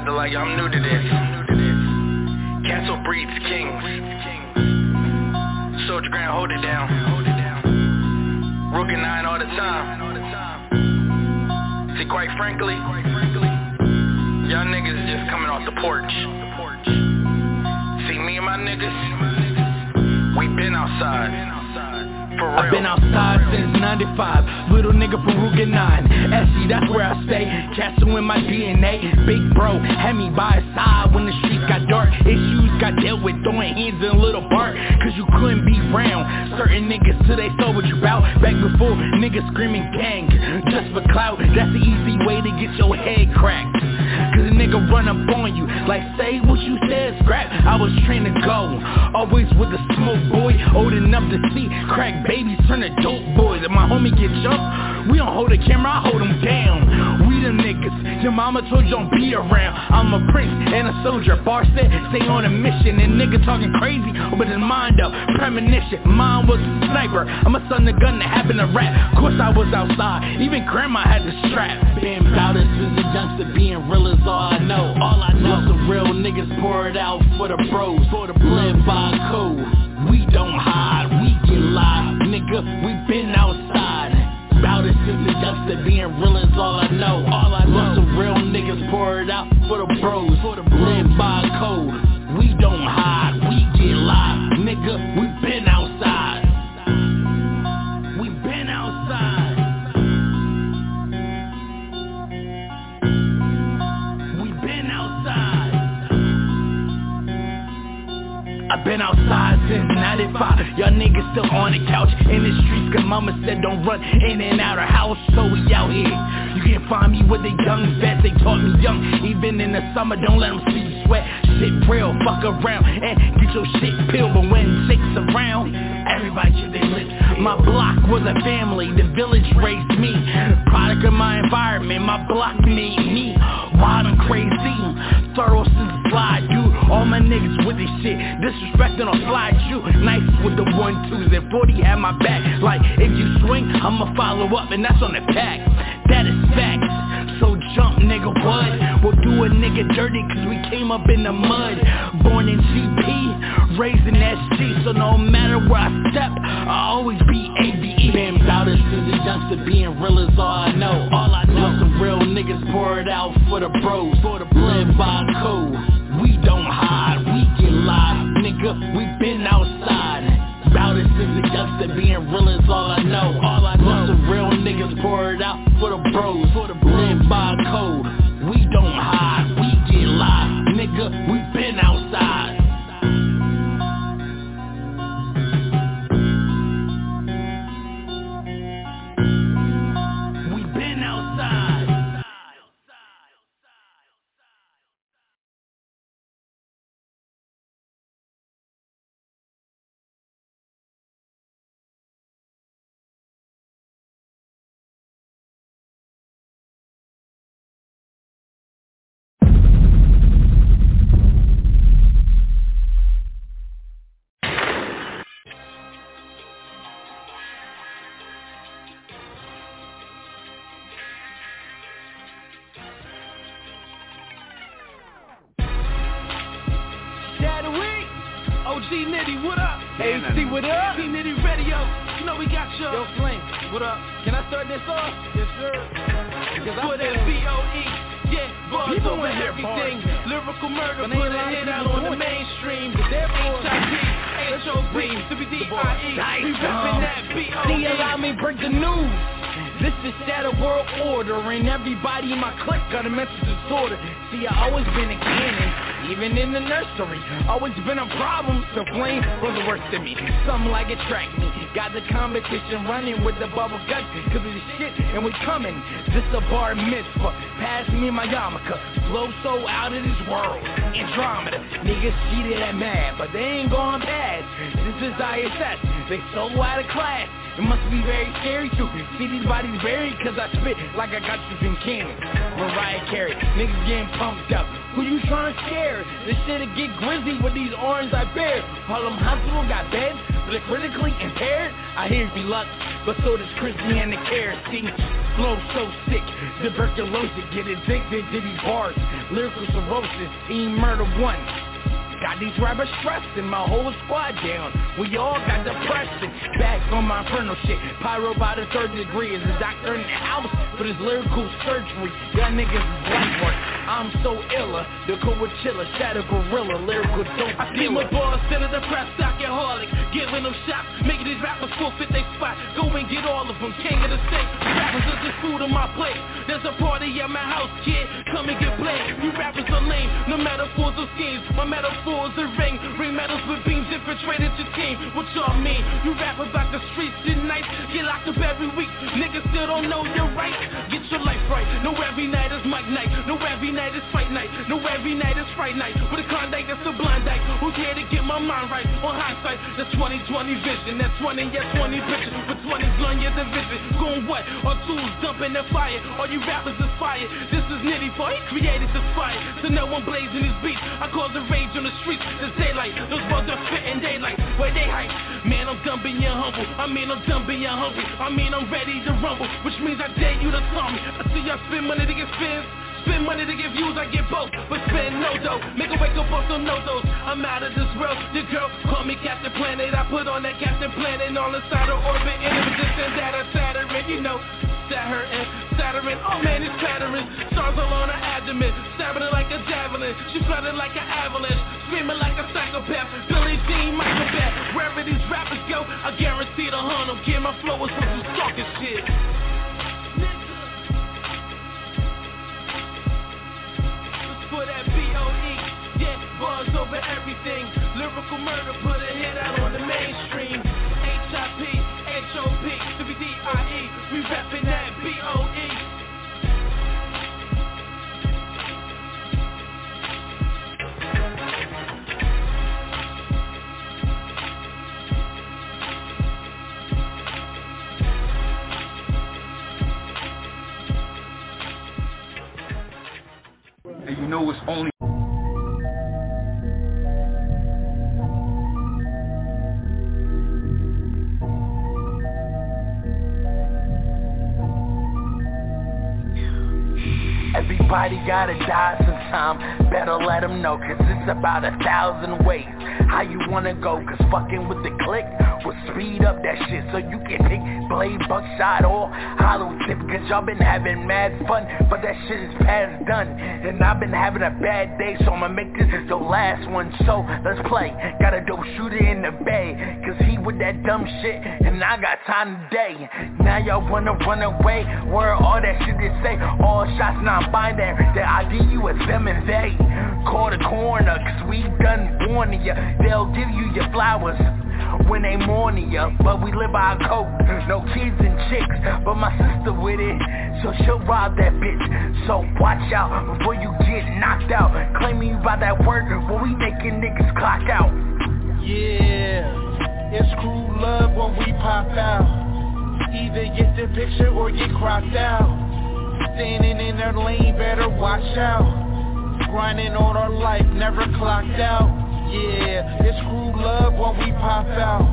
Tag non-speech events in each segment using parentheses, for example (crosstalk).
acting like I'm new to this. Castle breeds kings. Soldier Grant, hold it down. Rook and nine all the time. See, quite frankly, y'all niggas just coming off the porch. See, me and my niggas, we been outside. I've been outside since 95 Little nigga Ruger 9 SC, that's where I stay. Castle in my DNA Big bro had me by his side When the streets got dark. Issues got dealt with Throwing hands in a little bark Cause you couldn't be round. Certain niggas till they saw what you bout. Back before niggas screaming gang. Just for clout That's the easy way to get your head cracked Cause a nigga run up on you. Like say what you said scrap. I was trained to go. Always with the smoke boy Old enough to see crack babies turn to dope boys. If my homie get jumped We don't hold the camera, I hold him down them niggas. Your mama told you don't be around. I'm a prince and a soldier. Bar said stay on a mission. And nigga talking crazy But his mind up. Premonition. Mine was a sniper. I'm a son of gun that happened to rap. Course I was outside. Even grandma had the strap. Been bout it since a youngster Being real is all I know. All I know Some real niggas pour it out for the bros. For the blood by code We don't hide youngster Being real is all I know. All I know Some real niggas pour it out for the bros. For the blend by code I've been outside since 95 Y'all niggas still on the couch In the streets cause mama said don't run in and out of house So we out here. You can find me with the young vets They taught me young. Even in the summer don't let them see you sweat. Shit real, fuck around And get your shit peeled. But when Jake's around Everybody should they lips My block was a family The village raised me. Product of my environment My block made me. Wild and crazy? Thorough since slide dude All my niggas with this shit. Disrespecting on slide you Nice with the one twos And 40 had my back. Like if you swing I'ma follow up And that's on the pack. That is facts. So jump nigga what? We'll do a nigga dirty Cause we came up in the mud. Born in GP Raised in SG So no matter where I step I always be ABE Been bout it since a youngster Being real is all I know. All I know Some real niggas pour it out for the bros. For the blend by code We don't hide. We get live Nigga, we been outside. Bout it since a youngster Being real is all I know. All I know. Some real niggas pour it out for the bros. For the blend by code OG Nitty, what up? AC, what up? T Nitty Radio. You know we got you. Yo, Flame, what up? Can I start this off? Yes, sir. Because I put in B-O-E. Yeah, bars People over everything. Lyrical murder, put a a lot of hit out on the mainstream. H-I-P, H-O-B. Nice, We dog. that B-O-E. See, allow me break the news. This is Shadow World Order, and everybody in my clique got a mental disorder. See, I always been a cannon, even in the nursery. Always been a problem, so flame was the worst of me. Something like attract me. Got the competition running with the bubble guts, cause the shit, and we coming. This a bar mitzvah. Pass me my yarmulke. Flow so out of this world. Andromeda. Niggas cheated at mad, but they ain't going past. This is ISS. They so out of class. It must be very scary to see these bodies buried Cause I spit like I got you in cannon Mariah Carey, niggas getting pumped up Who you trying to scare? This shit'll get grizzy with these arms I bear Harlem Hospital got beds, but they're critically impaired I hear you luck, but so does Chrissy and the care See, flow so sick, tuberculosis, get addicted to these bars. Lyrical cirrhosis, team murder one. Got these rappers stressing my whole squad down. We all got depression. Back on my infernal shit. Pyro by the third degree is a doctor in the house for this lyrical surgery. Y'all niggas is black work. I'm so illa. The Coachella, shadow gorilla, lyrical dope. I see my boss instead of the press alcoholic. Giving them shots, making these rappers forfeit their spot. Go and get all of them, king of the state. Rappers are just food on my plate. There's a party at my house, kid. Come and get played. You rappers are lame, no metaphors or schemes. My metaphors are ring. Ring medals with beams infiltrated your team. What y'all mean? You rap about the streets tonight. Get locked up every week. Niggas still don't know your rights. Get your life right. No every night is Mike night. No every night is fight night. No every night is fright night. With a Klondike that's a blind dike. My mind right? On hindsight, the 2020 vision. That's 20, yeah, 20 bitches. With 20s, learn your division. Going what? Our tools dumping the fire. All you rappers is fire. This is Nitty for he created this fire. So no one blazing his beat. I cause a rage on the streets. There's daylight. Those balls are spitting daylight. Where they hype. Man, I'm done being humble. I mean, I'm done being hungry. I mean, I'm ready to rumble. Which means I dare you to tell me. I see y'all spend money to get spins. Spend money to get views, I get both, but spend no dough. Make a wake up on some no dos. I'm out of this world. The girl call me Captain Planet. I put on that Captain Planet on the side of orbit in a position that I Saturn. You know, Saturn Saturn. Oh man, it's pattering. Stars all on her abdomen, stabbing it like a javelin. She flooded like an avalanche, screaming like a psychopath. Billie Jean, Michael Bat. Wherever these rappers go, I guarantee to hunt them. Kid, my flow is some stalking shit. For that B.O.E. Yeah, bars over everything. Lyrical murder, put a hit out on the mainstream. H.I.P., H.O.P., W.D.I.E. We rapping that B.O.E. you know it's only Everybody gotta die sometime. Better let them know Cause it's about a thousand ways How you wanna go. Cause fucking with the click Will speed up that shit So you can pick blade, buckshot or hollow tip. Cause y'all been having mad fun But that shit is past done. And I've been having a bad day So I'ma make this the last one. So let's play. Got a dope shooter in the bay Cause he with that dumb shit And I got time today. Now y'all wanna run away Where all that shit is say All shots non-binary That I give you is them and they Call the coroner Cause we done warning ya. They'll give you your flowers when they mourning ya. But we live by our code No kids and chicks. But my sister with it So she'll rob that bitch. So watch out before you get knocked out. Claiming you by that word When we making niggas clock out. Yeah, it's crew love when we pop out. Either get the picture or get cropped out. Standing in their lane, better watch out. Grinding on our life, never clocked out. Yeah, it's crew love when we pop out.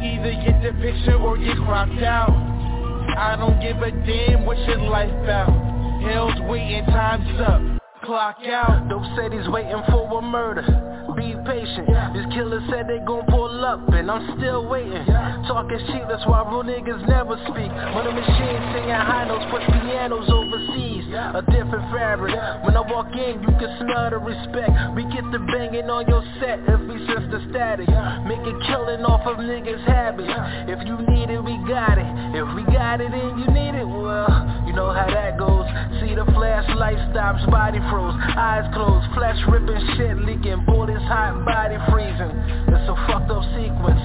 Either get the picture or get cropped out. I don't give a damn what your life out. Hell's waiting, time's up. Clock out. Dope said he's waiting for a murder Be patient. These killers said they gon' pull up And I'm still waiting. Talking shit, that's why real niggas never speak. When the machine singing high notes Push pianos overseas. A different fabric. When I walk in, you can smell the respect. We get the banging on your set If we sense the static. Make a killing off of niggas' habits. If you need it, we got it. If we got it and you need it, well You know how that goes. See the flashlight stops, body froze. Eyes closed, flesh ripping, shit leaking. Borders hot, body freezing. It's a fucked up sequence.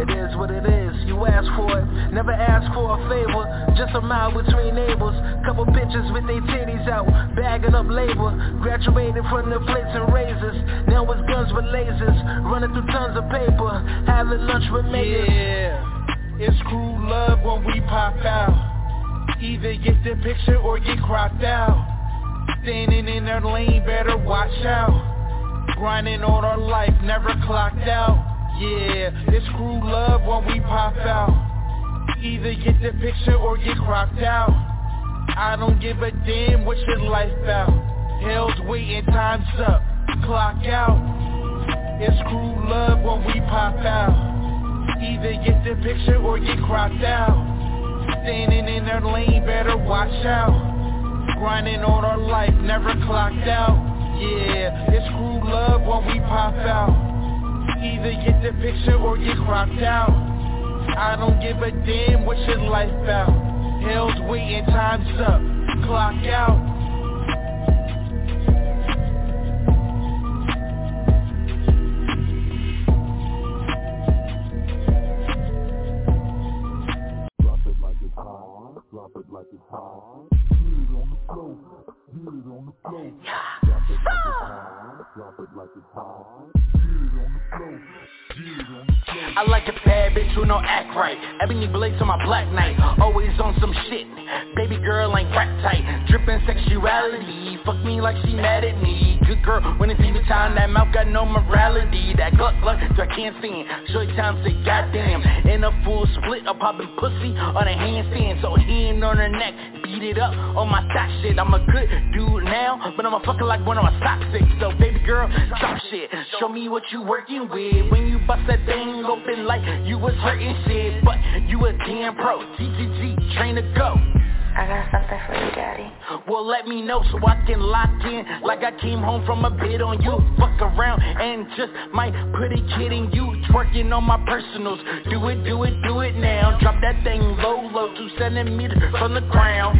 It is what it is, you ask for it Never ask for a favor. Just a mile between neighbors. Couple bitches with their titties out Bagging up labor. Graduated from the plates and razors. Now it's guns with lasers. Running through tons of paper. Having lunch with mayors Yeah, it's crew love when we pop out. Either get the picture or get cropped out. Standing in their lane, better watch out. Grinding on our life, never clocked out. Yeah, it's crew love when we pop out. Either get the picture or get cropped out. I don't give a damn what your life out. Hell's waiting, time's up. Clock out. It's crew love when we pop out. Either get the picture or get cropped out. Standing in their lane, better watch out. Grinding on our life, never clocked out. Yeah, it's crew love when we pop out. Either get the picture or get cropped out. I don't give a damn what your life out. Hell's waiting, time's up. Clock out. Drop it like it's hot. Drop it like it's hot. Get it on the floor. Get it on the floor. Drop it like it's hot. Drop it like it's hot. Get it on the floor. I like a bad bitch who no act right Ebony blades on my black knight Always on some shit Baby girl ain't rap tight Drippin' sexuality Fuck me like she mad at me Good girl when it's even time That mouth got no morality That gluck gluck so I can't stand Short time say goddamn In a full split I'm popping pussy on a handstand So hand on her neck Beat it up on my sock shit. I'm a good dude now But I'm a fucker like one of my sock six. So baby girl stop shit. Show me what you working with. When you bust that thing open like you was hurting shit But you a damn pro. GGG train to go I got something for you, Daddy. well, let me know so I can lock in. Like I came home from a bid on you. Fuck around and just might put a kid in you. Twerking on my personals. Do it, do it, do it now. Drop that thing low, low Two centimeters from the ground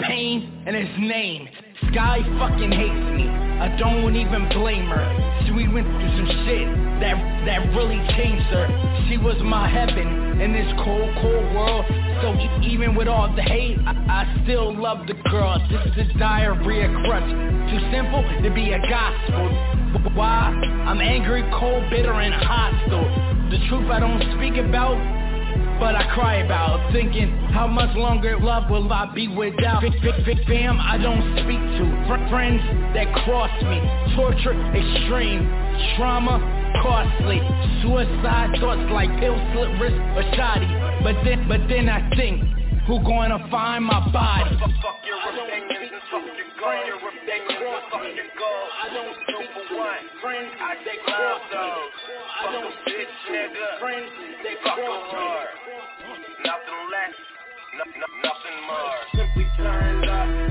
pain and his name. Sky fucking hates me. I don't even blame her. See, we went through some shit that that really changed her. She was my heaven in this cold, cold world. So e- even with all the hate, I, I still love the girl. This is diarrhea crutch. Too simple to be a gospel. Why? I'm angry, cold, bitter, and hostile. The truth I don't speak about but I cry about thinking how much longer love will I be without Big, big, big fam I don't speak to Fr- friends that cross me torture extreme trauma costly suicide thoughts like pill slip wrist or shoddy but then but then I think who gonna find my body Fuck, fuck your opinions. I don't speak one. Friends, I cross those. Fuck a bitch, nigga. Friends, they fuck hard. Nothing less, no, no, nothing more. Simply turned up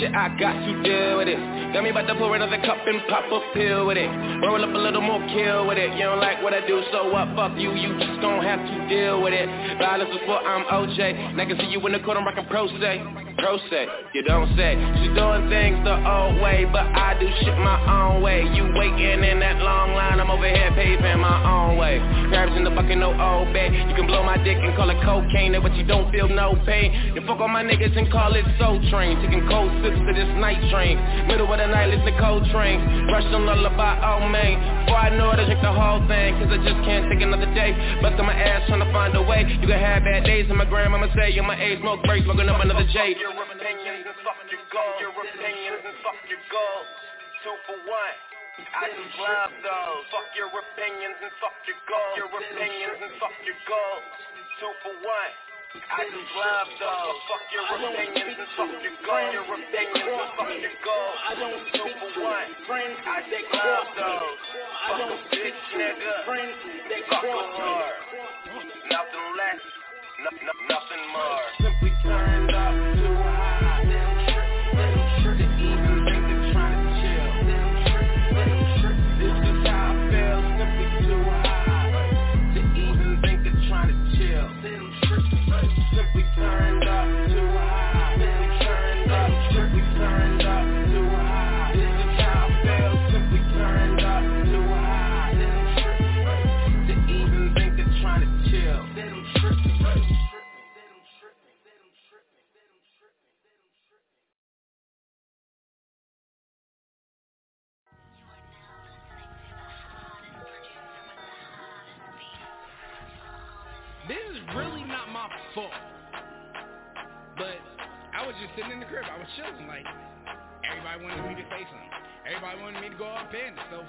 shit, I got to deal with it. Got me about to pour another cup and pop a pill with it. Roll up a little more, kill with it. You don't like what I do, so what? Fuck you, you just gon' have to deal with it. Violence what I'm OJ. Now I can see you in the corner rockin' pro say. You don't say. She doing things the old way, but I do shit my own way. You waiting in that long line, I'm over here paving my own way. Crabs in the bucket, no old bay. You can blow my dick and call it cocaine, but you don't feel no pain. You fuck all my niggas and call it soul train. Taking cold sips to this night train. Middle of the night, listen to cold train. Rush on lullaby, oh man. Before I know it, I drink the whole thing, cause I just can't take another day. Bustin' my ass trying to find a way. You can have bad days, and my grandmama say, you're my age, smoke breaks, smoking up another J your opinions and fuck your goals. Your opinions and fuck your goals. Two for one. I just love those. Fuck your opinions and fuck your goals. Your opinions and fuck your goals. Two for one. I just love those. Fuck your opinions and fuck your goals. Your opinions and fuck your goals. I don't two for one. Friends, I just love those. Fuck a bitch, nigga. Friends, they fuck a whore. Nothing less, no, no, nothing more. Simply turned just sitting in the crib. I was chilling. Like, everybody wanted me to say something. Everybody wanted me to go off panda. So,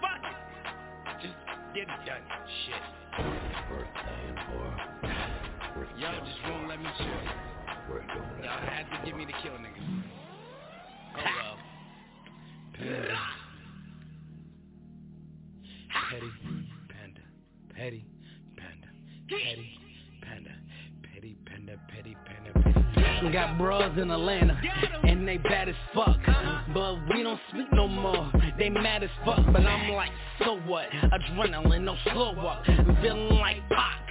fuck it. Just get it done. Shit. Y'all just won't let me chill. Y'all had to give me the kill, niggas. Oh well. Petty panda. Petty panda. Petty panda. Petty panda. Petty panda. Petty. Got bras in Atlanta and they bad as fuck. But we don't speak no more. They mad as fuck. But I'm like, so what? Adrenaline, no slow up. Feeling like Pac.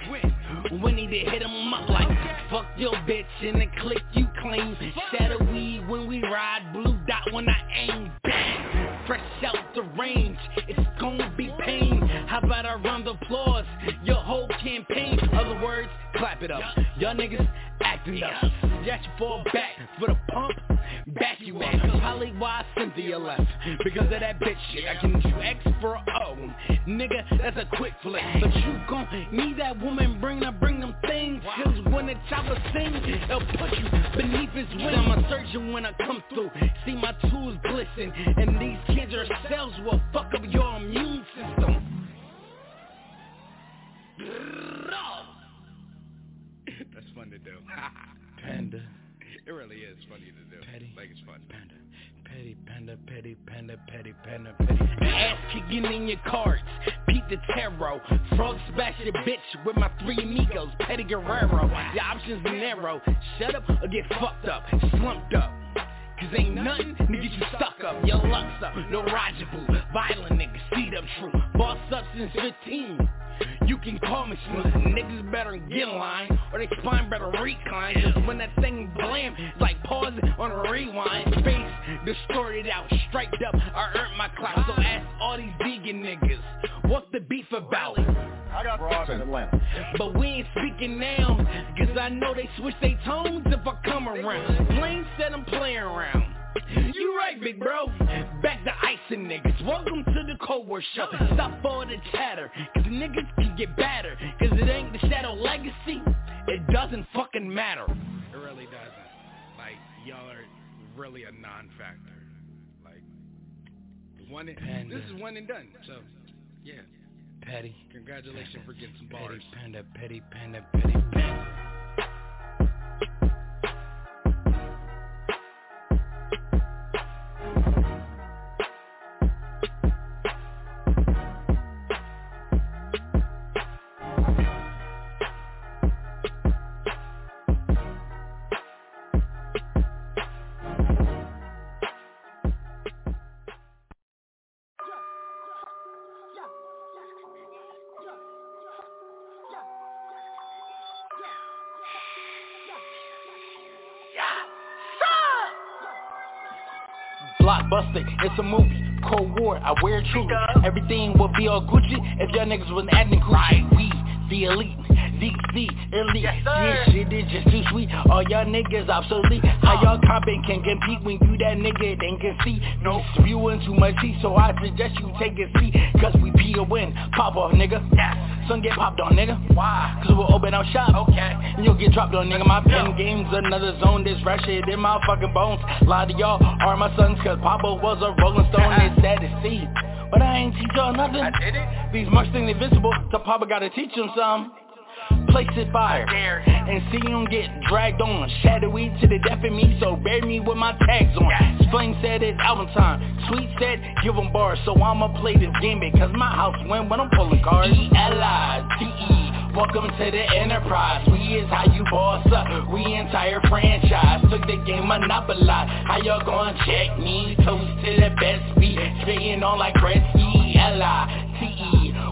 We need to hit 'em up like Fuck your bitch in the click you claim Shadow weed when we ride Blue dot when I aim Bang Fresh out the range It's gonna be pain How about a round of applause Your whole campaign Other words, clap it up. Y'all niggas acting up. Got you fall back for the pump. Back you up. Probably why Cynthia left Because of that bitch shit. I can do X for a O. Nigga, that's a quick flick But you gon' need that woman. Bring her, bring them things. Cause when the chopper sing It'll put you beneath his wing. I'm a surgeon when I come through. See my tools glisten. And these cancer cells will fuck up your immune system That's fun to do. (laughs) Panda. It really is funny to do. Petty. Like it's fun. Panda. Petty panda, petty panda, petty panda, petty. Ass kicking in your cards, Pete the Tarot. Frog smash your bitch with my three amigos, Petty Guerrero. Your options narrow, shut up or get fucked up, slumped up Cause ain't nothing to get you stuck up, your luck's up, no Roger Boo. Violent niggas, seed up true, boss up since 15 you can call me smooth, niggas better get in line Or they spine better recline. Cause when that thing blam, it's like pause on a rewind. Face distorted out, striped up, I earned my clout. So ask all these vegan niggas, what's the beef about? I got bras in Atlanta. But we ain't speaking now, cause I know they switch their tones if I come around Plain said I'm playing around you right, big bro. Back to icing niggas. Welcome to the Cold War show. Stop all the chatter, cause niggas can get better. Cause it ain't the Shadow Legacy. It doesn't fucking matter. It really doesn't. Like y'all are really a non-factor. Like one. And, this is uh, one and done. So yeah, Petty. congratulations for getting some Petty bars. panda, petty panda, petty panda. I wear truly. Everything will be all Gucci if y'all niggas wasn't acting Gucci. We, the elite, DC, elite. Yes, this shit is just too sweet. All y'all niggas obsolete. How y'all comping can compete when you that nigga then can see? No spewing too much tea, so I suggest you take a seat. Cause we be a win. Pop off, nigga. Yes. Son get popped on, nigga. Why? Cause we'll open our shop. Okay. And you'll get dropped on, nigga. My pen game's another zone. This fresh shit in my fucking bones. A lot of y'all are my sons, cause Papa was a rolling stone. it's sad to see. But I ain't teach y'all nothing. I did it. These much things invincible, so Papa gotta teach them some place it fire And see him get dragged on Shadowy to the death of me So bury me with my tags on Flame said it's album time Sweet said give them bars So I'ma play this game Because my house win when I'm pulling cards E-L-I-T-E Welcome to the enterprise. We is how you boss up. We entire franchise. Took the game monopolize. How y'all gonna check me? Toast to the best beat. Spitting on like Gretzky. L-I-T-E.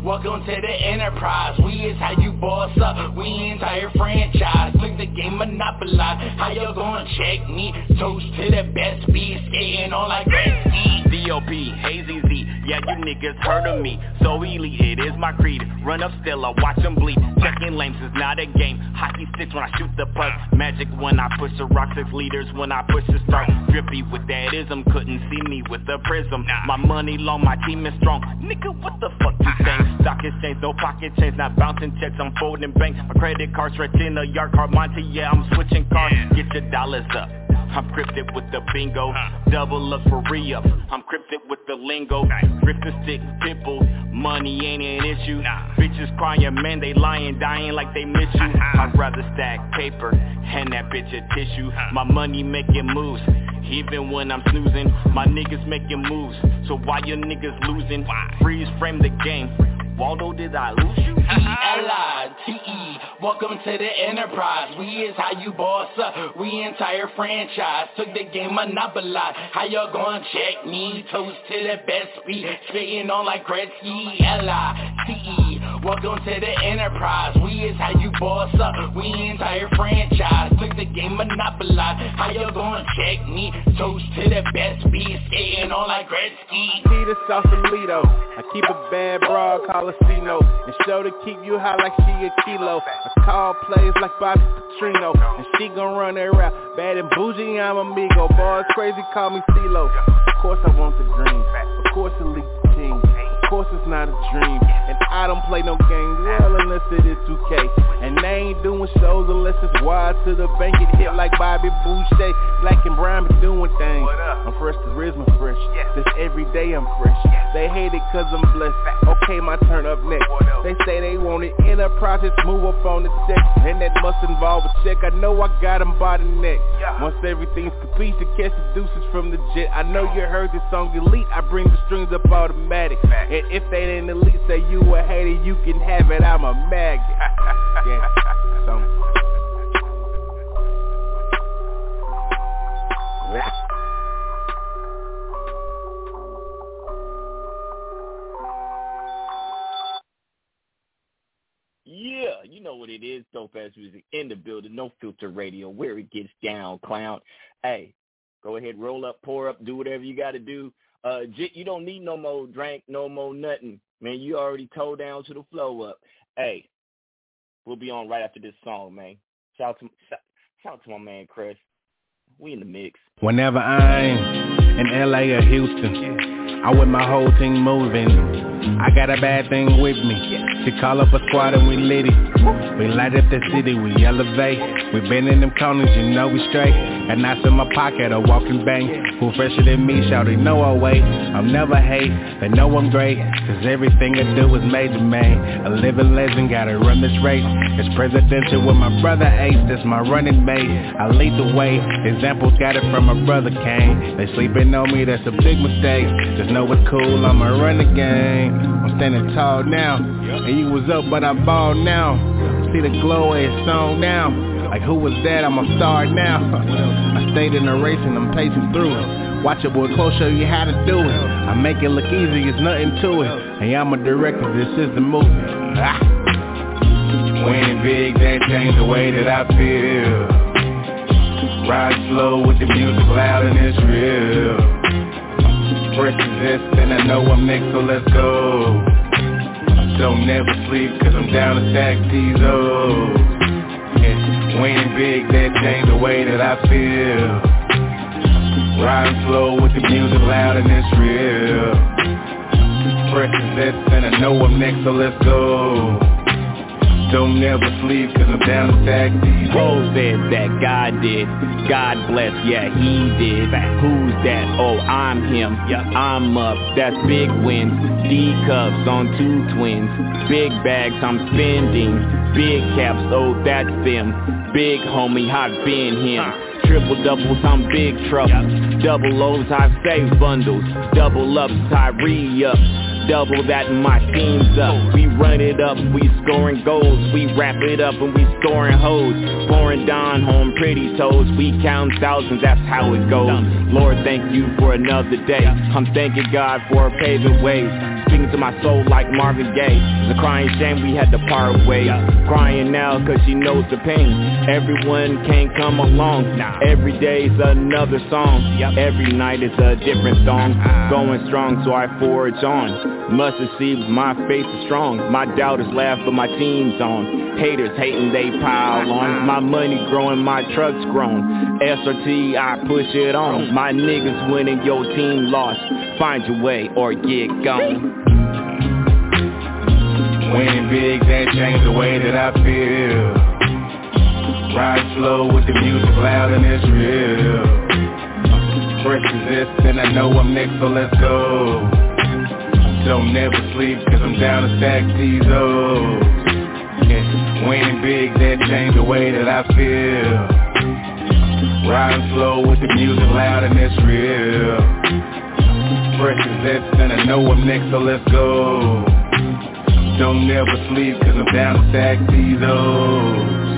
Welcome to the enterprise. We is how you boss up. We entire franchise. Took the game monopolize. How y'all gonna check me? Toast to the best beat. Skating on like Gretzky. D.O.P. Hazy Z. Yeah, you niggas heard of me. So elite, it is my creed. Run up still, I watch them bleed. Checking lanes is not a game. Hockey sticks when I shoot the puck. Magic when I push the rock. Six leaders when I push the start. Drippy with that ism. Couldn't see me with the prism. My money long, my team is strong. Nigga, what the fuck you saying? Stock exchange, no pocket change. Not bouncing checks, I'm folding bank. My credit card's stretch in a yard card. Monty, yeah, I'm switching cars. Get your dollars up. I'm cryptic with the bingo, double up for re-up. I'm cryptic with the lingo, grip the stick, pitbull. Money ain't an issue. Bitches crying, man, they lying, dying like they miss you. Uh-huh. I'd rather stack paper, hand that bitch a tissue. My money making moves. Even when I'm snoozing, my niggas making moves. So why your niggas losing? Freeze frame the game. Waldo, did I lose you? E-L-I-T-E Welcome to the enterprise. We is how you boss up. We entire franchise. Took the game monopolize. How y'all gonna check me? Toast to the best beat. Spitting on like Gretzky. L-I-T-E Welcome to the enterprise. We is how you boss up. We entire franchise. Took the game monopolize. How y'all gonna check me? Toast to the best beat. Skating on like Gretzky. See the Sausalito. I keep a bad broad, call C-No. And show to keep you high like she a kilo. I call plays like Bobby Petrino. And she gon' run that rap. Bad and bougie, I'm amigo. Boys crazy, call me CeeLo. Of course I want the dream. Of course it leaks course it's not a dream. And I don't play no games, well unless it is 2K. And they ain't doing shows unless it's wide to the bank. It hit like Bobby Boucher. Black and brown be doing things. I'm fresh, the charisma fresh. This every day I'm fresh. They hate it cause I'm blessed. Okay, my turn up next. They say they want it in a process, move up on the check. And that must involve a check. I know I got them by the neck. Once everything's complete to catch the deuces from the jet. I know you heard this song elite. I bring the strings up automatic. And if they ain't elite, say you a hater, you can have it. I'm a maggot. (laughs) yeah. So. Yeah, you know what it is. Dope ass music in the building. No filter radio where it gets down, clown. Hey, go ahead, roll up, pour up, do whatever you got to do. Uh, you don't need no more drink, no more nothing. Man, you already towed down to the flow up. Hey, we'll be on right after this song, man. Shout out to shout out to my man Chris. We in the mix. Whenever I'm in LA or Houston, I with my whole team moving. I got a bad thing with me. She call up a squad and we lit it. We light up the city, we elevate. We been in them corners, you know we straight. And knots in my pocket, a walking bank. Who fresher than me, shout they know our way. I'm never hate, they know I'm great. Cause everything I do is major, man. A living legend, gotta run this race. It's presidential with my brother Ace, that's my running mate. I lead the way, examples got it from my brother Kane. They sleeping on me, that's a big mistake. Just know it's cool, I'ma run the game. I'm standing tall now. And you was up, but I'm bald now. See the glow, it's on now. Like who was that? I'm a star now. (laughs) I stayed in the race and I'm pacing through it. Watch it, boy, close, show you how to do it. I make it look easy, it's nothing to it. Hey, I'm a director, this is the movie. (laughs) Ah. Winning big, that changed the way that I feel. Ride slow with the music loud and it's real. This, and I know I'm next, so let's go. Don't never sleep, cause I'm down to stack these O's. Yeah, winning big, that changed the way that I feel. Riding slow with the music loud and it's real. This, and I know I'm next, so let's go. Don't never sleep cause I'm down to these Rose said that God did. God bless, yeah he did. Who's that? Oh I'm him. Yeah, I'm up, that's big wins. D cups on two twins. Big bags I'm spending. Big caps, oh that's them. Big homie, I've been him. Triple doubles, I'm big trouble. Double O's, I save bundles. Double ups, I re-up double that and my team's up. We run it up, we scoring goals. We wrap it up and we scoring hoes. Pouring down home pretty toes. We count thousands, that's how it goes. Lord, thank you for another day. I'm thanking God for paving ways. Speaking to my soul like Marvin Gaye. A crying shame we had to part ways. Crying now cause she knows the pain. Everyone can't come along. Every day's another song. Every night is a different song. Going strong so I forge on. Must seen my faith is strong. My doubters laugh, but my team's on. Haters hating, they pile on. My money growing, my truck's grown. SRT, I push it on. My niggas winning, your team lost. Find your way or get gone. Winning big, that changed the way that I feel. Ride slow with the music loud and it's real. Fresh as this, and I know I'm next, so let's go. Don't never sleep cause I'm down to stack these O's yeah. Winning big, that changed the way that I feel. Riding slow with the music loud and it's real. As this and I know I'm next so let's go. Don't never sleep cause I'm down to stack these O's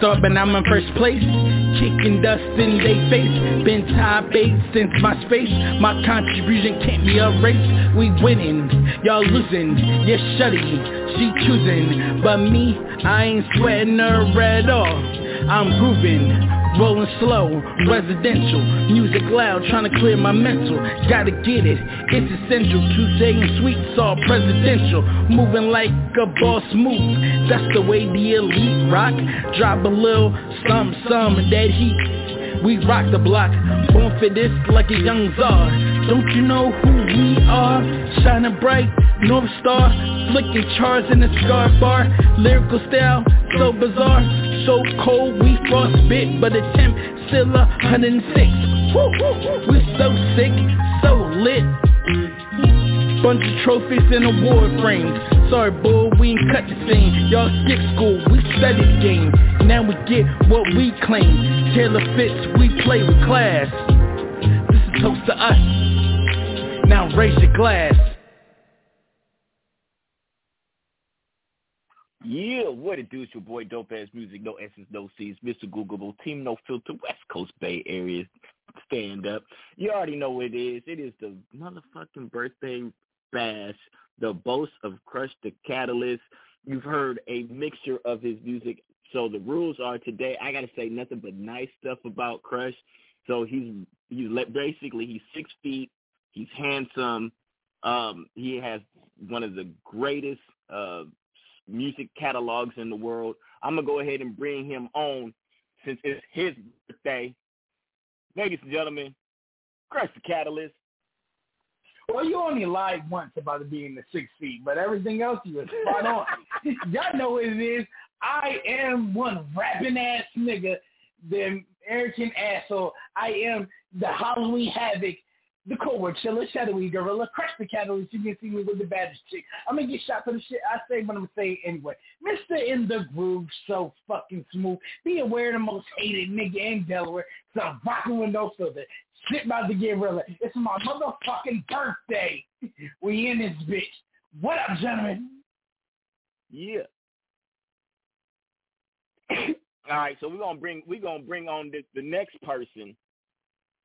start, but I'm in first place. Kicking dust in they face. Been top eight since my space. My contribution can't be erased. We winning, y'all losing. Yeah, shutty, she choosing. But me, I ain't sweating her at all. I'm grooving. Rolling slow, residential, music loud, trying to clear my mental. Gotta get it, it's essential. Tuesday and sweets all presidential, moving like a boss move. That's the way the elite rock. Drop a little some some that heat. We rock the block, born for this like a young czar. Don't you know who we are? Shining bright, North Star, flicking chars in the scar bar. Lyrical style, so bizarre, so cold we frostbit, but the temp still a 106. We so sick, so lit. Bunch of trophies and award frames. Sorry, boy, we ain't cut the same. Y'all skip school, we study game. Now we get what we claim. Taylor fits, we play with class. This is toast to us. Now raise your glass. Yeah, what it do? It's your boy Dope Ass Music, no S's, no C's, Mr. Googleable, Team No Filter, West Coast Bay Area stand up. You already know what it is. It is the motherfucking birthday bash, the boast of Crush the Catalyst. You've heard a mixture of his music. So the rules are today, I gotta say nothing but nice stuff about Crush. So he's he's basically he's six feet, he's handsome, um, he has one of the greatest uh music catalogs in the world. I'm gonna go ahead and bring him on since it's his birthday. Ladies and gentlemen, Crush the Catalyst. Well, you only lied once about it being the six feet, but everything else you was spot on. (laughs) Y'all know what it is. I am one rapping ass nigga, the American asshole. I am the Halloween havoc the Cobra Chiller, Shadowy Gorilla, Crush the Catalyst. You can see me with the baddest chick. I'm gonna get shot for the shit I say, what I'm gonna say anyway. Mister in the groove, so fucking smooth. Be aware the most hated nigga in Delaware. So I'm rocking with no filter. Shit by the real. It's my motherfucking birthday. (laughs) We in this bitch. What up, gentlemen? Yeah. (coughs) All right, so we're gonna bring we're gonna bring on the, the next person.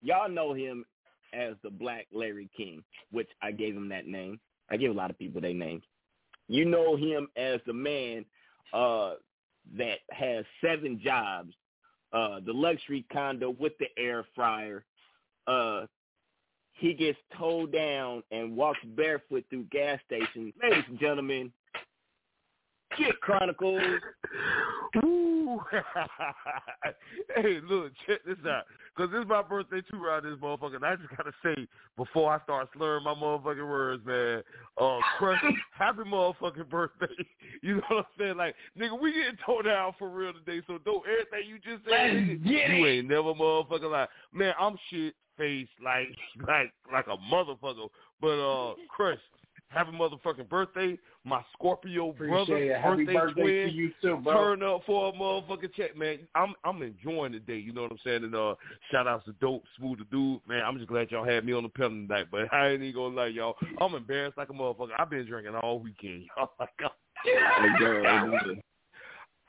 Y'all know him as the Black Larry King, which I gave him that name. I give a lot of people their names. You know him as the man uh, that has seven jobs, uh, the luxury condo with the air fryer. Uh, he gets towed down and walks barefoot through gas stations. Ladies and gentlemen, Jit Chronicles. (laughs) Ooh. (laughs) hey, look, check this out. Because it's my birthday too around this motherfucker. And I just got to say, before I start slurring my motherfucking words, man, uh, Crush, (laughs) happy motherfucking birthday. (laughs) You know what I'm saying? Like, nigga, we getting towed down for real today, so don't everything you just said, nigga, you ain't never motherfucking like. Man, I'm shit faced like, (laughs) like, like a motherfucker. But, uh, Crush, happy motherfucking birthday. My Scorpio Appreciate brother, it. Happy birthday, birthday twin. to you too, bro. Turn up for a motherfucking check, man. I'm I'm enjoying the day. You know what I'm saying? And uh, shout outs to Dope, Smooth the Dude, man. I'm just glad y'all had me on the pedal tonight. But (laughs) I ain't even gonna lie, y'all. I'm embarrassed like a motherfucker. I've been drinking all weekend. (laughs) Y'all like, I'm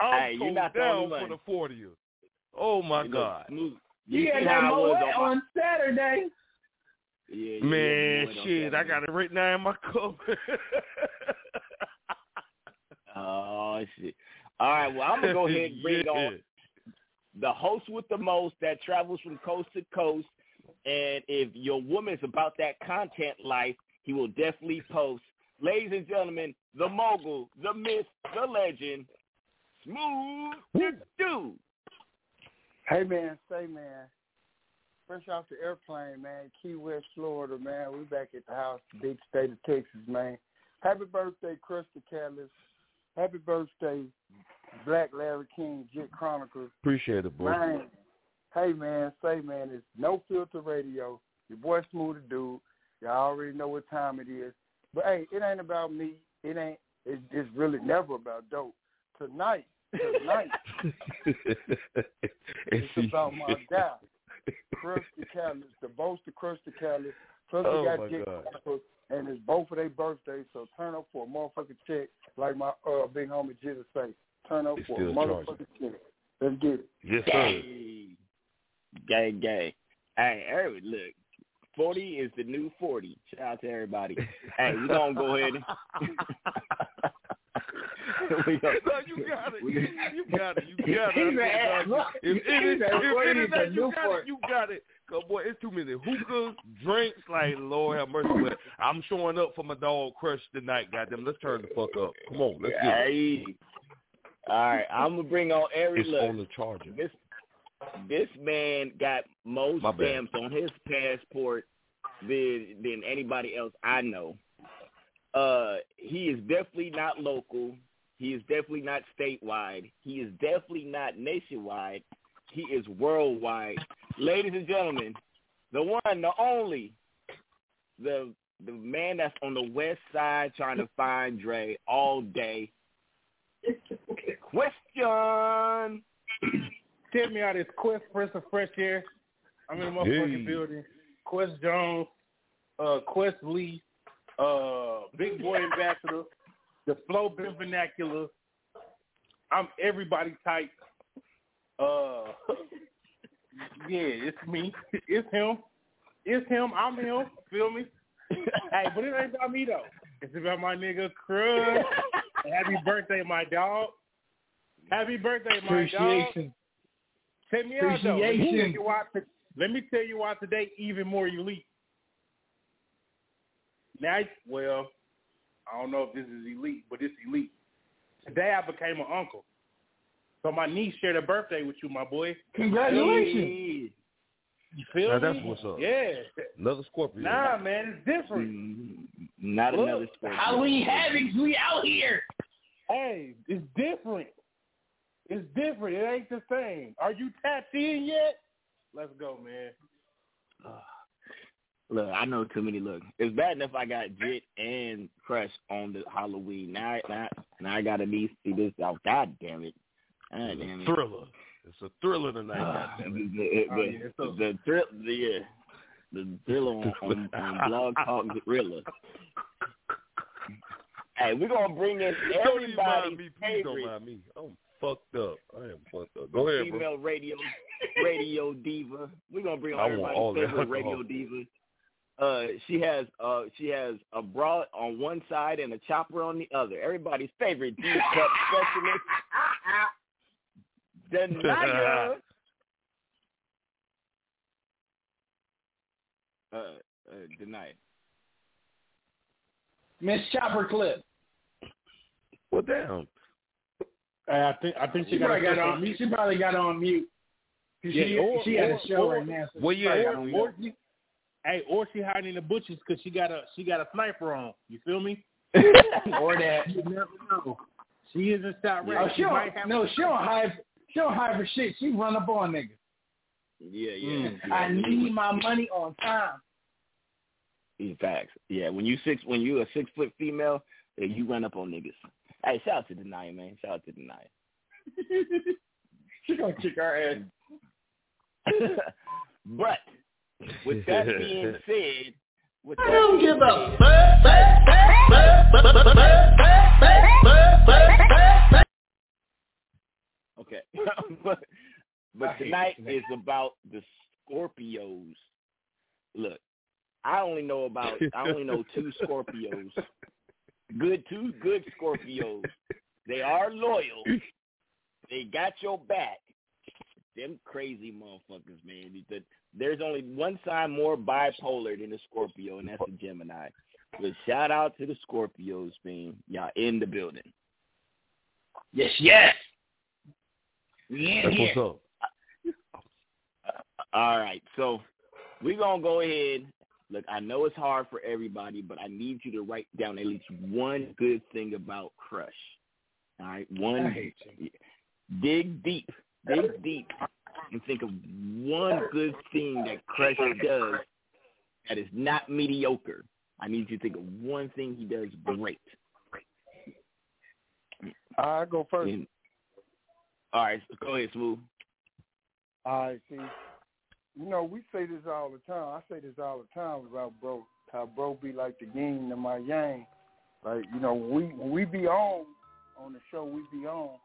Hey, so (laughs) you're not down only for the 40th. Oh my You god, Smooth. You had that how Moet on on Saturday. Yeah, yeah, man, yeah, shit, I got it right now in my cup. Oh shit! All right, well I'm gonna go ahead and (laughs) bring Yeah. on the host with the most that travels from coast to coast. And if your woman's about that content life, he will definitely post. Ladies and gentlemen, the mogul, the myth, the legend, Smooth the Dude. Hey man, say man, fresh off the airplane, man, Key West, Florida, man. We back at the house, big state of Texas, man. Happy birthday, Crush Da Catalyst. Happy birthday, Black Larry King, Jit Chronicles. Appreciate it, boy. Man, hey man, say man, it's no filter radio. Your boy Smooth the Dude. Y'all already know what time it is. But hey, it ain't about me. It ain't. It's, it's really never about dope. Tonight, tonight, (laughs) it's about my guy, Crush Da Catalyst, the boast of Crystal Catalyst. Plus we Oh, got my Jit and it's both of their birthdays. So turn up for a motherfucking check, like my uh, big homie Jesus say. Turn up It's for a still motherfucking check. Let's get it. Yes, sir. Gang, gang, gang. Hey, every look, forty is the new forty. Shout out to everybody. hey, we gonna go ahead. (laughs) (laughs) And (laughs) we gonna, No, you got it. You got it. You (laughs) got it. an I ass. swear to God. If it is, if what it is is a that you got it, you got it. Cause boy, it's too many hookahs, drinks. Like Lord have mercy. But I'm showing up for my dog Crush tonight. Goddamn, let's turn the fuck up. Come on, let's get it. All right, I'm gonna bring on every It's look. on the charger. This this man got more My bad. stamps on his passport than than anybody else I know. Uh, he is definitely not local. He is definitely not statewide. He is definitely not nationwide. He is worldwide. Ladies and gentlemen, the one, the only, the the man that's on the west side trying to find Dre all day. Question. (clears throat) Tell me out this Quest Prince of Fresh Air. I'm in the motherfucking Hey. building. Quest Jones, uh, Quest Lee, uh, Big Boy Ambassador, the Flow Been Vernacular. I'm everybody type. Uh, (laughs) yeah, it's me. It's him. It's him. I'm him. Feel me? (laughs) hey, but it ain't about me though. It's about my nigga Cruz. Happy birthday, my dog. Happy birthday, my dog. Appreciation. Check me out though. Let me, tell you why, let me tell you why today even more elite. Now, well, I don't know if this is elite, but it's elite. Today I became an uncle. So my niece shared a birthday with you, my boy. Congratulations. You feel Now me? that's what's up. Yeah. Another Scorpio. Nah, man, it's different. Mm, Not Look, another sport. Halloween Havocs, we out here. Hey, it's different. It's different. It ain't the same. Are you tapped in yet? Let's go, man. Look, I know too many. Look, it's bad enough I got Jit and Crush on the Halloween. Now, now, now I got to be see this. Oh, God damn it! God damn it! Thriller. It's a thriller tonight. Uh, the, it. the, Oh, yeah, so- the, thrill, the, yeah, the thriller on, on, on Blog Talk Gorilla. (laughs) Hey, we're gonna bring in Don't mind me. Please don't mind me. I'm fucked up. I am fucked up. Go ahead, bro. female radio radio diva. We're gonna bring I on want all everybody's favorite (laughs) radio diva. Uh, she has uh, she has a bra on one side and a chopper on the other. Everybody's favorite (laughs) D cup specialist, (laughs) Denia. (laughs) uh, uh, deny it. Miss Chopper Clip. Well, damn. I think I think she, She got probably got on. She probably got on mute. 'Cause Yeah, she, or- she had or- a show or- right now. So Well, yeah, or, on or mute. she, hey, or she hiding in the bushes because she got a she got a sniper on. You feel me? (laughs) or that. You never know. She isn't shot Oh, ready. she might don't, no, she don't hide. She don't hide for shit. She run up on niggas. Yeah, yeah. Mm. yeah. I need my money on time. These facts. Yeah, when you six when you a six foot female, yeah, you run up on niggas. Hey, shout out to Denia, man. Shout out to Denia. (laughs) she gonna kick our ass. (laughs) but with (laughs) that being said, with I don't give a said- Okay, (laughs) but but tonight is about the Scorpios. Look, I only know about I only know two Scorpios. (laughs) Good two good Scorpios. They are loyal. They got your back. Them crazy motherfuckers, man. Because There's only one sign more bipolar than a Scorpio, and that's a Gemini. But shout out to the Scorpios, being Y'all in the building. Yes, yes. That's what's up. Uh, all right, so we're gonna go ahead. Look, I know it's hard for everybody, but I need you to write down at least one good thing about Crush. All right, I one. hate you. Dig deep, dig deep, and think of one good thing that Crush does that is not mediocre. I need you to think of one thing he does great. I go first. And- all right, so go ahead, Smooth. All right, see, you know, we say this all the time. I say this all the time about bro, how bro be like the yin to my yang. Like, you know, we when we be on on the show, we be on.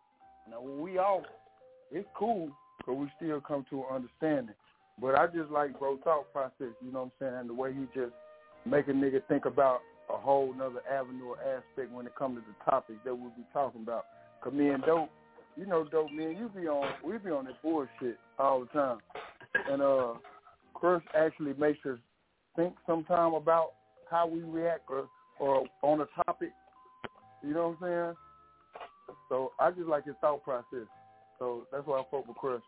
Now when we off, it's cool because we still come to an understanding. But I just like bro thought process. You know what I'm saying? The way he just make a nigga think about a whole nother avenue or aspect when it comes to the topics that we'll be talking about. Cause me and dope, you know, dope man, you be on, we be on that bullshit all the time. And uh, Chris actually makes us think sometime about how we react or, or on a topic. You know what I'm saying? So I just like his thought process. So that's why I fuck with Chris.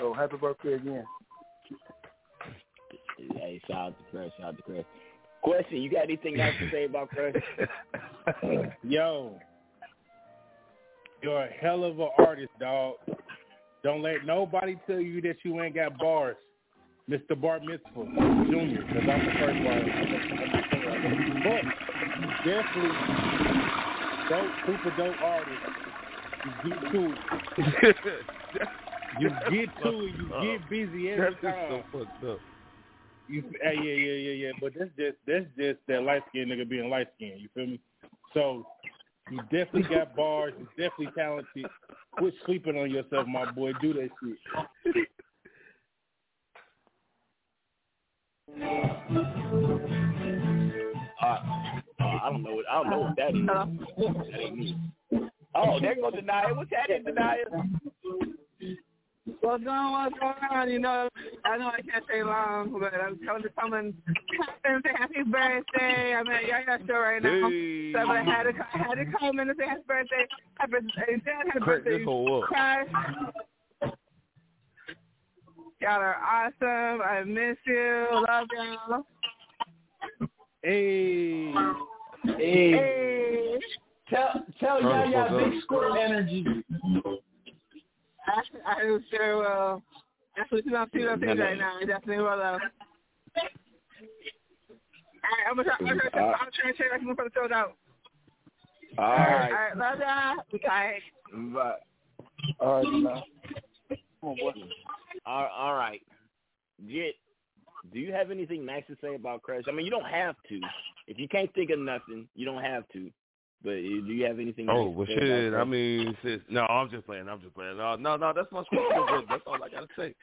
So happy birthday again. Hey, shout out to Chris. Shout out to Chris. Question: You got anything else to say about Chris? (laughs) Yo, you're a hell of an artist, dog. Don't let nobody tell you that you ain't got bars, Mr. Bar Mitzvah Junior, because I'm the first bar. But you definitely dope, super dope artist. You get to it. You get to it. You get busy every That's just time. so fucked up. You, hey, yeah, yeah, yeah, yeah. But that's just that's just that light skinned nigga being light skinned. You feel me? So you definitely got bars. You definitely talented. Quit sleeping on yourself, my boy. Do that shit. Uh, uh, I don't know. What, I don't know what that is. That ain't me. Oh, there goes Denia. What's happening, Denia? What's going on? What's going on? You know, I know I can't stay long, but I'm telling to someone and say happy birthday. I'm at your your show right now. Hey. So I had to I had to come in and say happy birthday. Happy birthday. Dad, happy Crack birthday. this whole up. Crush. Y'all are awesome. I miss you. Love y'all. Hey. Hey, Hey. Tell tell Turn the Yaya fuck up. Big Squirt Energy. I, I sure will. That's what you're feeling things right now. I definitely will. Uh, all right, I'm gonna try. I'm gonna try. I'm trying to check out for the sold out. All All right. right, love y'all. Okay. But, All right, now. Come on, boy. all, all right. Jit, do you have anything nice to say about Crush? I mean, you don't have to. If you can't think of nothing, you don't have to. But uh, do you have anything? Oh, well, to say shit. about I mean, sis, no, I'm just playing. I'm just playing. No, no, no, that's my Scorpio brother. That's all I gotta say.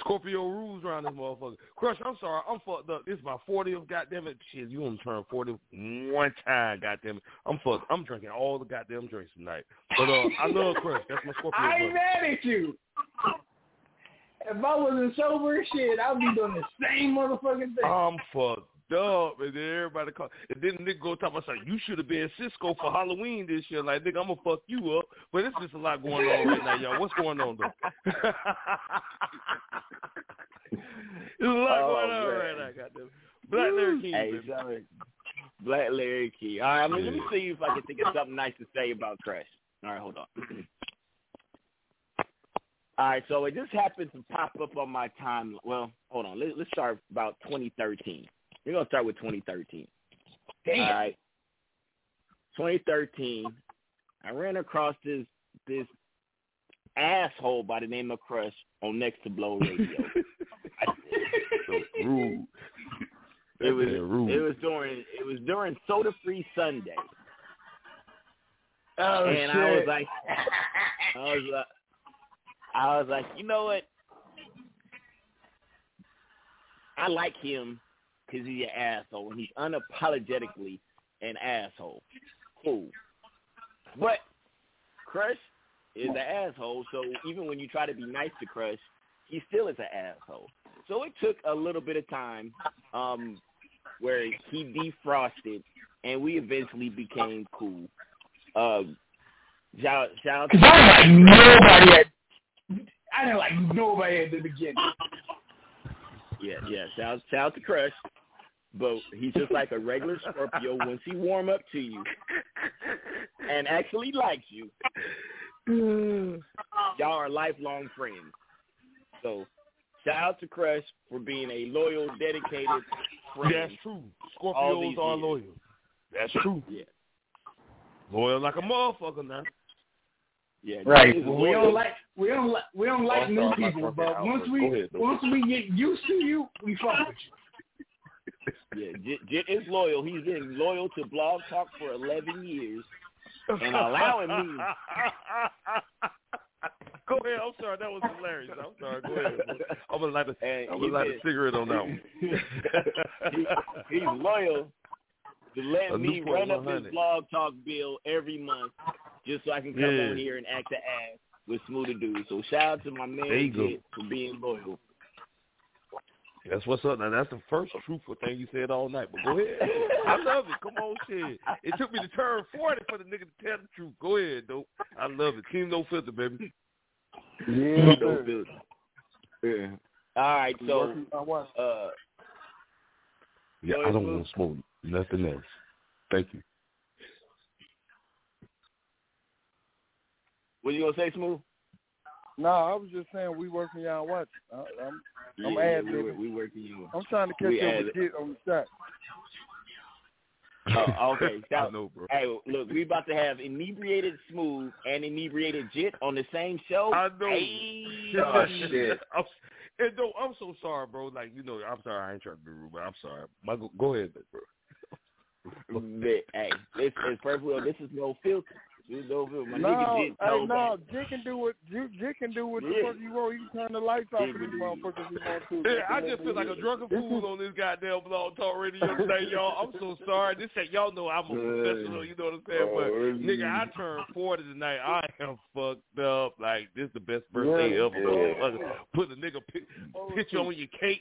Scorpio rules around this motherfucker. Crush, I'm sorry, I'm fucked up. This is my 40th goddamn it. Shit, you gonna turn 40 one time, goddamn it. I'm fucked. I'm drinking all the goddamn drinks tonight. But uh, I love Crush. That's my Scorpio. I ain't brother. mad at you. If I wasn't sober, shit, I'd be doing the same motherfucking thing. I'm fucked up, and then everybody call. And then nigga go talk about something. You should have been Cisco for Halloween this year. Like nigga, I'm gonna fuck you up. But there's just a lot going on right now, y'all. What's going on though? (laughs) There's a lot Oh, going on man. right now, goddamn. Black Larry King. Hey, sorry. Black Larry Key. All right, I mean, let me see if I can think of something nice to say about Crush. All right, hold on. (clears throat) All right, so it just happened to pop up on my time. Well, hold on. Let, let's start about 2013. We're gonna start with 2013. Damn. All right. 2013. I ran across this this asshole by the name of Crush on Next to Blow Radio. (laughs) rude. It was That rude. it was during it was during Soda Free Sunday. Oh, and shit. I was like I was like I was like, you know what? I like him because he's an asshole and he's unapologetically an asshole. Cool. But Crush is an asshole, so even when you try to be nice to Crush, he still is an asshole. So it took a little bit of time um, where he defrosted, and we eventually became cool. Um, shout, shout Cause I like nobody at. I didn't like nobody at the beginning. Yeah, yeah. Shout, shout out to Crush. But he's just like a regular Scorpio once he warm up to you and actually likes you. Mm. Y'all are lifelong friends. So shout out to Crush for being a loyal, dedicated friend. That's true. all these Scorpios are years. loyal. That's true. Yeah. Loyal like a motherfucker now. Yeah. Right. Well, we don't like we don't like we don't like Oh, new people, but once we Go ahead, though. once we get used to you, we fuck with Yeah, Jit, Jit is loyal. He's been loyal to Blog Talk for 11 years and allowing me. (laughs) Go ahead. I'm sorry. That was hilarious. I'm sorry. Go ahead. I'm gonna light a, And I'm gonna light a did. cigarette on that one. (laughs) he, he's loyal to let A me run up his blog talk bill every month just so I can come Yeah. on here and act the ass with Smooth the Dude. So shout out to my man There you go. Jit for being loyal. That's what's up. Now that's the first truthful thing you said all night. But go ahead. (laughs) I love it. Come on, shit. It took me to turn forty for the nigga to tell the truth. Go ahead, though. I love it. Team no filter, baby. Yeah, No filter. Yeah. All right, so Working my wife. uh Yeah, I don't want to smoke nothing else. Thank you. what you gonna say, Smooth? No, I was just saying we working y'all watch. I, I'm I'm yeah, ad we, libbing. wor- we working you. I'm trying to catch we up with Jit on the shot. Oh, okay. (laughs) I Shout- know, bro. Hey, look, we about to have inebriated Smooth and inebriated Jit on the same show. I know. Hey, (laughs) Oh, shit. (laughs) I'm, and no, I'm so sorry, bro. Like you know, I'm sorry. I ain't trying to be rude, but I'm sorry. My, go, go ahead, bro. But, hey, this is perfect. Well, this is no filter. This is no. My No, nigga Jit hey, no, me. Jit can do what Jit, Jit can do what the Yeah. fuck you want. You can turn the lights off for these can motherfuckers if you want to. Yeah, I just feel like a drunken fool on this goddamn blog talk radio today, y'all. I'm so sorry. This ain't y'all know I'm a professional, you know what I'm saying? But nigga, I turned forty tonight. I am fucked up. Like this is the best birthday Yeah. ever. motherfucker. Put a nigga pic- oh, picture on your cake.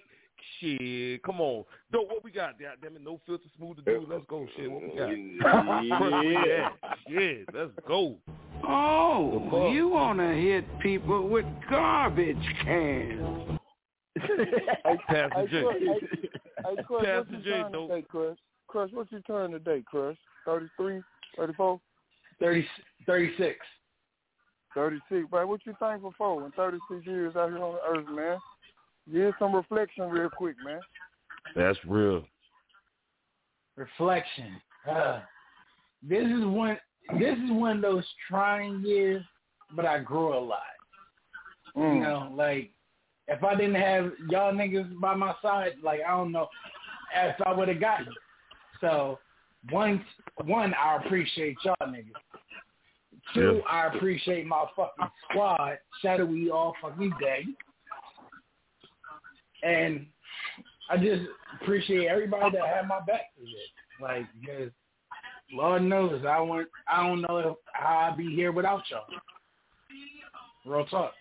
Shit, come on. No, what we got? God damn it, no filter, Smooth the Dude. Let's go. Shit, what we got? Yeah. Shit, let's go. Oh, you want to hit people with garbage cans. Pastor Hey, J. Hey, hey, Crush, Pastor what J, turn today, Crush? Crush, what you turn today, Crush? 33, 34, 30, 36. 36. Man, what you thankful for in 36 years out here on the earth, man? Give some reflection real quick, man. That's real. Reflection. Uh, this is one. This is one of those trying years, but I grew a lot. Mm. You know, like if I didn't have y'all niggas by my side, like I don't know if I would have gotten it. So one, one, I appreciate y'all niggas. Two, I appreciate my fucking squad. Shadowy all fucking day. And I just appreciate everybody that had my back through this. Like because Lord knows I want I don't know if, how I'd be here without y'all. Real talk.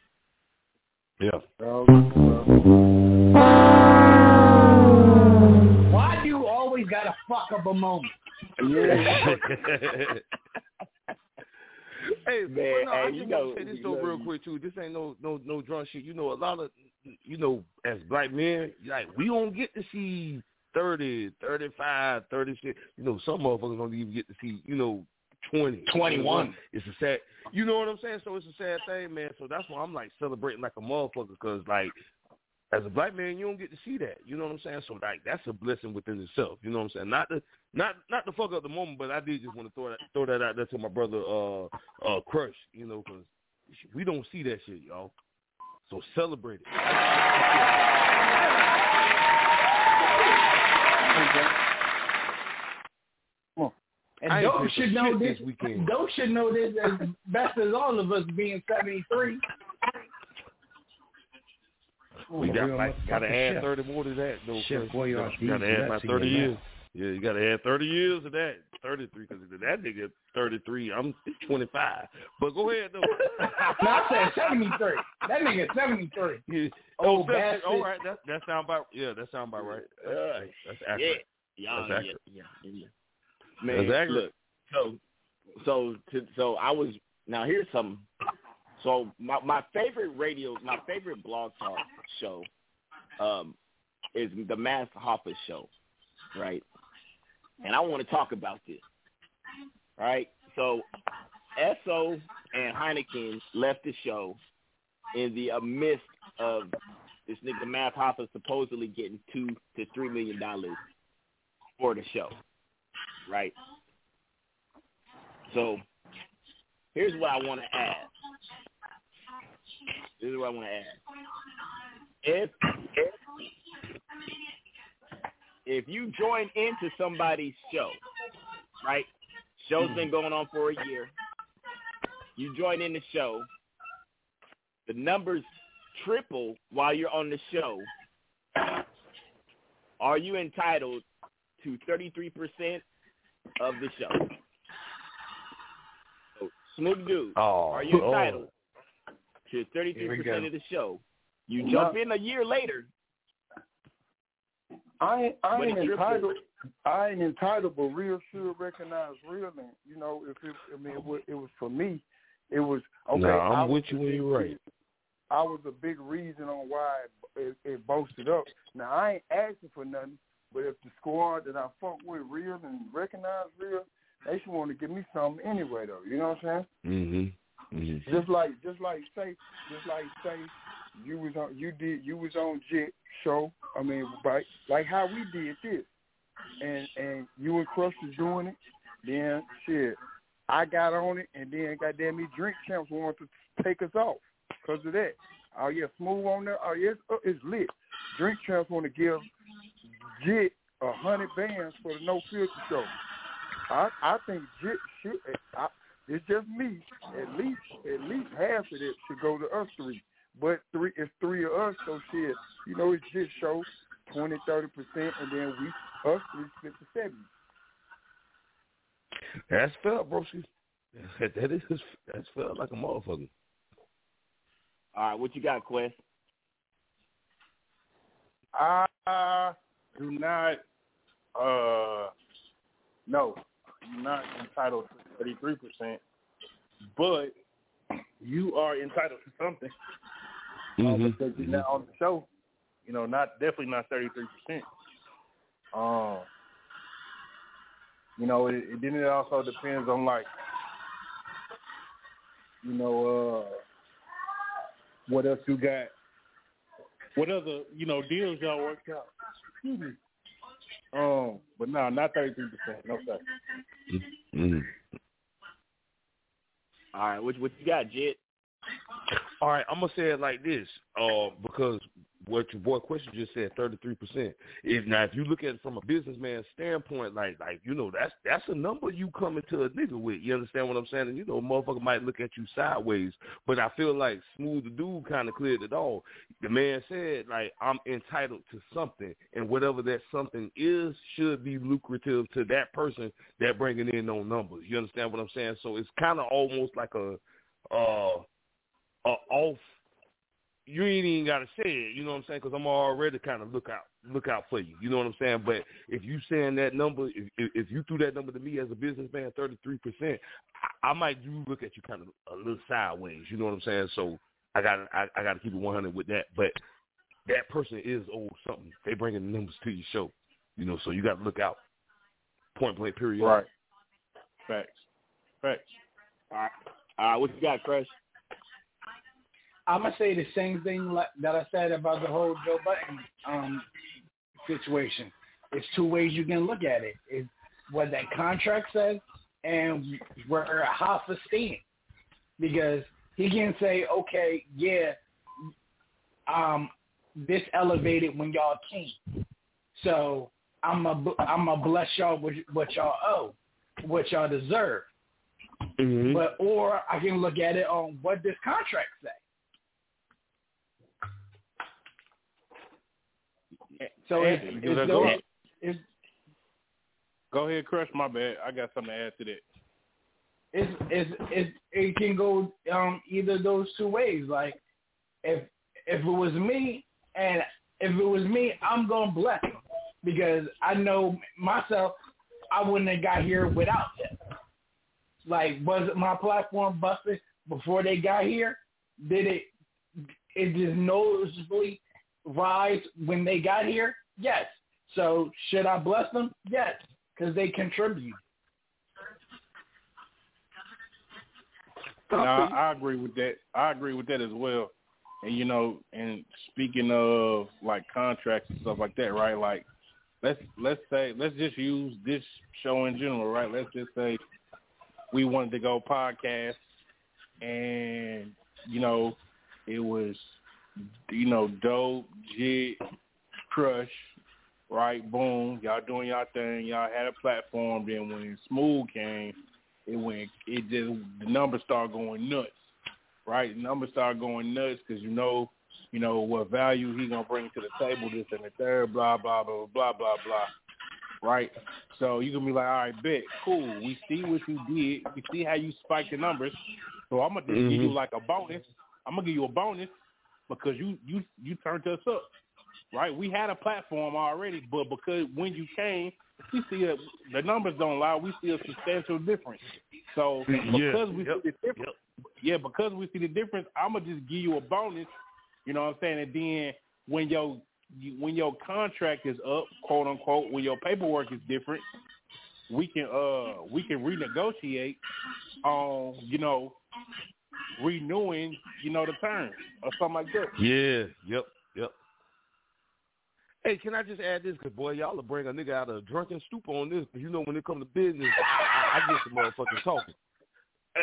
Yeah. Why do you always gotta fuck up a moment? Yeah. (laughs) (laughs) (laughs) hey, Man, but no, I just you want to say this though real quick too. This ain't no no no drunk shit. You know, a lot of you know, as black men, like we don't get to see 30, 35, 36. You know, some motherfuckers don't even get to see, you know, 20. 21. It's a sad, you know what I'm saying? So it's a sad thing, man. So that's why I'm like celebrating like a motherfucker because like as a black man, you don't get to see that. You know what I'm saying? So like that's a blessing within itself. You know what I'm saying? Not to not not to fuck up the moment, but I did just want to throw that throw that out there to my brother uh uh Crush. You know, because we don't see that shit, y'all. So celebrate it. And I Dope should know this. this weekend. Dope should know this as best as all of us being seventy three. We got like gotta add thirty more to that though. Chef Boyardee You gotta add my thirty years. Yeah, you gotta add thirty years to that. Thirty three because that nigga thirty three. I'm twenty five. But go ahead though. (laughs) no, I said seventy three. That nigga seventy three. (laughs) Yeah. Oh, Oh, all right. That that sound about yeah. That sound about right. That's, Uh, that's accurate. Yeah, That's yeah, accurate. yeah, yeah, yeah. Man, That's accurate. look, so so to, so I was now here's something. So my my favorite radio, my favorite blog talk show, um, is the Math Hoffa show, right? And I want to talk about this, right? So, Esso and Heineken left the show in the midst of this nigga Math Hoffa supposedly getting two to three million dollars for the show, right? So here's what I want to add. This is what I want to ask. If if if you join into somebody's show, right? Show's been going on for a year. You join in the show. The numbers triple while you're on the show. Are you entitled to 33% of the show? So, Smooth Dude, Oh, are you entitled to Here 33% of the show? You jump in a year later, I I But ain't entitled. I ain't entitled, but real should recognize real. And you know, if it, I mean, it was, it was for me. It was okay. Nah, I I'm was with you a when you're right. I was a big reason on why it, it, it boasted up. Now I ain't asking for nothing, but if the squad that I fuck with real and recognize real, they should want to give me something anyway, though. You know what I'm saying? Mm-hmm. Mm-hmm. Just like, just like say, just like say, you was on, you did, you was on Jit show. I mean, right, like how we did this, and and you and Crush was doing it. Then shit, I got on it, and then goddamn me, Drink Champs wanted to take us off because of that. Oh yeah, smooth on there. Oh yeah, it's, uh, it's lit. Drink Champs want to give Jit a hundred bands for the No Filter show. I I think Jit should. I, it's just me. At least at least half of it should go to us three. But three it's three of us, so shit. You know, it's just show 20, 30 percent, and then we us three split the seventy. That's felt, broski. That, that is that's felt like a motherfucker. all right, what you got, Quest? I do not, uh, no, I'm not entitled to 33 percent, but you are entitled to something Mm-hmm. because you're not on the show. You know, not definitely not 33 percent. Um, you know, it, it, then it also depends on like, you know, uh, what else you got what other you know deals y'all worked out? Excuse me. Um, but no, not thirty three percent. No sir. Mm-hmm. All right, what what you got, Jit? All right, I'm gonna say it like this, uh, because what your boy question just said, thirty three percent. If now if you look at it from a businessman standpoint, like like you know that's that's a number you coming to a nigga with. You understand what I'm saying? And you know, a motherfucker might look at you sideways, but I feel like Smooth the Dude kind of cleared it all. The man said like I'm entitled to something, and whatever that something is should be lucrative to that person that bringing in those numbers. You understand what I'm saying? So it's kind of almost like a uh, a off you ain't even gotta say it. You know what I'm saying? Because I'm already kind of look out, look out for you. You know what I'm saying? But if you saying that number, if if, you threw that number to me as a businessman, 33 percent, I, might do look at you kind of a little sideways. You know what I'm saying? So I got I, I got to keep it 100 with that. But that person is old something. They bringing the numbers to your show. You know, so you got to look out. Point blank. Period. Right. Facts. Facts. All right. All right. What you got, Crush? I'm gonna say the same thing that I said about the whole Joe Budden um, situation. It's two ways you can look at it. It's what that contract says and where Hoffa stands. Because he can say, okay, yeah, um, this elevated when y'all came. So I'm a I'm a bless y'all with what y'all owe, what y'all deserve. Mm-hmm. But or I can look at it on what this contract say. So it's, Anthony, it's go, those, ahead. it's, go ahead, Crush. My bad. I got something to add to that. it's, it's, it's, it can go um, either those two ways. Like if if it was me and if it was me, I'm gonna bless him because I know myself. I wouldn't have got here without them. Like, was it my platform busted before they got here? Did it? It just noticeably rise when they got here? Yes. So should I bless them? Yes, because they contribute. No, I agree with that. I agree with that as well. And you know, and speaking of like contracts and stuff like that, right? Like let's let's say let's just use this show in general, right? Let's just say we wanted to go podcast and you know, it was you know, dope, jit, crush, right? Boom, y'all doing y'all thing, y'all had a platform, then when Smooth came, it went it just the numbers start going nuts right? Numbers start going nuts because you know, you know what value he gonna bring to the table, this and the third, blah blah blah blah blah blah, right? So you can be like, all right, bet, cool. We see what you did. We see how you spiked the numbers. So I'm gonna just give you Mhm. like a bonus. I'm gonna give you a bonus because you you you turned us up, right? We had a platform already, but because when you came, we see a, the numbers don't lie. We see a substantial difference. So Yeah, because we yep, see the difference, yeah, because we see the difference, I'm gonna just give you a bonus. You know what I'm saying? And then when your when your contract is up, quote unquote, when your paperwork is different, we can uh we can renegotiate on you know renewing you know the terms or something like that. Yeah. Yep. Yep. Hey, can I just add this? Cause boy, y'all will bring a nigga out of a drunken stupor on this. 'cause you know when it come to business, I, I get some motherfucking talking.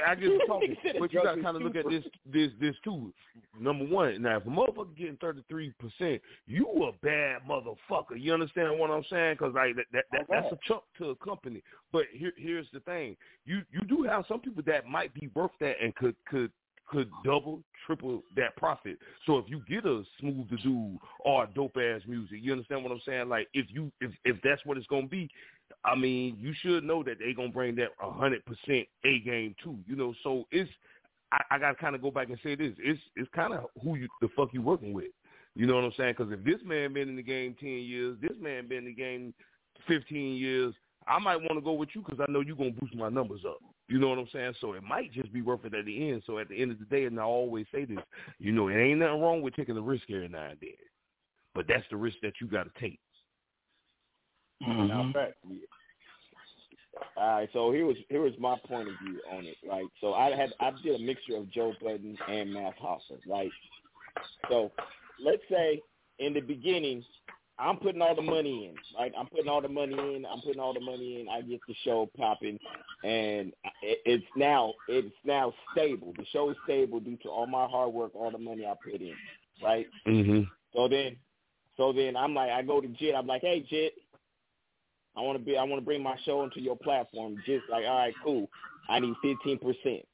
I just (laughs) talking. He said a But you got to kind of look at this, this, this too. Number one, now if a motherfucker getting thirty three percent, you a bad motherfucker. You understand what I'm saying? Because like that, that, that that's a chunk to a company. But here, here's the thing: you you do have some people that might be worth that and could could could double, triple that profit. So if you get a Smooth the Dude or dope ass music, you understand what I'm saying? Like if you if if that's what it's gonna be, I mean, you should know that they gonna bring that a hundred percent A game too. You know, so it's I, I gotta kind of go back and say this: it's it's kind of who you the fuck you working with. You know what I'm saying? Because if this man been in the game ten years, this man been in the game fifteen years, I might want to go with you because I know you're gonna boost my numbers up. You know what I'm saying? So it might just be worth it at the end. So at the end of the day, and I always say this, you know, it ain't nothing wrong with taking the risk every now and then, but that's the risk that you got to take. Now, fact, All right, so here was here was my point of view on it, right? So I had I did a mixture of Joe Budden and Math Hoffa, right? So let's say in the beginning, I'm putting all the money in, right? I'm putting all the money in. I'm putting all the money in. I get the show popping, and it, it's now it's now stable. The show is stable due to all my hard work, all the money I put in, right? Mm-hmm. So then, so then I'm like, I go to Jit. I'm like, hey Jit, I want to be, I want to bring my show into your platform. Just like, all right, cool. I need 15 percent.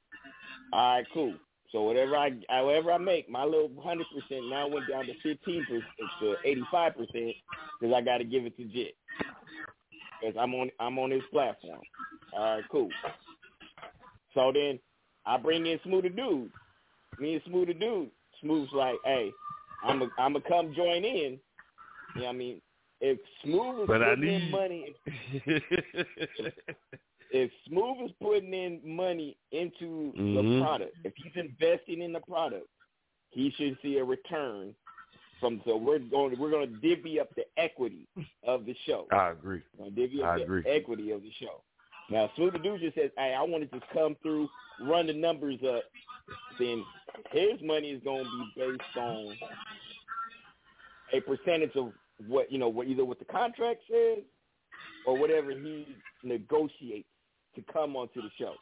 All right, cool. So whatever I, whatever I make, my little hundred percent now went down to 15 percent to 85 percent because I got to give it to Jit because I'm on, I'm on his platform. All right, cool. So then I bring in Smooth Dude. Me and Smooth Dude. Smooth's like, hey, I'm a, I'm gonna come join in. You know what I mean? If Smooth is But I putting in money, (laughs) if Smooth is putting in money into the Mhm. product, if he's investing in the product, he should see a return from. So we're going, we're going to divvy up the equity of the show. I agree. Divvy up I the agree. equity of the show. Now, Smooth the Dude just says, "Hey, I wanted to come through, run the numbers up." Then his money is going to be based on a percentage of what you know, what either what the contract says or whatever he negotiates to come onto the show.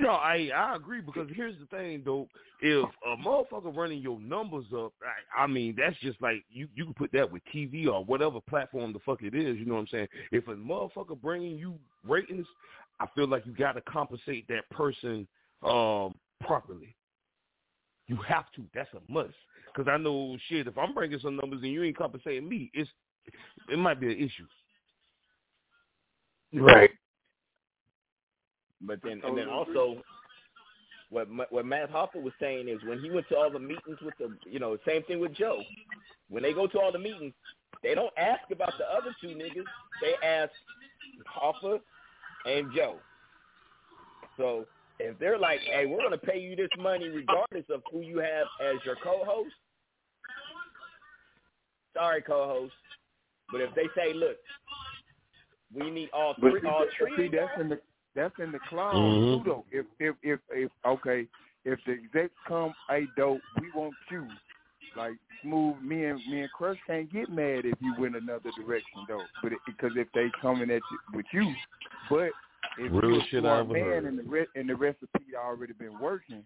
No, I I agree because here's the thing though. If a motherfucker running your numbers up, I, I mean that's just like you you can put that with TV or whatever platform the fuck it is. You know what I'm saying? If a motherfucker bringing you ratings, I feel like you got to compensate that person um properly. You have to. That's a must. Because I know shit. If I'm bringing some numbers and you ain't compensating me, it's it might be an issue. Right. But then, and then also, what what Math Hoffa was saying is when he went to all the meetings with the, you know, same thing with Joe. When they go to all the meetings, they don't ask about the other two niggas. They ask Hoffa and Joe. So if they're like, "Hey, we're gonna pay you this money regardless of who you have as your co-host," sorry, co-host. But if they say, "Look, we need all three, all that- three," see, that's in the that's in the cloud Mhm. too, though. If if if if okay, if the execs come, hey, dope, we want you. Like smooth, me and me and Crush can't get mad if you went another direction though. But it, because if they coming at you with you, but if Real shit I ever man heard. and the re- and the recipe already been working,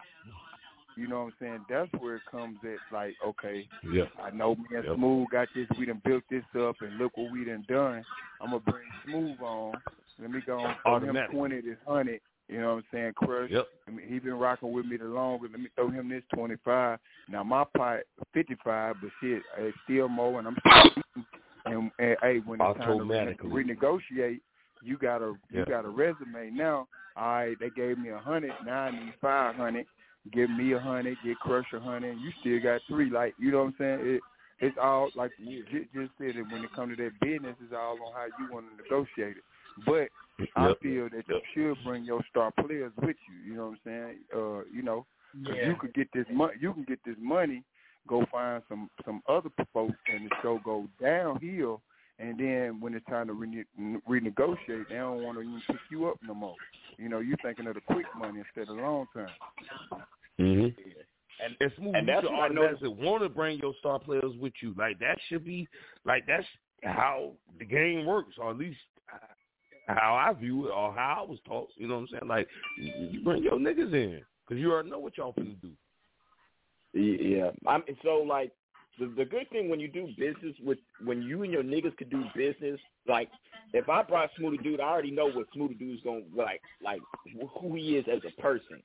you know what I'm saying? That's where it comes at. Like okay, Yeah. I know me and Yep. Smooth got this. We done built this up, and look what we done done. I'm gonna bring Smooth on. Let me go on throw him twenty this hundred. You know what I'm saying? Crush. Yep. I mean, he been rocking with me the longest. Let me throw him this twenty five. Now my pot fifty five, but shit, it's still more, and I'm eating. And, and hey, when it's time to renegotiate, you got a you Yeah. got a resume now. All right, they gave me a hundred. Now I need five hundred. Give me a hundred. Get Crush a hundred. You still got three. Like you know what I'm saying? It it's all like you ju- just said it. When it comes to that business, it's all on how you want to negotiate it. But I feel that you should bring your star players with you. You know what I'm saying? Uh, you know, 'cause Yeah. you could get this money. You can get this money. Go find some some other folks, and the show go downhill. And then when it's time to rene- renegotiate, they don't want to even pick you up no more. You know, you're thinking of the quick money instead of the long term. Mm-hmm. And, and smooth. and you that's should what I noticed. automatically want to bring your star players with you. Like that should be like that's how the game works, or at least how I view it, or how I was taught. You know what I'm saying? Like you you bring your niggas in because you already know what y'all finna do. Yeah, I'm so like the the good thing when you do business with when you and your niggas could do business. Like if I brought Smoothie Dude, I already know what Smoothie Dude's gonna like, like who he is as a person.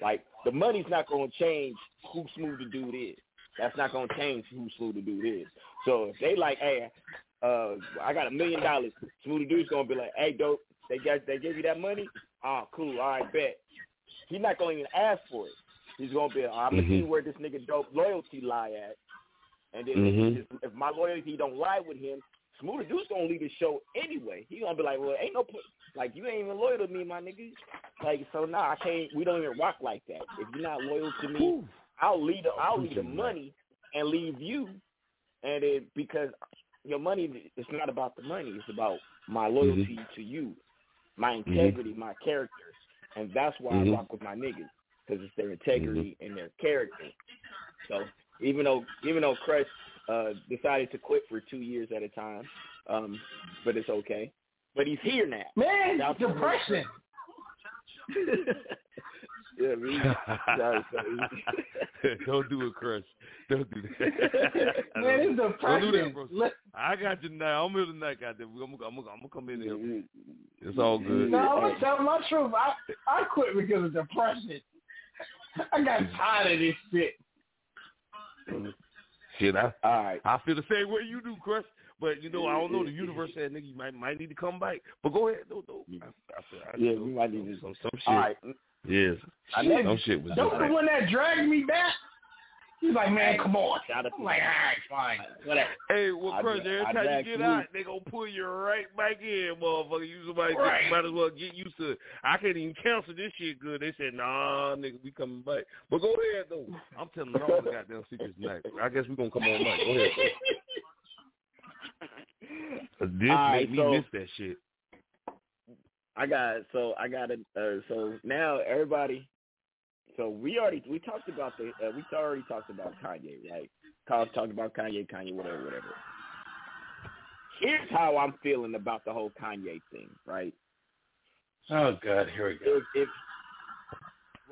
Like the money's not gonna change who Smoothie Dude is. That's not gonna change who Smoothie Dude is. So if they like, hey, uh, I got a million dollars, Smoothie Dude's gonna be like, hey, dope, they got they gave you that money? Ah, cool, all right, bet. He's not gonna even ask for it. He's gonna be, I'm gonna see Mhm. where this nigga dope loyalty lie at, and then Mhm. if, if my loyalty don't lie with him, Smoothie Dude's gonna leave the show anyway. He gonna be like, well, ain't no like you ain't even loyal to me, my nigga. Like so, nah, I can't. We don't even rock like that. If you're not loyal to me, I'll leave the I'll leave the money and leave you, and it because your money it's not about the money. It's about my loyalty to you, my integrity, my character, and that's why Mhm. I rock with my niggas because it's their integrity and their character. So even though even though Crush uh, decided to quit for two years at a time, um, but it's okay. But he's here now. Man, Now- depression. (laughs) Yeah, me. (laughs) Don't do it, Crush. Don't do that. (laughs) Man, it's depression. Don't do that, bro. Let- I got you now. I'm in the night, goddamn. I'm, I'm, I'm, I'm gonna come in here. It's all good. No, I'm gonna tell my truth. I I quit because of depression. I got tired of this shit. Shit, I, all right. I feel the same way you do, Chris. But you know, I don't know. The universe said, "Nigga, you might might need to come back." But go ahead, no, no. I, I, feel- I, Yeah, know we might need to- some, some shit. All right. Yes, I know. some shit was Don't the one that dragged me back. He's like, man, come on. Shout out I'm like, all right, fine, whatever. Hey, well, I Crush, dra- every time you get you. out, they gonna pull you right back in, motherfucker. You somebody Right. might as well get used to it. I can't even cancel this shit good. They said, nah, nigga, we coming back. But go ahead, though. I'm telling all the goddamn secrets tonight. I guess we gonna come on back. Go ahead. (laughs) Cause this All right, make me so- miss that shit. I got so I got it. Uh, so now everybody. So we already we talked about the uh, we already talked about Kanye, right? Carl talked about Kanye, Kanye, whatever, whatever. Here's how I'm feeling about the whole Kanye thing, right? Oh God, here we go. If, if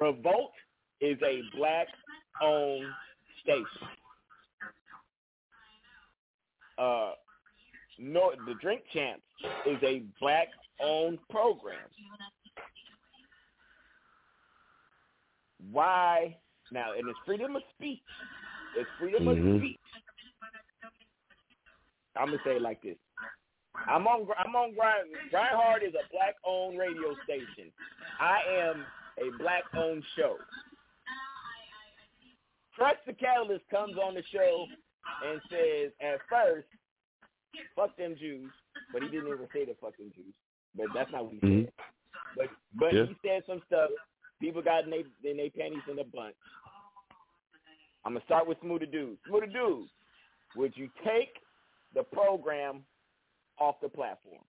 Revolt is a black-owned station, uh, no, the Drink Champs is a black-owned program. Why now? And it's freedom of speech. It's freedom Mhm. of speech. I'm gonna say it like this. I'm on. I'm on Grind. Grind Hard is a black-owned radio station. I am a black-owned show. Crush Da Catalyst comes on the show and says, at first, "Fuck them Jews," but he didn't even say the "fuck them Jews." But that's not what he Mhm. said. But but Yeah. he said some stuff. People got in they in they panties in a bunch. I'm gonna start with Smooth the Dude. Smooth the Dude, would you take the program off the platform?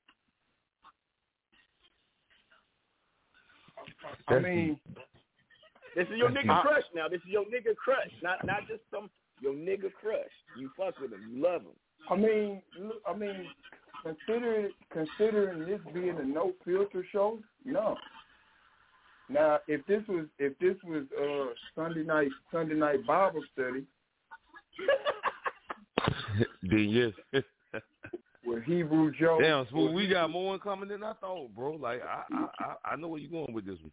I mean, This is your nigga crush now. This is your nigga crush, not not just some your nigga crush. You fuck with him, you love him. I mean, I mean, considering considering this being a no filter show, no. Now, if this was if this was uh Sunday night Sunday night Bible study (laughs) then yes. (laughs) with Hebrew Joe, Damn, Smooth, we got more in common than I thought, bro. Like I, I, I, know where you're going with this one.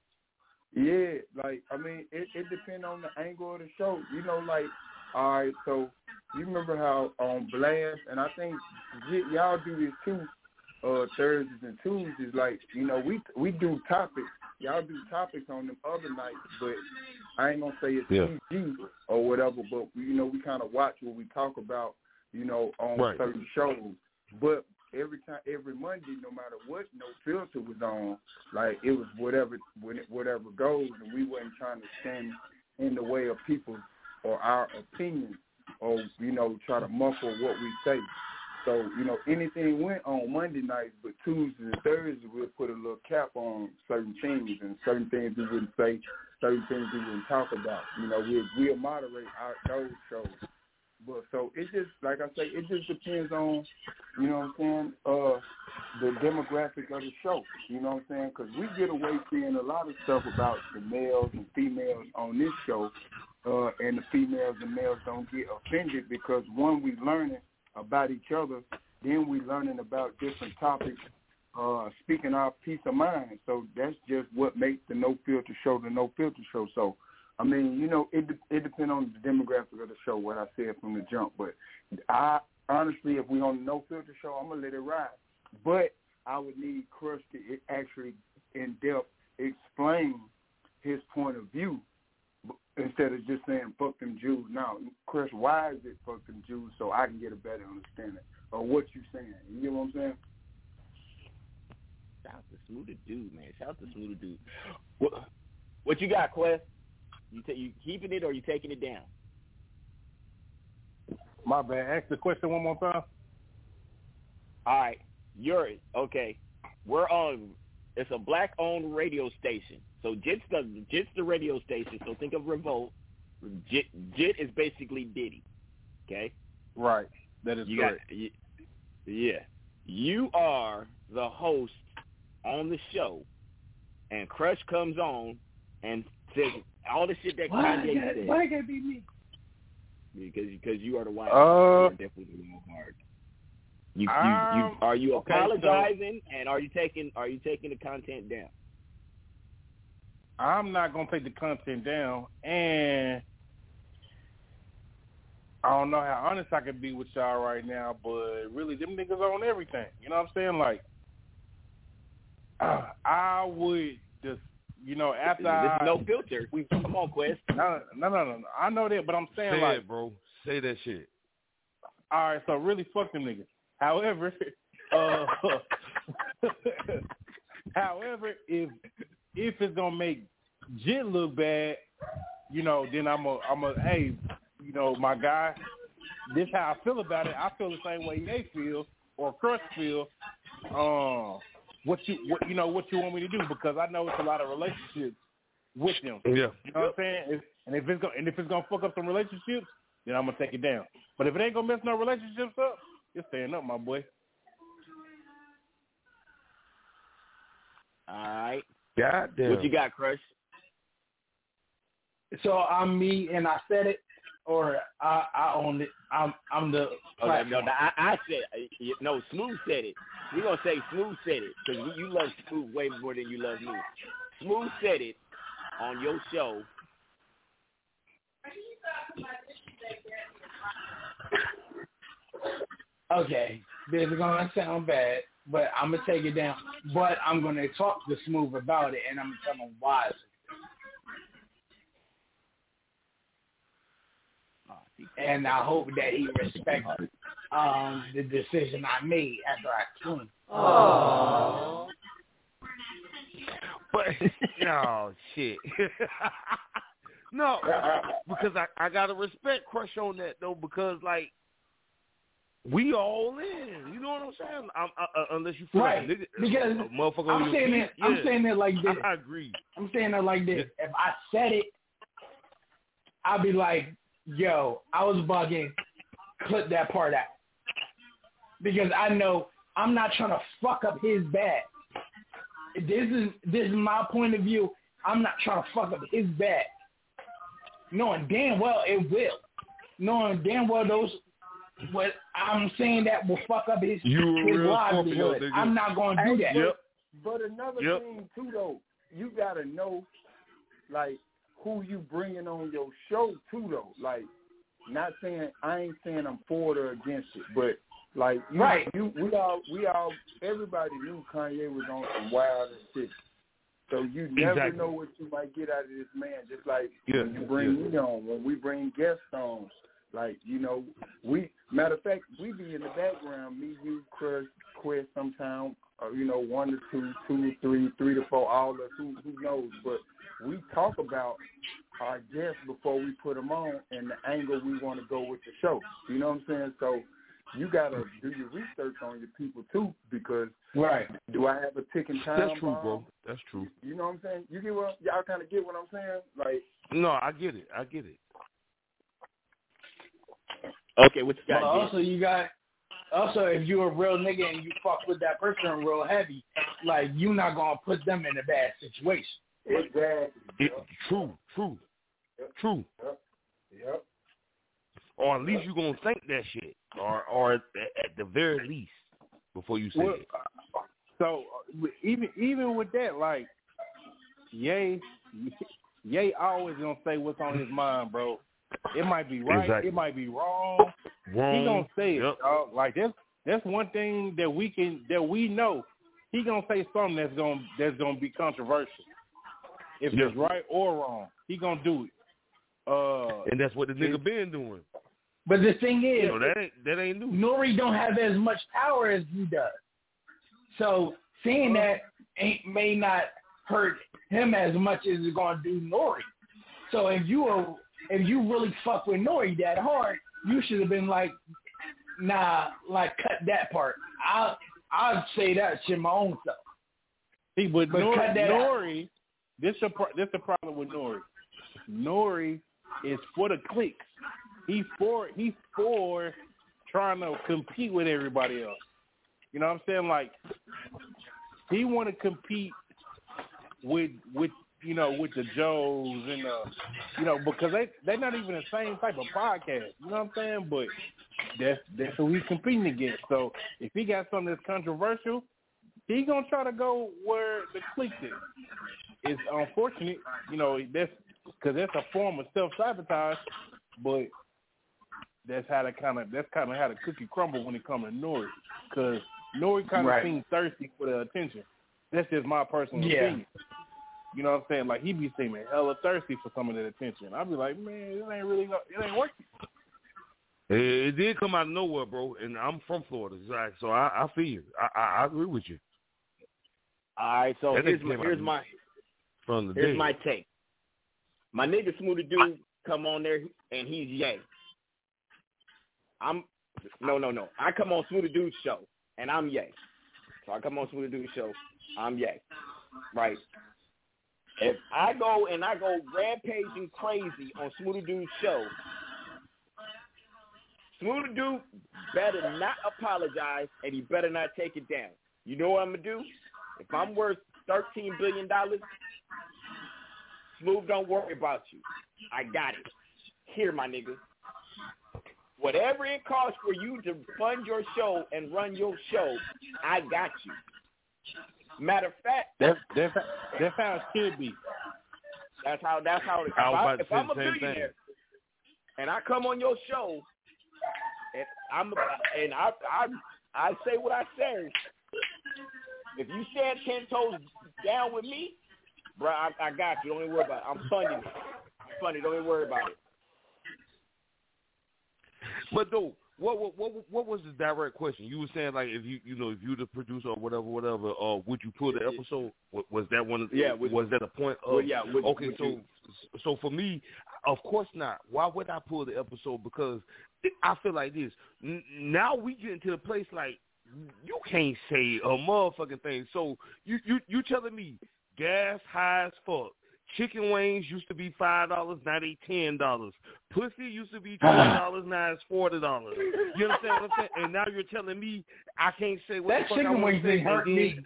Yeah, like I mean, it it depends on the angle of the show. You know, like all right, so you remember how on Blast, and I think y'all do this too, uh Thursdays and Tuesdays. Like you know, we we do topics. Y'all do topics on them other nights, but I ain't gonna say it's Yeah. PG or whatever. But you know, we kind of watch what we talk about. You know, on Right. certain shows. But every time, every Monday, no matter what, no filter was on. Like it was whatever, when it, whatever goes, and we wasn't trying to stand in the way of people or our opinions, or you know, try to muffle what we say. So you know, anything went on Monday nights, but Tuesdays and Thursdays we'll put a little cap on certain things, and certain things we wouldn't say, certain things we wouldn't talk about. You know, we'll we'll moderate our those shows. But so it just like I say, it just depends on, you know what I'm saying, uh, the demographic of the show. You know what I'm saying? Because we get away saying a lot of stuff about the males and females on this show, uh, and the females and males don't get offended because one, we learning about each other, then we learning about different topics, uh, speaking our peace of mind. So that's just what makes the no filter show the no filter show. So I mean, you know, it it depends on the demographic of the show, what I said from the jump. But I honestly, if we on the no filter show, I'm gonna let it ride. But I would need Crush to actually in depth explain his point of view instead of just saying fuck them Jews. Now, Chris, why is it fuck them Jews? So I can get a better understanding of what you're saying. You get what I'm saying? Shout out to Smooth the Dude, man. Shout out to Smooth the Dude. What, what you got, Quest? You ta- you keeping it or you taking it down? My bad. Ask the question one more time. All right, you're okay. We're on. It's a black-owned radio station. So JIT's the JIT's the radio station. So think of Revolt. JIT, JIT is basically Diddy. Okay. Right. That is You correct. got, y- yeah. You are the host on the show, and Crush comes on and says all the shit that Why Kanye it gotta- said. why gotta be me? Because because you are the white. Uh. You're definitely the wild card. You, you, you, Um, are you okay, so- apologizing and are you taking are you taking the content down? I'm not gonna take the content down, and I don't know how honest I can be with y'all right now, but really, them niggas own everything. You know what I'm saying? Like, I would just, you know, after This I, is no filter. We come on, Quest. No, no, no, no. I know that, but I'm saying Say like, it, bro. Say that shit. all right, so really, fuck them niggas. However, (laughs) uh, (laughs) however, if if it's gonna make Jit look bad, you know, then I'm a, I'm a, hey, you know, my guy, this how I feel about it. I feel the same way they feel or Crush feel. Um, what you, what you know, what you want me to do? Because I know it's a lot of relationships with them. Yeah. You know what I'm saying? If, and if it's gonna, and if it's gonna fuck up some relationships, then I'm gonna take it down. But if it ain't gonna mess no relationships up, you're staying up, my boy. All right. God damn. What you got, Crush? So I'm me and I said it, or I, I own it. I'm I'm the Oh, no, no, no, I, I said uh, no. Smooth said it. We're gonna say Smooth said it because you love Smooth way more than you love me. Smooth said it on your show. Okay, this is gonna sound bad, but I'm gonna take it down. But I'm gonna talk to Smooth about it, and I'm gonna tell him why. And I hope that he respects um, the decision I made after I cleaned. But (laughs) oh shit. (laughs) no, because I I gotta respect Crush on that though because like we all in. You know what I'm saying? I'm, uh, uh, unless you feel Right, like nigga, because a motherfucker I'm saying feet. it. I'm saying it like this. I agree. I'm saying that like this. If I said it, I'd be like, "Yo, I was bugging. Clip that part out." Because I know I'm not trying to fuck up his bag. This is this is my point of view. I'm not trying to fuck up his bag. Knowing damn well it will. Knowing damn well those what I'm saying that will fuck up his You his real livelihood. Scorpio. I'm not going to do Hey, that. But another Yep. thing too, though, you gotta know, like, who you bringing on your show too, though. Like, not saying I ain't saying I'm for it or against it, but like, you, Right. You, we all, we all, everybody knew Kanye was on some wild shit. So you never Exactly. know what you might get out of this man. Just like Yeah, when you bring yeah. me on, when we bring guests on, like you know, we matter of fact, we be in the background. Me, you, Chris, Quest, sometime, uh, you know, one to two, two to three, three to four, all of us. Who who knows? But we talk about our guests before we put them on and the angle we want to go with the show. You know what I'm saying? So you gotta do your research on your people too, because Right. do I have a ticking time That's true, bomb? bro. That's true. You know what I'm saying? You get what y'all kind of get what I'm saying? Like, No, I get it. I get it. Okay, what you got? Jit? also you got also if you a real nigga and you fuck with that person real heavy, like you not gonna put them in a bad situation. exactly. It, true, true, true. Yep. yep. Or at least you gonna think that shit, or or at, at the very least before you say Well, it. So uh, even even with that, like, Ye, (laughs) Ye always gonna say what's on his mind, bro. It might be right, Exactly. it might be wrong. Wrong. He gonna say it, Yep. dog. Like that's that's one thing that we can that we know. He gonna say something that's gonna that's gonna be controversial. If Yeah. it's right or wrong, he gonna do it. Uh, And that's what the nigga been doing. But the thing is, You know, that ain't that ain't new. Nori don't have as much power as he does. So saying that ain't may not hurt him as much as it's gonna do Nori. So if you are if you really fuck with Nori that hard, you should have been like, nah, like cut that part. I'll I'll say that shit my own self. See, but, But Nori, cut that out. Nori this pro- this the problem with Nori. Nori is for the clicks. He's for he's for trying to compete with everybody else. You know what I'm saying? Like he want to compete with with you know, with the Joes and the, you know, because they they're not even the same type of podcast. You know what I'm saying? But that's that's who he's competing against. So if he got something that's controversial, he gonna try to go where the click is. It's unfortunate, you know, that's because that's a form of self sabotage, but that's how the kind of that's kind of how the cookie crumble when it comes to Nori, because Nori kind of Right. seems thirsty for the attention. That's just my personal Yeah. opinion. You know what I'm saying? Like he be seeming hella thirsty for some of that attention. I'd be like, man, it ain't really, it ain't working. It, it did come out of nowhere, bro, and I'm from Florida, Zach, so I, I feel you. I, I, I agree with you. All right, so That here's my, here's my From the here's day. my take. My nigga Smooth the Dude come on there and he's yay. I'm no no no. I come on Smooth the Dude's show and I'm yay. So I come on Smooth the Dude's show, I'm yay. Right. If I go and I go rampaging crazy on Smooth the Dude's show, Smooth the Dude better not apologize and he better not take it down. You know what I'm gonna do? If I'm worth thirteen billion dollars, Smooth, don't worry about you. I got it. Here, my nigga. Whatever it costs for you to fund your show and run your show, I got you. Matter of fact, That's that's that's how it should be. that's how that's how if, I if I, if I'm a the same thing. billionaire and I come on your show and I'm and I I I say what I say. If you stand ten toes down with me, bro, I, I got you. Don't even worry about it. I'm funding it. I'm funding. Don't even worry about it. But though, what what what what was the direct question? You were saying like if you you know if you the producer or whatever whatever, uh, would you pull the episode? Was, was that one? Of, Yeah, would- was that a point? Of, well, yeah, would- okay, would so you- so for me, of course not. Why would I pull the episode? Because I feel like this. Now we get into the place like you can't say a motherfucking thing. So you you you telling me gas high as fuck. Chicken wings used to be five dollars, now they ten dollars. Pussy used to be (laughs) twenty dollars, now it's forty dollars. You understand what I'm saying? And now you're telling me I can't say what That the fuck I chicken want wings to say. hurt me.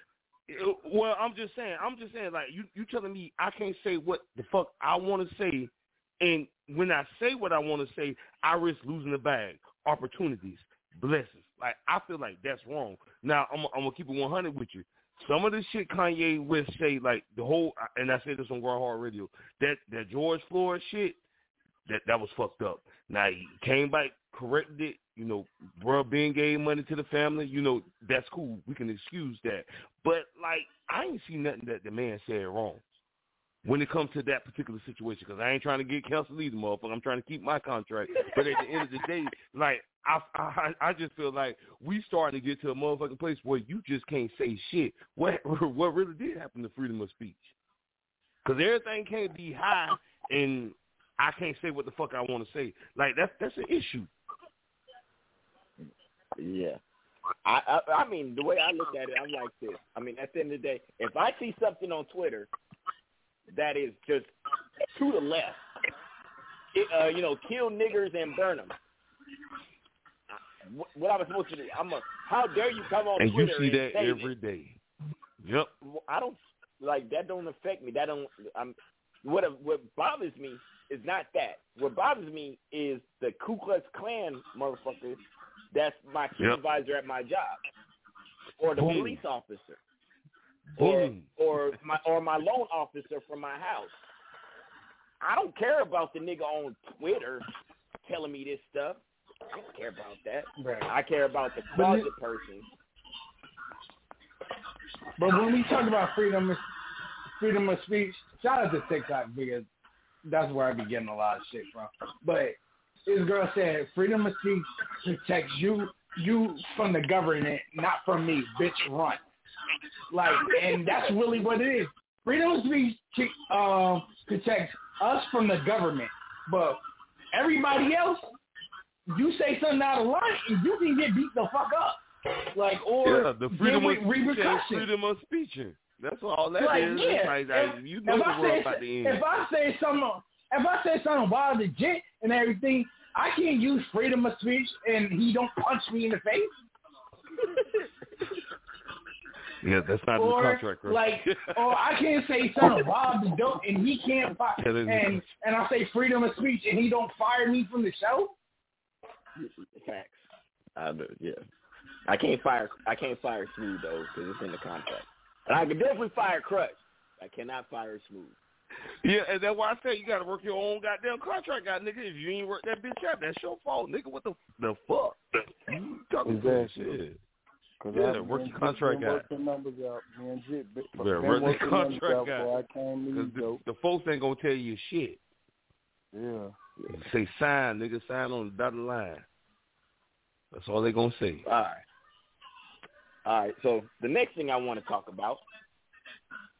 Uh, Well, I'm just saying. I'm just saying. Like you, you telling me I can't say what the fuck I want to say, and when I say what I want to say, I risk losing the bag, opportunities, blessings. Like I feel like that's wrong. Now I'm, I'm gonna keep it 100 with you. Some of the shit Kanye West say, like the whole, and I said this on Ground Hard Radio, that that George Floyd shit, that that was fucked up. Now he came back, corrected it. You know, bro, being gave money to the family. You know, that's cool. We can excuse that. But like, I ain't see nothing that the man said wrong when it comes to that particular situation. Because I ain't trying to get canceled either, motherfucker. I'm trying to keep my contract. But at the end of the day, like I, I, I just feel like we starting to get to a motherfucking place where you just can't say shit. What, (laughs) what really did happen to freedom of speech? Because everything can't be high, and I can't say what the fuck I want to say. Like that's that's an issue. Yeah. I, I I mean the way I look at it, I'm like this. I mean, at the end of the day, if I see something on Twitter that is just to the left, it, uh, you know, kill niggers and burn them. What, what I was supposed to do? I'm a. How dare you come on And you see that every day. Yep. I don't like that. Don't affect me. That don't. I'm. What what bothers me is not that. What bothers me is the Ku Klux Klan motherfucker. That's my Yep. supervisor at my job, or the Boom. police officer, or mm. or my or my loan officer from my house. I don't care about the nigga on Twitter telling me this stuff. I don't care about that. Right. I care about the But closet you- person. But when we talk about freedom of freedom of speech, shout out to TikTok because that's where I be getting a lot of shit from. But this girl said freedom of speech protects you you from the government, not from me, bitch run. Like and that's really what it is. Freedom of speech um protects us from the government. But everybody else, you say something out of line and you can get beat the fuck up. Like or yeah, the freedom of speech. repercussions. Freedom of speeching. That's all that is. like, It's yeah. Like, if, you know if the I world say, about to end. If I say something, if I say something about the jet and everything, I can't use freedom of speech and he don't punch me in the face. (laughs) Yeah, that's not or, in the contract. Right? Like, or I can't say something Bob the dope and he can't fire, Yeah, that is- and and I say freedom of speech and he don't fire me from the show. Facts. I do, yeah. I can't fire. I can't fire Smooth though because it's in the contract. And I can definitely fire Crush. I cannot fire Smooth. Yeah, and that's why I say you gotta work your own goddamn contract out, nigga. If you ain't work that bitch out, that's your fault, nigga. What the the fuck? You talking about Exactly. shit? Cause Yeah, I, work me your contract Jit been out. Working numbers out. Me and Jit been, Yeah, been work the working (laughs) numbers contract out before out. I came to Cause you, the, the folks ain't gonna tell you shit. Yeah. Say sign, nigga, sign on the dotted line. That's all they gonna say. All right. All right. So the next thing I want to talk about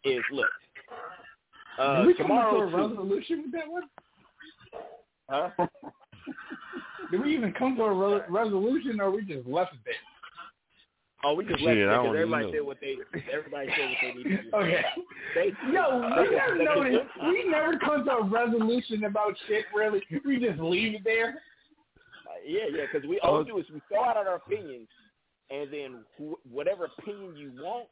is look. Uh, Did we come tomorrow to a too- resolution with that one? Huh? (laughs) Did we even come to a re- resolution, or we just left it there? Oh, we just Shit, left it because everybody even said what they everybody said what they needed to do. (laughs) Okay. They, Yo, we they- (laughs) never they- noticed. We never come to a resolution about shit. Really, we just leave it there. Yeah, yeah, because we all do is we throw out our opinions, and then wh- whatever opinion you want,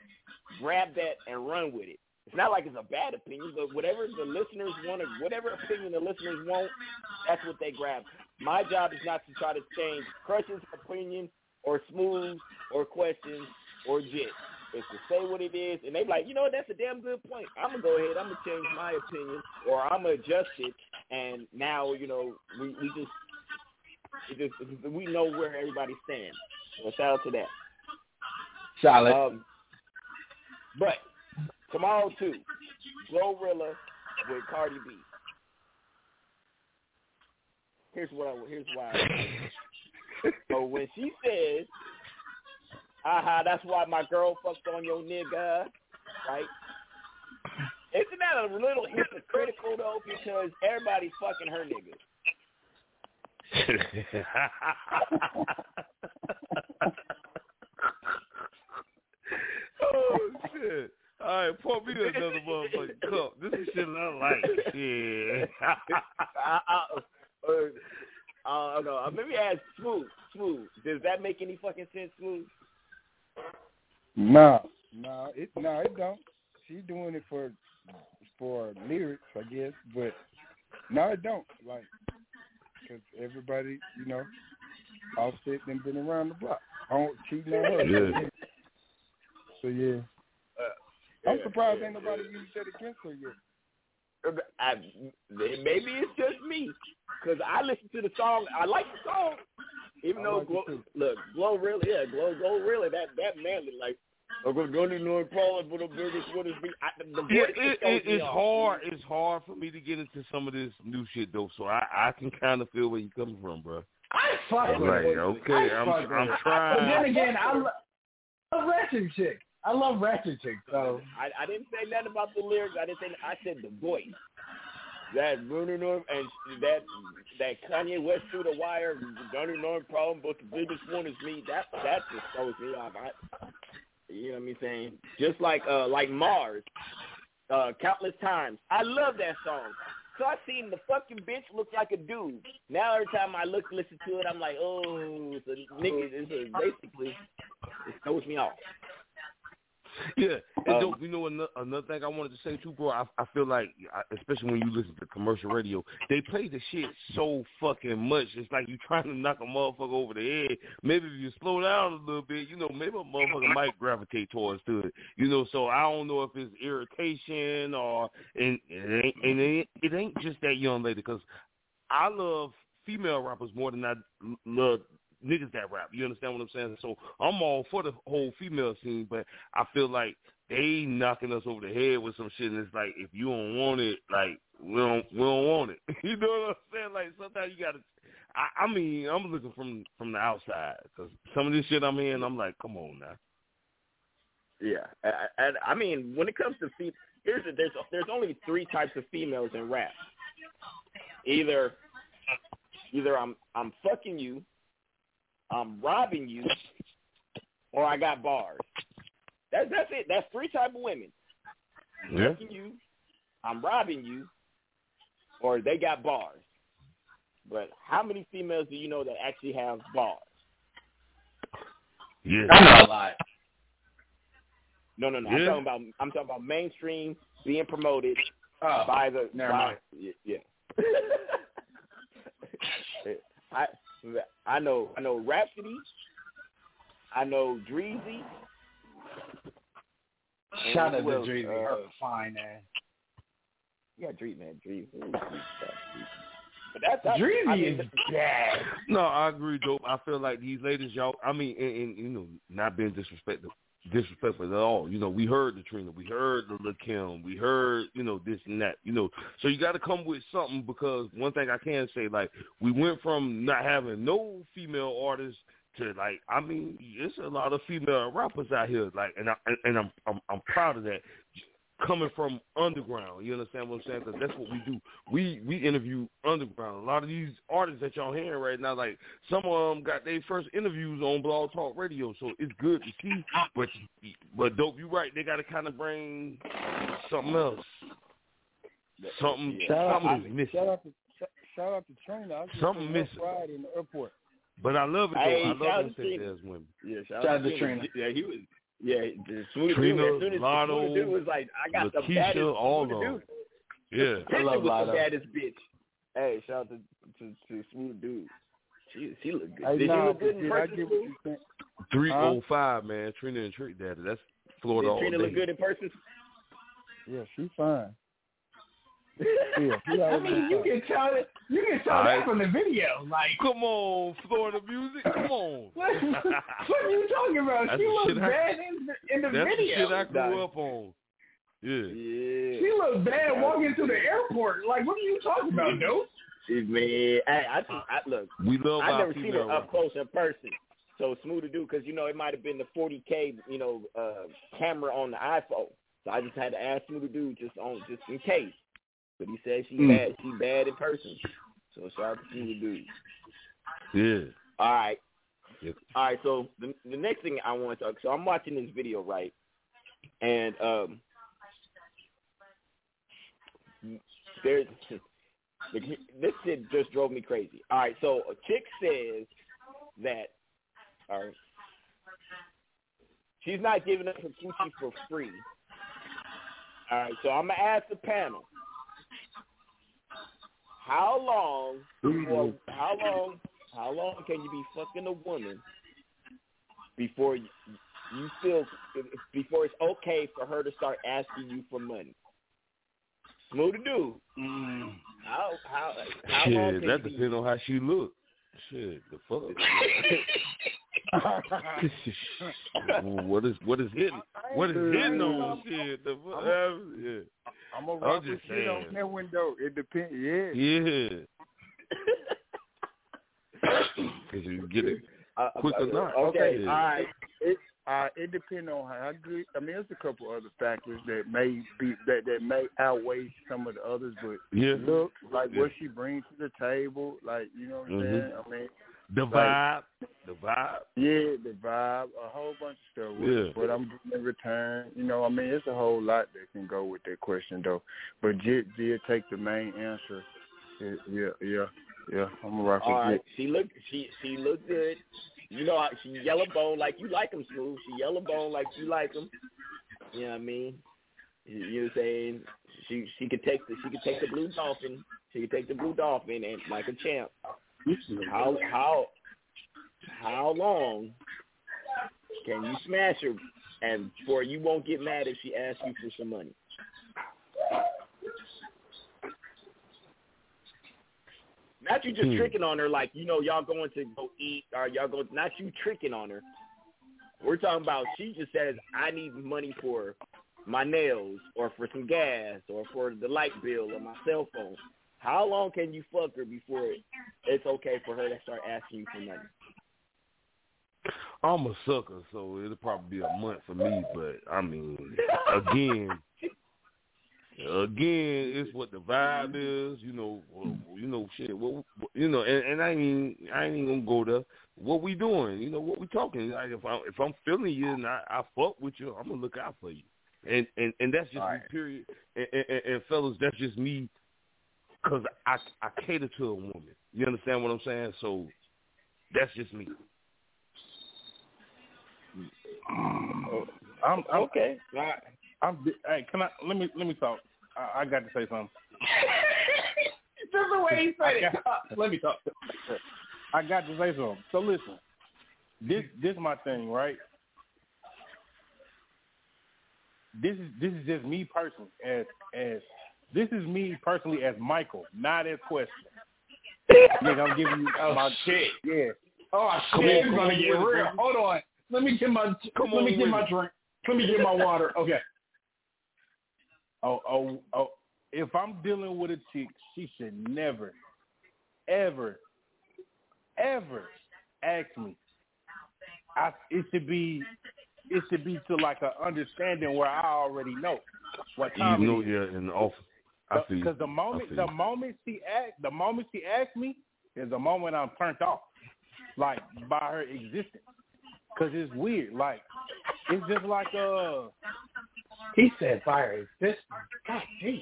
grab that and run with it. It's not like it's a bad opinion, but whatever the listeners want, whatever opinion the listeners want, that's what they grab. My job is not to try to change Crush's opinion or Smooth or questions or Jit. It's to say what it is, and they like, you know that's a damn good point. I'm gonna go ahead, I'm gonna change my opinion, or I'm gonna adjust it, and now you know we we just it just we know where everybody stands. So shout out to that. Solid. Um, but tomorrow too, Glorilla with Cardi B. Here's what I here's why. I so when she says, "Aha, that's why my girl fucked on your nigga," right? Isn't that a little hypocritical though? Because everybody's fucking her nigga. (laughs) oh shit! All right, pour me another motherfucking cup. This is shit I like. Yeah. I, I, uh, uh, no, uh, let me ask Smooth. Smooth, does that make any fucking sense, Smooth? Nah, nah, it nah, it don't. She doing it for for lyrics, I guess, but no, it don't. Like, cause everybody, you know, all Offset them been around the block, on cheating on her. Yeah. So yeah, I'm surprised ain't nobody used that against her yet. I, maybe it's just me, cause I listen to the song. I like the song, even I though like Glow, look, Glow really, yeah, Glow, Glow really, that that manly, like, I'm gonna go to North Paul for the biggest what is me. I, the Yeah, it, it, it's off. hard. It's hard for me to get into some of this new shit though. So I, I can kind of feel where you're coming from, bro. I fuck I'm with like, okay, I I'm, fuck with I'm trying. But then again, I lo- I love ratchet chick. I love ratchet chick. So I, I didn't say nothing about the lyrics. I didn't say. I said the voice. That Bruno North and that that Kanye West through the wire, Gunner North problem, but the biggest one is me. That that just throws me off. I, you know what I mean? Saying just like uh like Mars, uh, countless times. I love that song. So I seen the fucking bitch look like a dude. Now every time I look listen to it, I'm like, oh, it's a nigga. It's a, basically it throws me off. Yeah, and Um, dope, you know another, another thing I wanted to say too, bro. I, I feel like, especially when you listen to commercial radio, they play the shit so fucking much. It's like you trying to knock a motherfucker over the head. Maybe if you slow down a little bit, you know, maybe a motherfucker might gravitate towards to it. You know, so I don't know if it's irritation or and it ain't, and it ain't just that young lady because I love female rappers more than I love niggas that rap. You understand what I'm saying? So I'm all for the whole female scene, but I feel like they knocking us over the head with some shit, and it's like if you don't want it, like we don't we don't want it. (laughs) you know what I'm saying? Like sometimes you gotta. I, I mean, I'm looking from from the outside because some of this shit I'm hearing, I'm like, come on now. Yeah, and I mean, when it comes to fe- here's the, there's there's only three types of females in rap. Either either I'm I'm fucking you, I'm robbing you, or I got bars. That's that's it. That's three type of women. I'm Yeah. you, I'm robbing you, or they got bars. But how many females do you know that actually have bars? Yeah. I know a lot. No, no, no. Yeah. I'm talking about I'm talking about mainstream being promoted Oh, by the never by, mind. y- (laughs) yeah. I I know I know Rapsody. I know Dreezy. and Shout out who to else? Dreezy. Uh, Her fine ass. yeah, Dreezy, man, Dreezy. But that's that's- Dreezy I mean, is gas. No, I agree, dope. I feel like these ladies, y'all. I mean, and, and you know, not being disrespectful, disrespectful at all. You know, we heard the Trina, we heard the Lil we heard you know this and that. You know, so you got to come with something because one thing I can say, like, we went from not having no female artists to like, I mean, it's a lot of female rappers out here, like, and I and I'm I'm, I'm proud of that. Coming from underground, you understand what I'm saying? Because that's what we do. We we interview underground. A lot of these artists that y'all hearing right now, like some of them got their first interviews on Blog Talk Radio, so it's good to see. But but dope, you right. They got to kind of bring something else. Something Shout out, something is missing. shout out to shout out to Trina. I just Something seen missing. Friday in the airport. But I love it though. Hey, I love out them to say Trina. there's women. Yeah, shout, Shout out out to Trina. Trina. Yeah, he was. Yeah, the Smooth Trina, dude. As soon as Lotto, Smooth dude was like, I got the Lakeisha, baddest all Smooth of them. dude. Yeah. Picture love was Lotto. the baddest bitch. Hey, shout out to to, to Smooth dude. She she look good. Hey, Did nah, she look good in person? Smooth? you saying. Three oh five, man. Trina and Trick Daddy. That's Florida Did all Trina day. look good in person? Yeah, she fine. Yeah, (laughs) I mean, you can tell it. You can tell Alright. that from the video. Like, Come on, Florida music. Come (laughs) on. what, what are you talking about? That's she looks shit I- bad in the, in the That's video. the shit I grew Nah. up on. Yeah. Yeah. She looked bad walking through the airport. Like, what are you talking about, dude? She, man, hey, I, think- I look. We love I our never seen her female up close in person. So Smooth the Dude because you know it might have been the 40k you know uh camera on the iPhone. So I just had to ask Smooth the Dude just on just in case. But he said she Mm. bad. She bad in person. So shout out to do. Yeah. All right. Yep. All right. So the the next thing I want to talk. So I'm watching this video right, and um, there's (laughs) this shit just drove me crazy. All right. So a chick says that, all right, she's not giving up her coochie for free. All right. So I'm gonna ask the panel. How long before, mm-hmm. how long how long can you be fucking a woman before you, you feel before it's okay for her to start asking you for money? Smooth the Dude. Mm-hmm. How how how long Shit, can that be depends on how she look. Shit, the fuck. (laughs) what is what is hitting? What is hitting on? Shit, the fuck? Yeah. I'm gonna I'm rock with just shit on saying. that window. It depends. Yeah. Yeah. Cause you get it quick or uh, not. Okay, Yeah. all right. It uh, it depends on how good. I mean, there's a couple other factors that may be that that may outweigh some of the others, but Yeah. look like Yeah. what she brings to the table, like you know what I'm Mhm. saying. I mean, The like- vibe. The vibe. yeah, the vibe, a whole bunch of stuff. With Yeah. it, but I'm getting in return. You know, I mean, it's a whole lot that can go with that question though. But did did take the main answer. Yeah, yeah, yeah. yeah. I'm gonna rock All with right. Jit. She look she she look good. You know how- she yellow bone like you like them smooth. She yellow bone like you like them. You know what I mean? You you know what I'm saying? She she could take the she could take the blue dolphin. She could take the blue dolphin and like a champ. How how how long can you smash her and before you won't get mad if she asks you for some money? Not you just Hmm. tricking on her like you know y'all going to go eat or y'all go not you tricking on her. We're talking about she just says I need money for my nails or for some gas or for the light bill or my cell phone. How long can you fuck her before it's okay for her to start asking you for money? I'm a sucker, so it'll probably be a month for me. But I mean, again, again, it's what the vibe is. You know, you know, shit. What, you know, and, and I mean, I ain't even gonna go there. What we doing? You know, what we talking? Like if I'm if I'm feeling you and I, I fuck with you, I'm gonna look out for you. And and and that's just me. Period. And, and, and, and fellas, that's just me. Cause I I cater to a woman. You understand what I'm saying? So that's just me. Oh, I'm, I'm okay. I, I'm, Hey, can I? Let me let me talk. I, I got to say something. (laughs) Just the way he said it. Let me talk. I got to say something. So listen, this this is my thing, right? This is this is just me personally, as as this is me personally as Michael, not as question. Nigga, I'm giving you Oh, my shit. Yeah. Oh Come shit, on, it's come gonna on get with real. Hold on. Let me get my Come let on me get my drink. Let me get my water. Okay. Oh, oh, oh. If I'm dealing with a chick, she should never, ever, ever ask me. I, it should be, it should be to like an understanding where I already know what You time know, it is. yeah, in the office. I see. Because the moment, the moment she act, the moment she asks me, is the moment I'm turned off, like by her existence. Cause it's weird. Like it's just like uh. He said fire existence. God damn.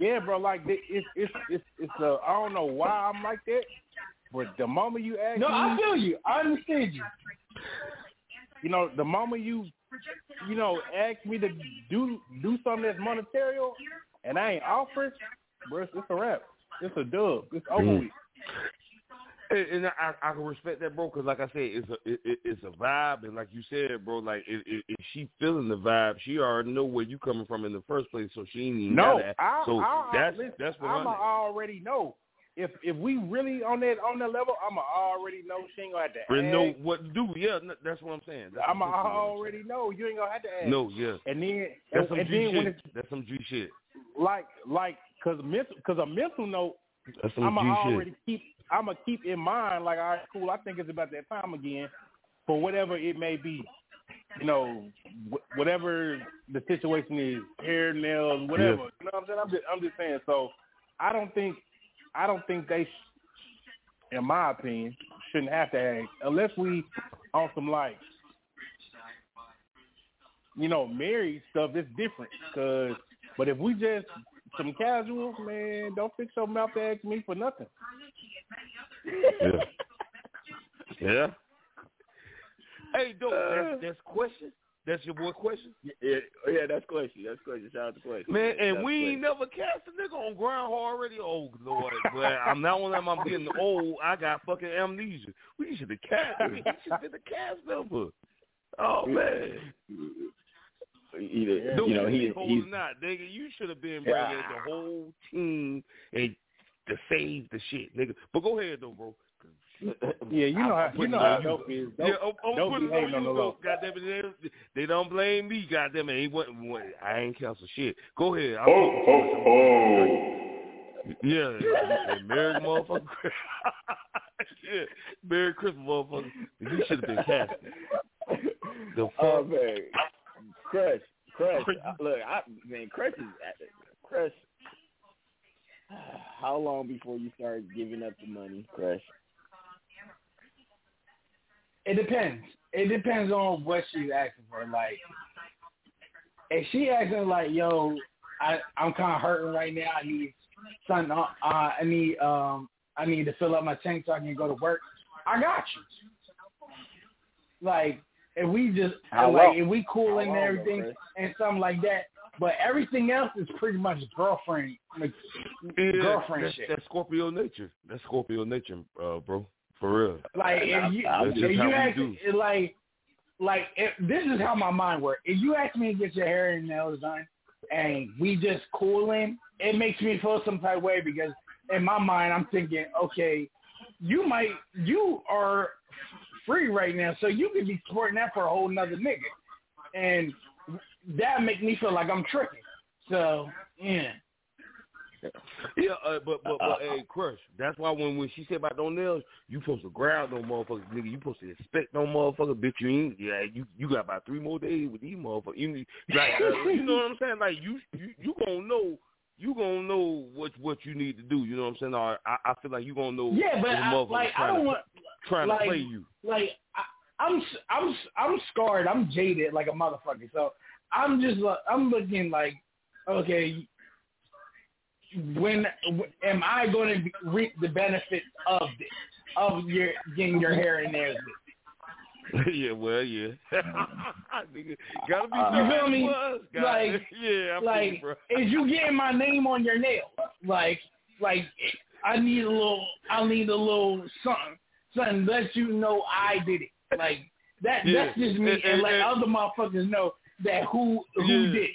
Yeah, bro. Like it- it's it's it's it's uh I don't know why I'm like that, but the moment you ask No, me, I feel you. I understand you. you know, the moment you you know ask me to do do something that's monetary, and I ain't offered, bro, it's, it's a wrap. It's a dub. It's over Mhm. with. And, and I, I can respect that, bro, because like I said, it's a it, it- it's a vibe, and like you said, bro, like if, if, she feeling the vibe, she already know where you coming from in the first place, so she ain't even No, gotta- I, so I, that's listen, that's what I'm. already know. If if we really on that on that level, I'ma already know she ain't gonna have to ask. know what to do. Yeah, that's what I'm saying. That's I'ma exactly what I'm already know. You ain't gonna have to ask. No, yeah, And then that's and, some and G then when shit. it's That's some G shit. like like cause mental cause a mental note, That's some I'ma G already shit. keep I'ma keep in mind like all right cool. I think it's about that time again, for whatever it may be. You know, wh- whatever the situation is, hair, nails, whatever. Yeah. You know what I'm saying? I'm just I'm just saying. So I don't think I don't think they, sh- in my opinion, shouldn't have to ask unless we on some like, you know, married stuff. It's different. Cause, but if we just some casual, man, don't fix your mouth to ask me for nothing. Yeah. (laughs) yeah. Hey, dope. Uh. that's that's question. That's your boy question. Yeah, oh, yeah, that's question. That's question. Shout out to question. Man, and That's we ain't never cast a nigga on ground already. Oh Lord, but I'm now when I'm getting old, I got fucking amnesia. We should have cast. We should have been the cast member. Oh mm. man, Either, Dude, you know, he he's not, nigga. You should have been Yeah. bringing the whole team and to save the shit, nigga. But go ahead though, bro. Yeah, you know how you know it how on you. dope is. Dope, yeah, I'm, I'm dope putting be it on hating on the low. Goddamn it, they, they don't blame me. Goddamn it, he wasn't. I ain't cancel shit. Go ahead. I'm Oh, oh, oh. Yeah, (laughs) yeah, Merry motherfucker. yeah, Merry Christmas, motherfucker. You should have been casted. The oh, fuck? Oh man, Crush, Crush. Look, I man, Crush is Crush. How long before you start giving up the money, Crush? It depends. It depends on what she's asking for. Like, if she asking like, "Yo, I I'm kind of hurting right now. I need something. Uh, I need um I need to fill up my tank so I can go to work." I got you. Like, if we just How like long? if we cool and long, though, everything and something like that, but everything else is pretty much girlfriend like, Yeah, girlfriend that's, shit. That's Scorpio nature. That's Scorpio nature, uh, bro. For real. Like if you That's just if you ask like like if this is how my mind works. If you ask me to get your hair and nails done and we just cooling, it makes me feel some type of way because in my mind I'm thinking, okay, you might you are free right now, so you could be supporting that for a whole nother nigga. And that make me feel like I'm tripping. So yeah. Yeah, uh, but but but hey, Crush. That's why when when she said about no nails, you supposed to ground no motherfuckers, nigga. You supposed to expect no motherfucker, bitch. You ain't. Yeah, you you got about three more days with these motherfuckers. You, like, uh, (laughs) you know what I'm saying? Like you you you gonna know. You gonna know what what you need to do. You know what I'm saying? Or I I feel like you gonna know. Yeah, but I, like I don't to, want trying like, to play you. Like I, I'm I'm I'm scarred. I'm jaded like a motherfucker. So I'm just like I'm looking like okay. When am I going to reap the benefits of this, of your getting your hair in there? (laughs) yeah, well, yeah. (laughs) Gotta be Uh, you feel me? Was, Like, (laughs) yeah, I like, feel, is you getting my name on your nail? Like, like, I need a little, I need a little something, something lets you know I did it. Like that, Yeah. that's just me, And- and, and- let and- other motherfuckers know that who who Yeah. did it.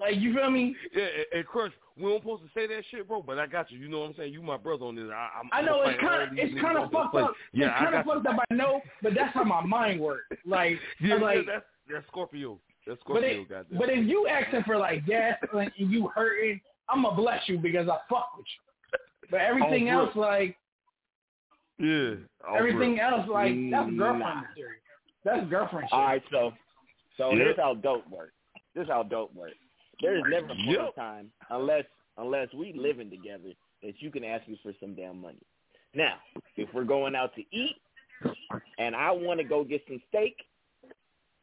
Like, you feel me? Yeah, and, and Crush, we don't supposed to say that shit, bro. But I got you. You know what I'm saying? You my brother on this. I, I'm, I know it's kind of it's kind of fucked up. Yeah, it's I kind of fucked up. I know, but that's how my mind works. Like, (laughs) Yeah, like, yeah, that's that's Scorpio. That's but Scorpio. it, goddamn. but if you asking for like gas and you hurting, I'm gonna bless you because I fuck with you. But everything Oh, else, like yeah. Oh, everything bro. else, like that's mm. girlfriend Nah. material. That's girlfriend shit. All right, so so Yep. here's how dope works. This is how dope works. There is never a point in Yep. time unless unless we living together that you can ask me for some damn money. Now, if we're going out to eat and I want to go get some steak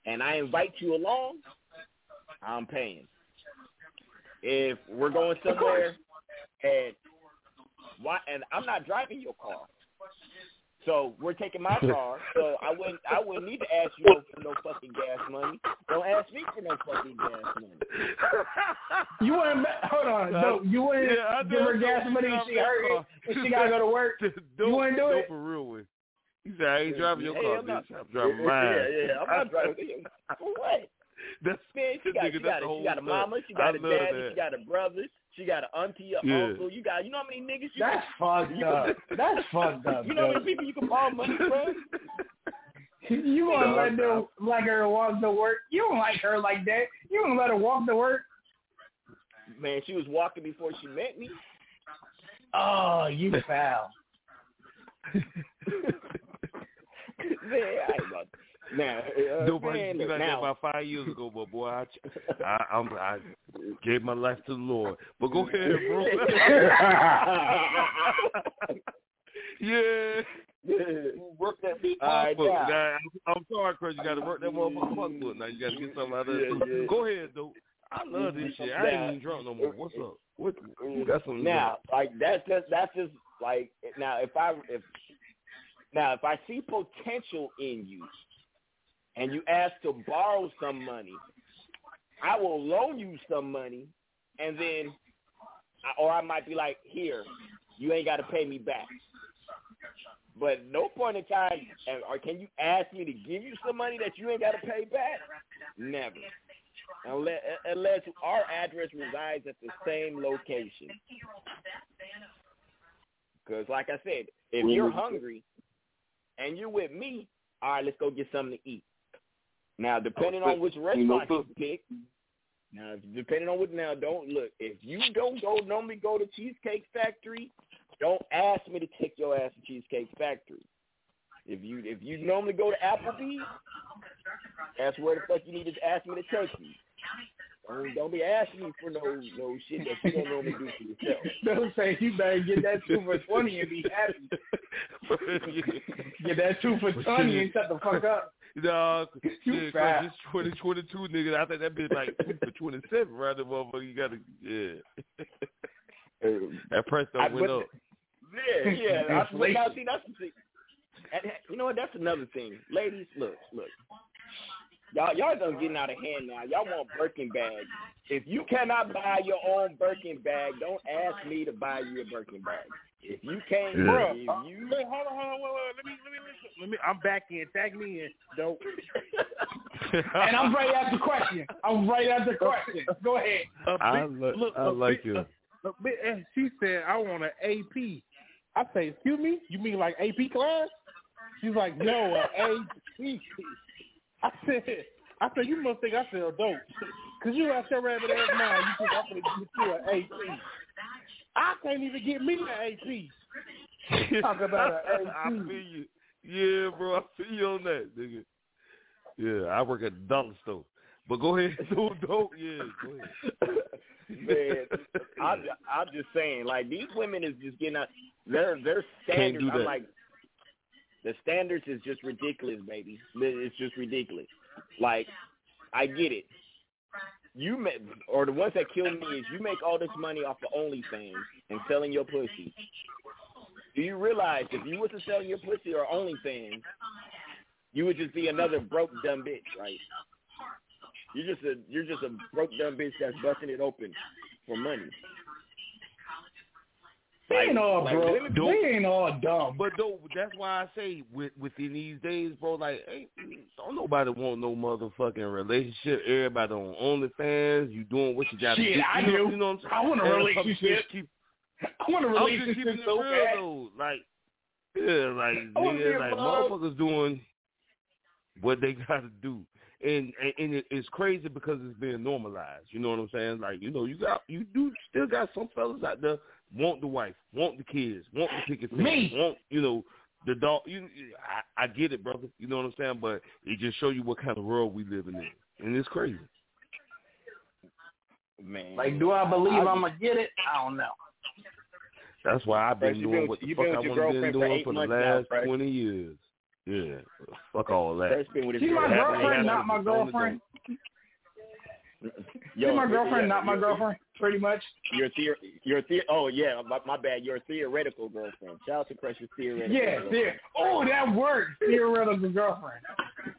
and I invite you along, I'm paying. If we're going somewhere and why and I'm not driving your car. So we're taking my (laughs) car. So I wouldn't I wouldn't need to ask you for no fucking gas money. Don't ask me for no fucking gas money. You wouldn't hold on, no, you wouldn't Yeah, give her gas money and she that hurting and she gotta go to work. (laughs) Dope, You wouldn't do dope it? for real with. He said, I ain't driving your Hell car, no. bitch. I'm driving mine. Yeah, yeah, I'm not driving. For what? (laughs) That's Man, she got, nigga, she that's got, a, whole she got a mama, she got a daddy, that. she got a brother, she got an auntie, an Yeah. uncle. You got, you know how many niggas you That's fucked (laughs) you up. That's fucked up. (laughs) You know how Joe. many people you can borrow money from? (laughs) You want to let them like her walk to work? You don't like her like that. You don't let her walk to work. Man, she was walking before she met me. Oh, you foul. Man, I ain't about Now, (laughs) uh, Nobody man, look, like that now, about five years ago, but boy, I, I, I'm, I gave my life to the Lord. But go ahead, bro. (laughs) (laughs) yeah. Work that big right, now, I'm sorry, Chris. You got to work that motherfucking fuck foot. Now you got to get something out of Yeah, that. yeah. Go ahead, though. I love this shit. I ain't even drunk no more. What's up? What? You got to Now, like that's just that's just like now if I if now if I see potential in you and you ask to borrow some money, I will loan you some money and then or I might be like, here, you ain't got to pay me back. But no point in time, or can you ask me to give you some money that you ain't got to pay back? Never. Unless, unless our address resides at the same location. Because, like I said, if you're hungry and you're with me, all right, let's go get something to eat. Now, depending on which restaurant you pick, now depending on what now, don't look. If you don't go normally go to Cheesecake Factory, don't ask me to take your ass to Cheesecake Factory. If you if you normally go to Applebee's, that's where the fuck you need to ask me to take you. Don't, don't be asking me for no no shit that you don't normally do for yourself. (laughs) Don't say you better get that two for twenty and be happy. (laughs) (laughs) Get that two for twenty and shut the fuck up. No, You yeah, fat. it's twenty twenty two nigga. I think that bitch like for twenty seven, right? The motherfucker, you gotta, yeah. that price don't went but- up. Yeah, yeah. (laughs) I, but now, see, that's the thing. And, you know what? That's another thing. Ladies, look, look. Y'all, y'all done getting out of hand now. Y'all want Birkin bags. If you cannot buy your own Birkin bag, don't ask me to buy you a Birkin bag. If you can't, Bruh, if uh, you, wait, hold on, hold on, wait, wait, let me, let me, listen. let me. I'm back in. Tag me in, dope. And I'm right at the question. I'm right at the question. Go ahead. A I big- li- look, I a like big- you. a- a big- and she said, "I want an AP." I say, "Excuse me, you mean like AP class?" She's like, "No, an AP." I said, "I said you must think I sell dope, cause you out your rabbit ass mind. You think I'm gonna get you an AP? I can't even get me an AP. Talk (laughs) about an AP. I AP. feel you. Yeah, bro, I feel you on that, nigga. Yeah, I work at the dollar store. But go ahead, (laughs) do dope. Yeah, go ahead. man, (laughs) I'm, I'm just saying, like these women is just getting out. Their their standards. I'm like, the standards is just ridiculous, baby. It's just ridiculous. Like, I get it. You make, or the ones that kill me is you make all this money off of OnlyFans and selling your pussy. Do you realize if you was to sell your pussy or OnlyFans, You would just be another broke dumb bitch, right? You're just a you're just a broke dumb bitch that's busting it open for money. They ain't all like bro. They ain't all dumb. But though, that's why I say with, within these days, bro, like, ain't, don't nobody want no motherfucking relationship. Everybody on OnlyFans. You doing what you got to do. Shit, I you know, do. You know what I'm saying? I want a relationship. Keep, (laughs) I want a I'm just relationship so real bad. though. Like, yeah, like, nigga, like motherfuckers doing what they (laughs) got to do. And, and and it, it's crazy because it's being normalized. You know what I'm saying? Like you know, you got you do still got some fellas out there want the wife, want the kids, want the picket fence, Me. want you know the dog. You, I, I get it, brother. You know what I'm saying? But it just show you what kind of world we living in, and it's crazy. Man, Like, do I believe I'm gonna get it? I don't know. That's why I've been Fresh, doing been- what the you fuck been I with your want to been girlfriend for doing for the months now, last twenty years. Yeah, fuck all that. Fresh been with She's my girlfriend. girlfriend, not my girlfriend. Yo, She's my yeah, girlfriend, not my girlfriend. Pretty much. Your theor- your the- oh yeah, my, my bad. Your theoretical girlfriend. Shout out to Precious theoretical. Yeah, girlfriend. yeah. Oh, that works. Theoretical girlfriend. (laughs)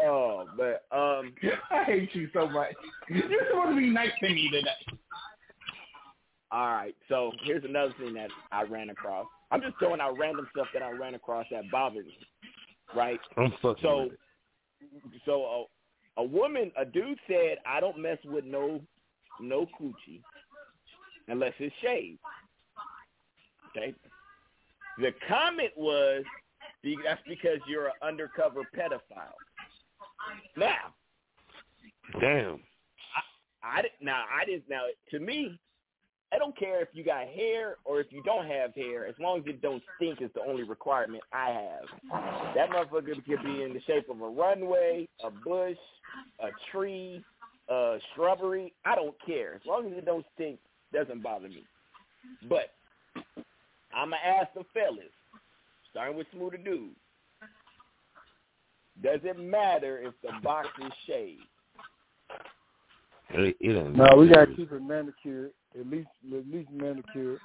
Oh, but um, I hate you so much. You're supposed to be nice to me today. all right. So here's another thing that I ran across. I'm just throwing out random stuff that I ran across that bothered me. Right. I'm fucking. So, with it. So a, a woman, a dude said, "I don't mess with no, no coochie, unless it's shaved." Okay. The comment was, "That's because you're an undercover pedophile." Now, Damn. I did now. I did now. To me, I don't care if you got hair or if you don't have hair, as long as it don't stink is the only requirement I have. That motherfucker could be in the shape of a runway, a bush, a tree, a shrubbery. I don't care. As long as it don't stink, doesn't bother me. But I'ma ask the fellas, starting with Smooth the Dude. Does it matter if the box is shaved? It, it No, we gotta keep it manicured. At least, at least manicured.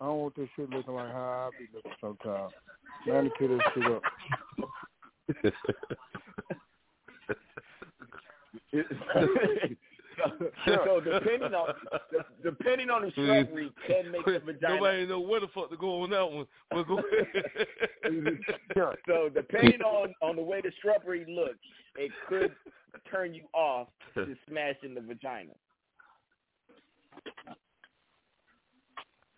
I don't want this shit looking like how I be looking sometimes. Manicure this shit up. (laughs) (laughs) (laughs) (laughs) so depending on depending on the shrubbery can make the vagina. Nobody know where the fuck to go on that one. But go (laughs) ahead. so depending on on the way the shrubbery looks, it could turn you off to smash in the vagina.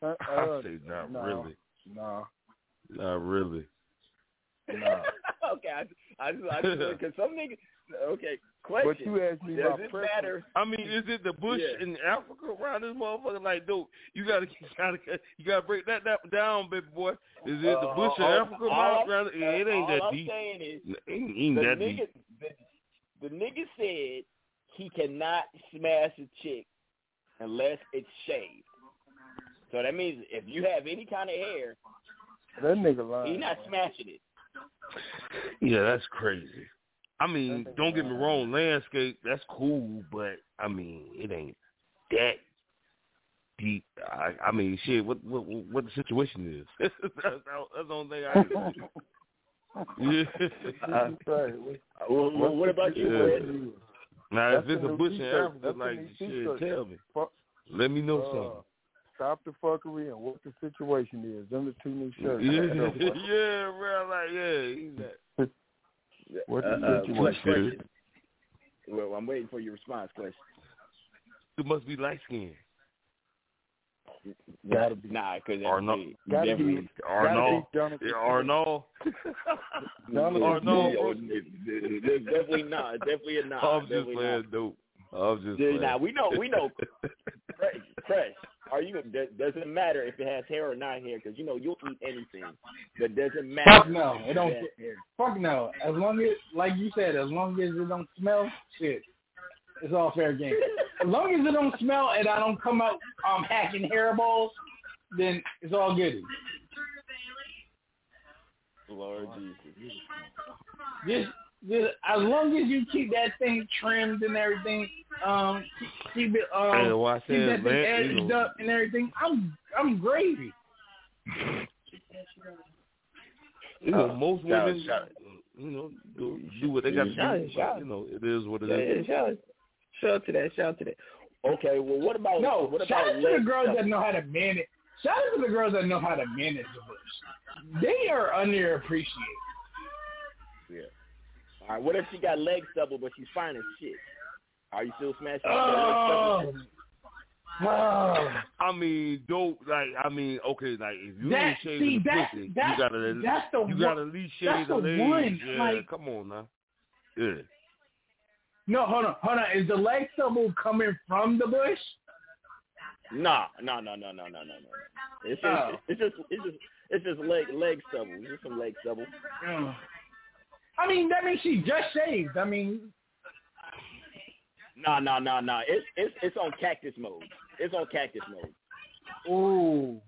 Uh, (laughs) I uh, say not no, really. No, Not really. no. okay, I, I just I just because some niggas. Okay, But question. you asked me Does about it preference. matter? I mean, is it the bush Yeah. in Africa around this motherfucker? Like, dude, you gotta, (laughs) you gotta, you gotta break that, that down, baby boy. Is it the Uh, bush in Africa all around? I'm- around it ain't that I'm deep. saying is It ain't, ain't the that nigga, deep. the, the nigga said he cannot smash a chick unless it's shaved. So that means if you have any kind of hair, That nigga lying. he's not smashing it. Yeah, that's crazy. I mean, don't get me wrong, landscape that's cool, but I mean, it ain't that deep. I, I mean, shit, what what what the situation is? (laughs) that's, that's the only thing I can say. (laughs) Yeah. Right. Well, (laughs) well, what about you, Yeah. Fred? Now, if it's a new bush in t-shirt. Africa, like new shit, tell me. Fuck. Let me know Uh, something. Stop the fuckery and what the situation is. Them the two new shirts. Yeah, yeah, bro. Like, yeah, he's that. What Uh, the uh, situation question. Well, I'm waiting for your response. Question. It must be light skinned. Gotta be. Nah, because Arnold. Gotta definitely. be. Arnold. Gotta be Yeah, Arnold. Donald Arnold. Yeah, it- it's definitely not. Definitely not. I'm just definitely playing not. dope. I'm just Yeah, playing. now we know. We know. (laughs) Fresh, fresh. Are you? Does doesn't matter if it has hair or not hair, because you know you'll eat anything. That doesn't matter. Fuck no, it don't. if hair. Fuck no. As long as, like you said, as long as it don't smell, shit, it's all fair game. (laughs) as long as it don't smell and I don't come out um hacking hairballs, then it's all good. Lord Jesus. Just, just as long as you keep that thing trimmed and everything, um, keep, keep it um, Hey, well, keep said, that thing man, you edged know- up and everything. I'm I'm gravy. You know, Uh, most shout- women, shout- you know, do, do what they got to do. shout. But, you know, it is what it Yeah, is. shout, shout out to that. Shout out to that. Okay, well, what about No, what shout about out to the girls stuff? that know how to manage. Shout out to the girls that know how to manage the bush. They are underappreciated. Yeah. All right. What if she got leg stubble, but she's fine as shit? Are you still smashing? that Oh. Oh. I mean, don't like. I mean, okay, like if you That- ain't shaving see, the that- pussy, that's- you gotta that's the you one- gotta at least shave that's the the legs. one, Yeah, like- come on now. Yeah. No, hold on, hold on. Is the leg stubble coming from the bush? Nah, no, no, no, no, no, no, no. It's just, Oh. it's just, it's just, it's just leg, leg stubble. It's just some leg stubble. Mm. I mean, that means she just shaved. I mean, No, no, no, no. It's, it's, it's on cactus mode. It's on cactus mode. ooh.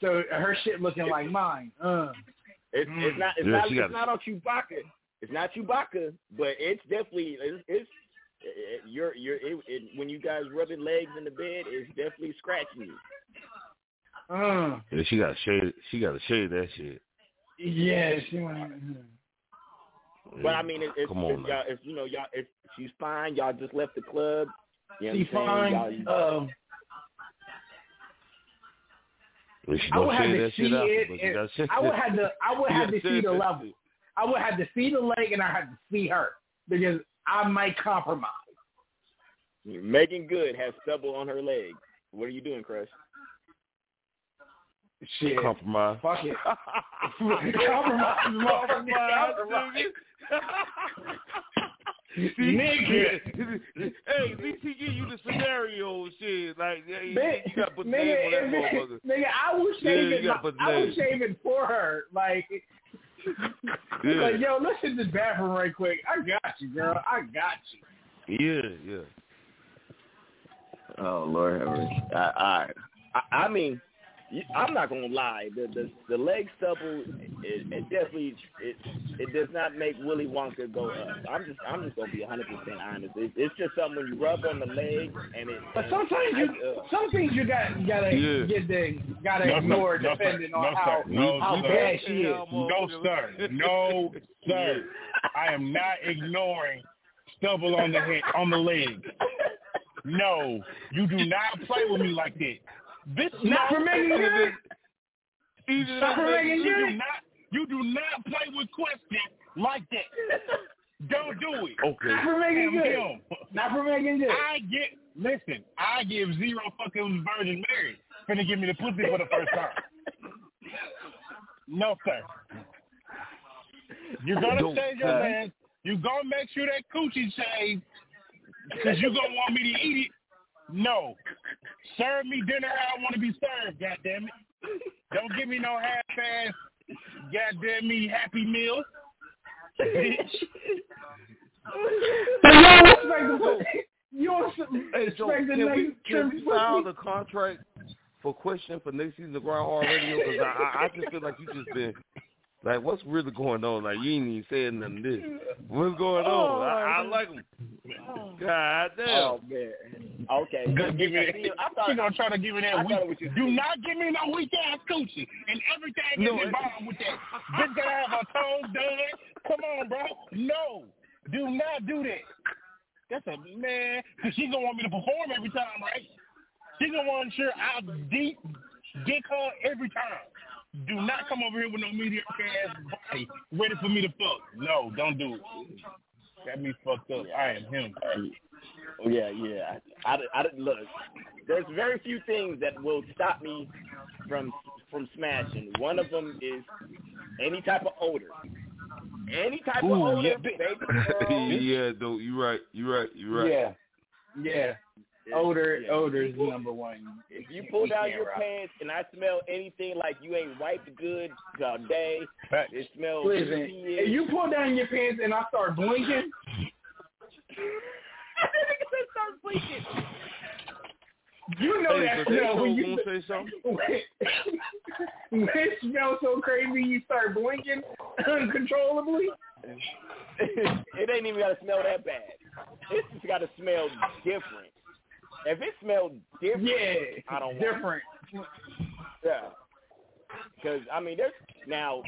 So her shit looking like mine. Uh. It's, it's not, it's Yeah, not, she it's got- not on Chewbacca. It's not Chewbacca, but it's definitely, it's, it's it, you're, you're, it, it, when you guys rubbing legs in the bed, it's definitely scratching you. Uh. Yeah, she got to shave. She got to shave that shit. Yeah, she went. But I mean, it, it's, Come on it's, y'all, it's you know, y'all, if she's fine, y'all just left the club. You know She what I'm saying? fine. Y'all- Um, I would have to see shit it. and. I would have to. I would (laughs) have to see the that level. I would have to see the leg, and I had to see her because I might compromise. Meagan Good has stubble on her leg. What are you doing, Crush? Shit. Compromise. Fuck it. compromise, motherfucker. Compromise, Nigga. hey, at least he give you the scenario and shit. Like, yeah, you, Nigga, you got to put the nigga, name on that if it- motherfucker. nigga, I was Yeah, shaving. you gotta put the I was shaving for her. Like, (laughs) Yeah. like, yo, let's hit this bathroom right quick. I got you, girl. I got you. Yeah, yeah. Oh Lord, have mercy. I, I, I, I mean, you- I'm not gonna lie. The the, the leg stubble, it, it definitely it it does not make Willy Wonka go up. I'm just I'm just gonna be 100 percent honest. It, it's just something when you rub on the leg and it. But sometimes you, uh, some things you got you gotta Yeah. get the gotta No, ignore No, sir. depending on No, how sir. No, how sir. bad she is. No, sir. No, sir. I am not ignoring stubble on the head, on the leg. No, you do not play with me like that. Bitch, Not no. for Meagan Good. Not for Meagan you do not, you do not play with questions like that. Don't do it. Okay. Not for Meagan Damn Good. him. Not for Meagan Good. I get listen. I give zero fucking Virgin Mary finna give me the pussy for the first time. No sir. You're gonna Don't- change your man. You gonna make sure that coochie shaved because you're gonna want me to eat it. No, serve me dinner how I want to be served. God damn it! Don't give me no half-ass. Goddamn me happy meal. Bitch. You don't Hey, expect so the can we, can we file the contract for question for next season of Groundhog Radio? Because I, I, I just feel like you just been like, what's really going on? Like you ain't even saying nothing. This what's going Oh, on? I, I like them. (laughs) God damn. Oh man. Okay. Good, give me See, I thought she gonna try to give me that thought weak. was just- Do not give me no weak ass coochie and everything No, is involved with that. Bitch gotta have her toes done. Come on, bro. No, do not do that. That's a man. Cause she gonna want me to perform every time, right? She gonna want to sure I deep dick her every time. Do not come over here with no mediocre ass body ready for me to fuck. No, don't do it. Got me fucked up. I am him. Oh yeah, yeah. I, I, I look. There's very few things that will stop me from from smashing. One of them is any type of odor. Any type of odor, yeah, baby (laughs) girl. yeah, though you're right, you right, you right. Yeah, yeah. Odor, Yeah. odor is number one. If you pull down your rock. pants and I smell anything like you ain't wiped good all day, it smells. Listen, if you pull down your pants and I start blinking, start blinking. you know Hey, that smell when you say something. (laughs) when it smells so crazy you start blinking uncontrollably. (laughs) it ain't even gotta smell that bad. It's just gotta smell different. If it smelled different, Yeah, I don't want different. Yeah. because I mean, there's now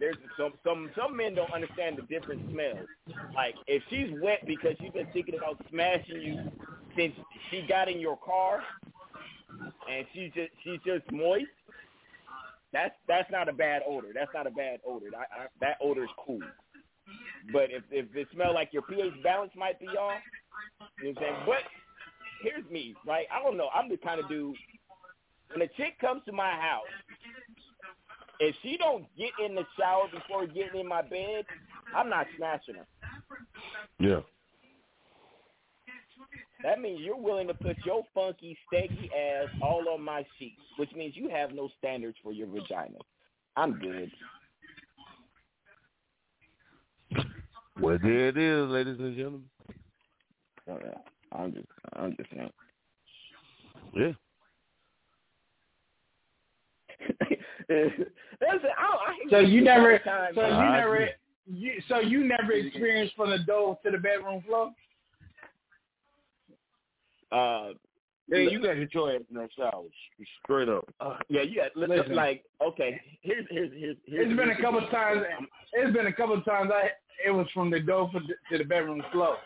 there's some some some men don't understand the different smells. Like if she's wet because she's been thinking about smashing you since she got in your car, and she's just she's just moist. That's that's not a bad odor. That's not a bad odor. I, I, that odor is cool. But if if it smells like your pH balance might be off, you know what I'm saying? But here's me, right? I don't know. I'm the kind of dude. When a chick comes to my house, if she don't get in the shower before getting in my bed, I'm not smashing her. Yeah. That means you're willing to put your funky, steaky ass all on my sheets, which means you have no standards for your vagina. I'm good. Well, there it is, ladies and gentlemen. Oh, yeah. I'm just, I'm just saying. Yeah. (laughs) That's it. I, I So you never, time, so you man. never, you, so you never experienced from the door to the bedroom floor. Uh, Yeah, you got to get your ass in that shower. Straight up. uh, yeah, you got Listen. like okay. Here's here's here's. here's It's been a couple of times. It's been a couple of times. I it was from the door for, to the bedroom floor.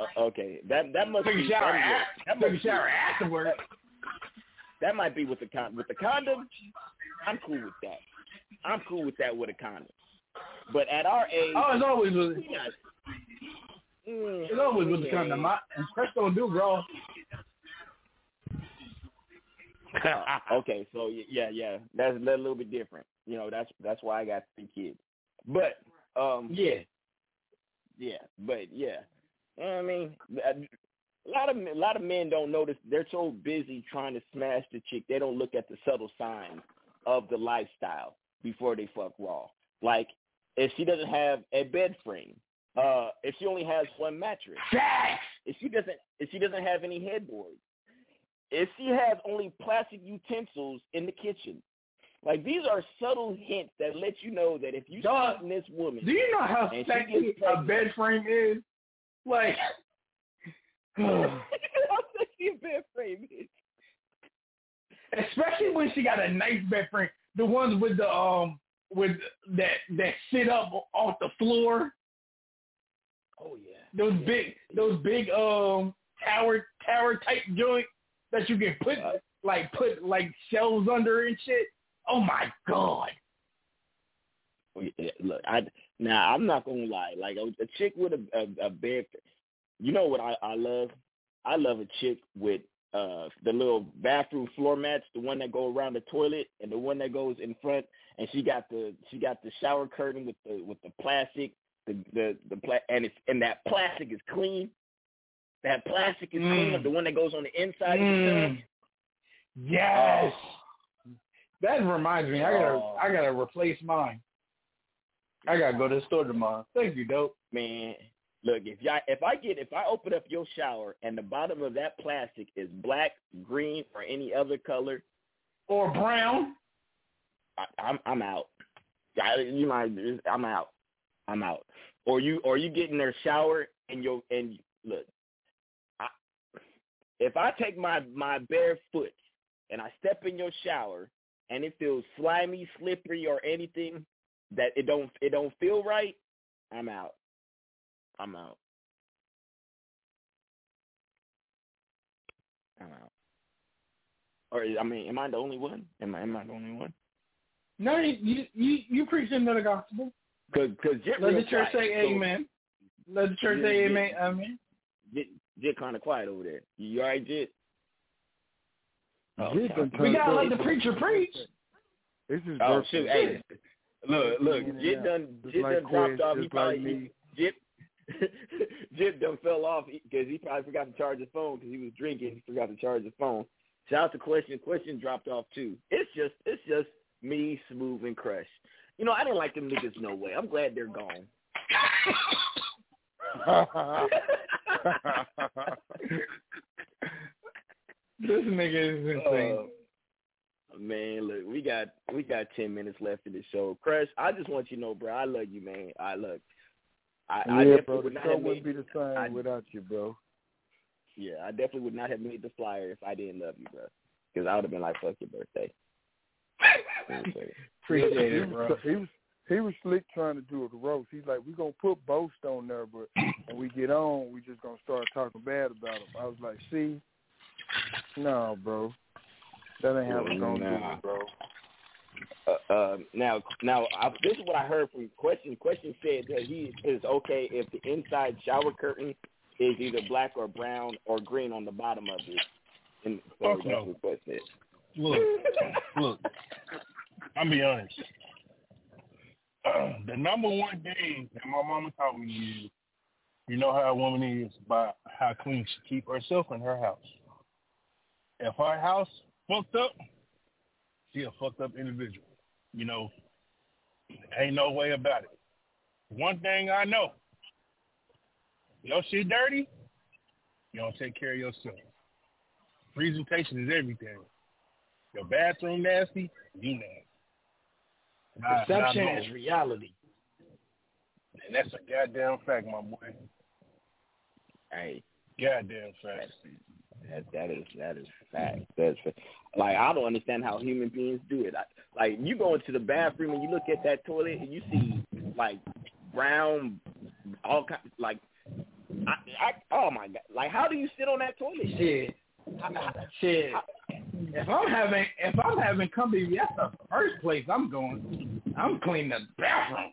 Uh, okay, that that must Took be a shower. that, After, that took a must be- shower afterwards. That might be with the con with the condom. I'm cool with that. I'm cool with that with a condom. But at our age, Oh, it's always with, Mm, it's always with the condom. And Presto do, bro. Uh, okay, so yeah, yeah, that's a little bit different. You know, that's that's why I got three kids. But um, Yeah. yeah, but yeah, You know what I mean, a lot of a lot of men don't notice. They're so busy trying to smash the chick, they don't look at the subtle signs of the lifestyle before they fuck raw. Like if she doesn't have a bed frame, uh, if she only has one mattress, if she doesn't if she doesn't have any headboard, if she has only plastic utensils in the kitchen. Like these are subtle hints that let you know that if you Dog, this woman, Do you know how sexy a bed frame is? Like, a bed frame is. especially when she got a nice bed frame, the ones with the um with that that sit up off the floor. Oh yeah. Those big those big um tower tower type joint that you can put like put like shelves under and shit. Oh my god. Oh, Look, I now I'm not gonna lie. Like a, a chick with a, a a bed, you know what I I love? I love a chick with uh the little bathroom floor mats, the one that go around the toilet, and the one that goes in front. And she got the she got the shower curtain with the with the plastic, the the the pla- and it's and that plastic is clean. That plastic is clean. Mm. The one that goes on the inside of the Mm. tub. Yes. That reminds me, I gotta Oh. I gotta replace mine. I gotta go to the store tomorrow. Thank you, dope. Man, look if I if I get if I open up your shower and the bottom of that plastic is black, green, or any other color, Or brown. I, I'm I'm out. I, you might I'm out. I'm out. Or you or you get in their shower and you and look. I, if I take my my bare foot and I step in your shower and it feels slimy, slippery, or anything that it don't it don't feel right, I'm out. I'm out. I'm out. Or I mean, am I the only one? Am I am I the only one? No, you you you preach into the gospel. Cause, cause Jit Let the church quiet, say so amen. Let the church Yeah, say yeah. amen. Amen. Jit, Jit kind of quiet over there. You all right, Jit? Oh, We gotta let the preacher preach. This is Oh birthday. shoot! Hey, look, look, Yeah, Jit done, Jit like done dropped off. He probably. Jit, (laughs) Jit done fell off because he probably forgot to charge his phone because he was drinking. He forgot to charge his phone. Shout out to Question. Question dropped off too. It's just, it's just me, Smooth, and Crush. You know, I didn't like them niggas no way. I'm glad they're gone. (laughs) This nigga is (laughs) insane. Uh, man, look, we got we got ten minutes left in the show. Crush, I just want you to know, bro, I love you, man. I look, I, I yeah, definitely bro. would The not show wouldn't be the same I- without you, bro. Yeah, I definitely would not have made the flyer if I didn't love you, bro. Because I would have been like, fuck your birthday. (laughs) Appreciate it, bro. He was he was slick trying to do a roast. He's like, we gonna put Boast on there, but when we get on, we just gonna start talking bad about him. I was like, see, no, bro, that ain't how we gonna Nah. it, bro. Uh, uh, now, now, I, this is what I heard from Question. Question said that he is okay if the inside shower curtain is either black or brown or green on the bottom of it. And so Fuck no. what Quest said. Look, look. I'm be honest. (clears throat) the number one thing that my mama taught me is, you know how a woman is by how clean she keep herself in her house. If her house fucked up, she a fucked up individual. You know, ain't no way about it. One thing I know, your shit dirty, you don't take care of yourself. Presentation is everything. Your bathroom nasty, you nasty. And I- and I Perception is reality. And that's a goddamn fact, my boy. Hey, Goddamn fact. that that is that is fact. That's fact. Like I don't understand how human beings do it. I, like you go into the bathroom and you look at that toilet and you see like brown, all kind like. I, I oh my god! Like, how do you sit on that toilet? Shit. Shit. If I'm having if I'm having company, that's the first place I'm going. I'm cleaning the bathroom.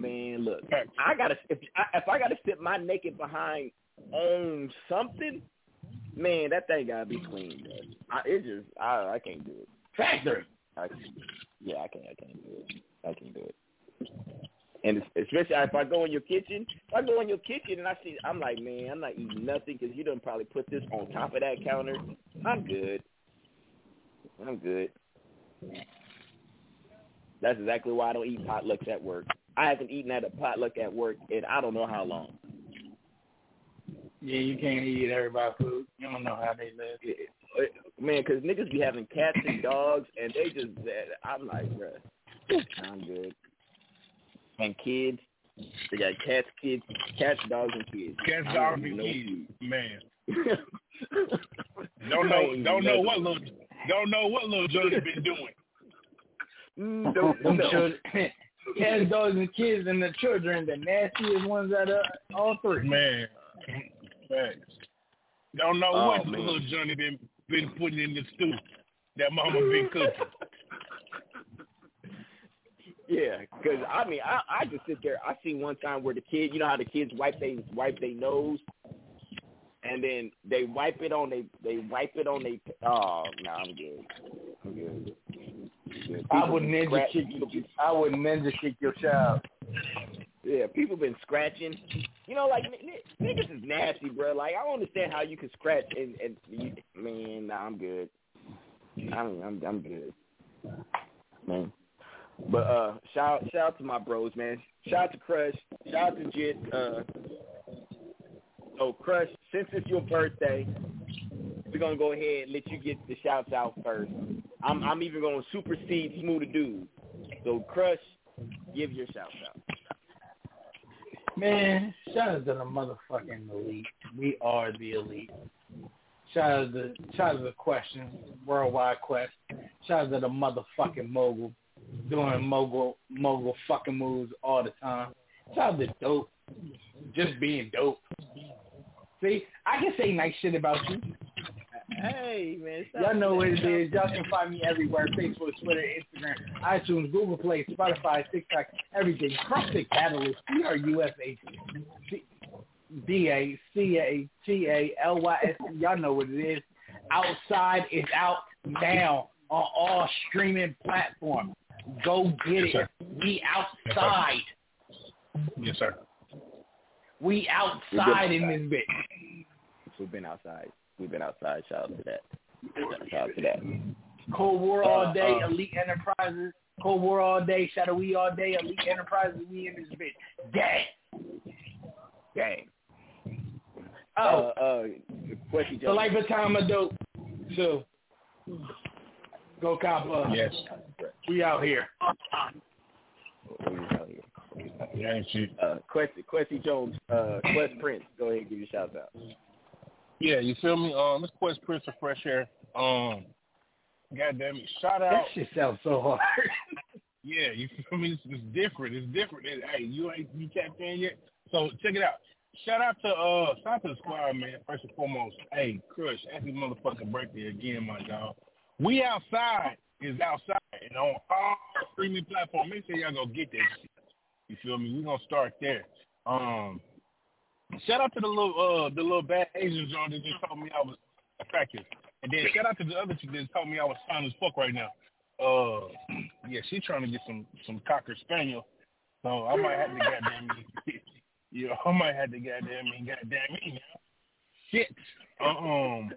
Man, look, I gotta if I, if I gotta sit my naked behind on something, man, that thing gotta be clean. Bro. I, it just I I can't do it. Factory. I, yeah, I can't I can't do it. I can't do it. And especially if I go in your kitchen, if I go in your kitchen and I see, I'm like, man, I'm not eating nothing because you done probably put this on top of that counter. I'm good. I'm good. That's exactly why I don't eat potlucks at work. I haven't eaten at a potluck at work in I don't know how long. Yeah, you can't eat everybody's food. You don't know how they live. Man, because niggas be having cats and dogs, and they just, I'm like, bruh, I'm good. And kids, they got cats, kids, cats, dogs, and kids. Cats, dogs, and know kids. Man. (laughs) Don't know don't know what little don't know what little Johnny been doing. Mm, don't (laughs) Them know. children, cats, dogs, and kids, and the children, the nastiest ones out of all three. Man. Facts. Don't know Oh, what man. little Johnny been been putting in the stew that mama been cooking. Yeah, because I mean, I I just sit there. I seen one time where the kid, you know how the kids wipe they wipe their nose, and then they wipe it on they they wipe it on they. Oh no, I'm good. I'm good. I'm good. I would be ninja kick you. I would ninja kick your child. Yeah, people been scratching. You know, like niggas is nasty, bro. Like I don't understand how you can scratch and and you, man, nah, I'm good. I'm I'm I'm good, man. But uh, shout shout out to my bros, man. Shout out to Crush. Shout out to Jit. Uh, oh, Crush. Since it's your birthday, we're gonna go ahead and let you get the shouts out first. I'm I'm even gonna supersede Smooth Dude. So Crush, give your shouts out. Man, shout out to the motherfucking elite. We are the elite. Shout out to shout out to the question, worldwide quest. Shout out to the motherfucking mogul, doing mogul mogul fucking moves all the time. Shout out to dope, just being dope. See, I can say nice shit about you. Hey man, Y'all know what it is. Y'all can find me everywhere: Facebook, Twitter, Instagram, iTunes, Google Play, Spotify, TikTok, everything. Crush Da Catalyst, C R U S H D A C A T A L Y S. Y'all know what it is. Outside is out now on all streaming platforms. Go get Yes, it. We outside. Yes, sir. We outside in this bitch. We've been outside. We've been outside. Shout out to that. Shout out to that. Cold War all Uh, day, uh, Elite Enterprises. Cold War all day, Shadow We all day, Elite Enterprises. We in this bitch. Gang. Gang. Oh, Uh, uh, question, the life of time of dope. So, go cop up. Yes. We out here. Yeah, ain't shit. Uh, Questi, Questi Jones, uh, Quest Prince. Go ahead and give your shout out. Yeah, you feel me? Um, this Quest Prince of Fresh Air. Um, God damn it! Shout out. That shit sounds so hard. (laughs) yeah, you feel me? It's, it's different. It's different. It, hey, you ain't you tapped in yet? So check it out. Shout out to uh, shout out to the squad, man. First and foremost, hey, Crush, happy motherfucking birthday again, my dog. We outside is outside and on all streaming platforms. Make sure y'all go get that shit. You feel me? We gonna start there. Um, shout out to the little uh the little bad Asian John that just told me I was attractive, and then shout out to the other chick that told me I was fine as fuck right now. Uh, yeah, she trying to get some some cocker spaniel, so I might have to goddamn me. (laughs) Yeah, I might have to goddamn me, goddamn me now. Shit. Uh um.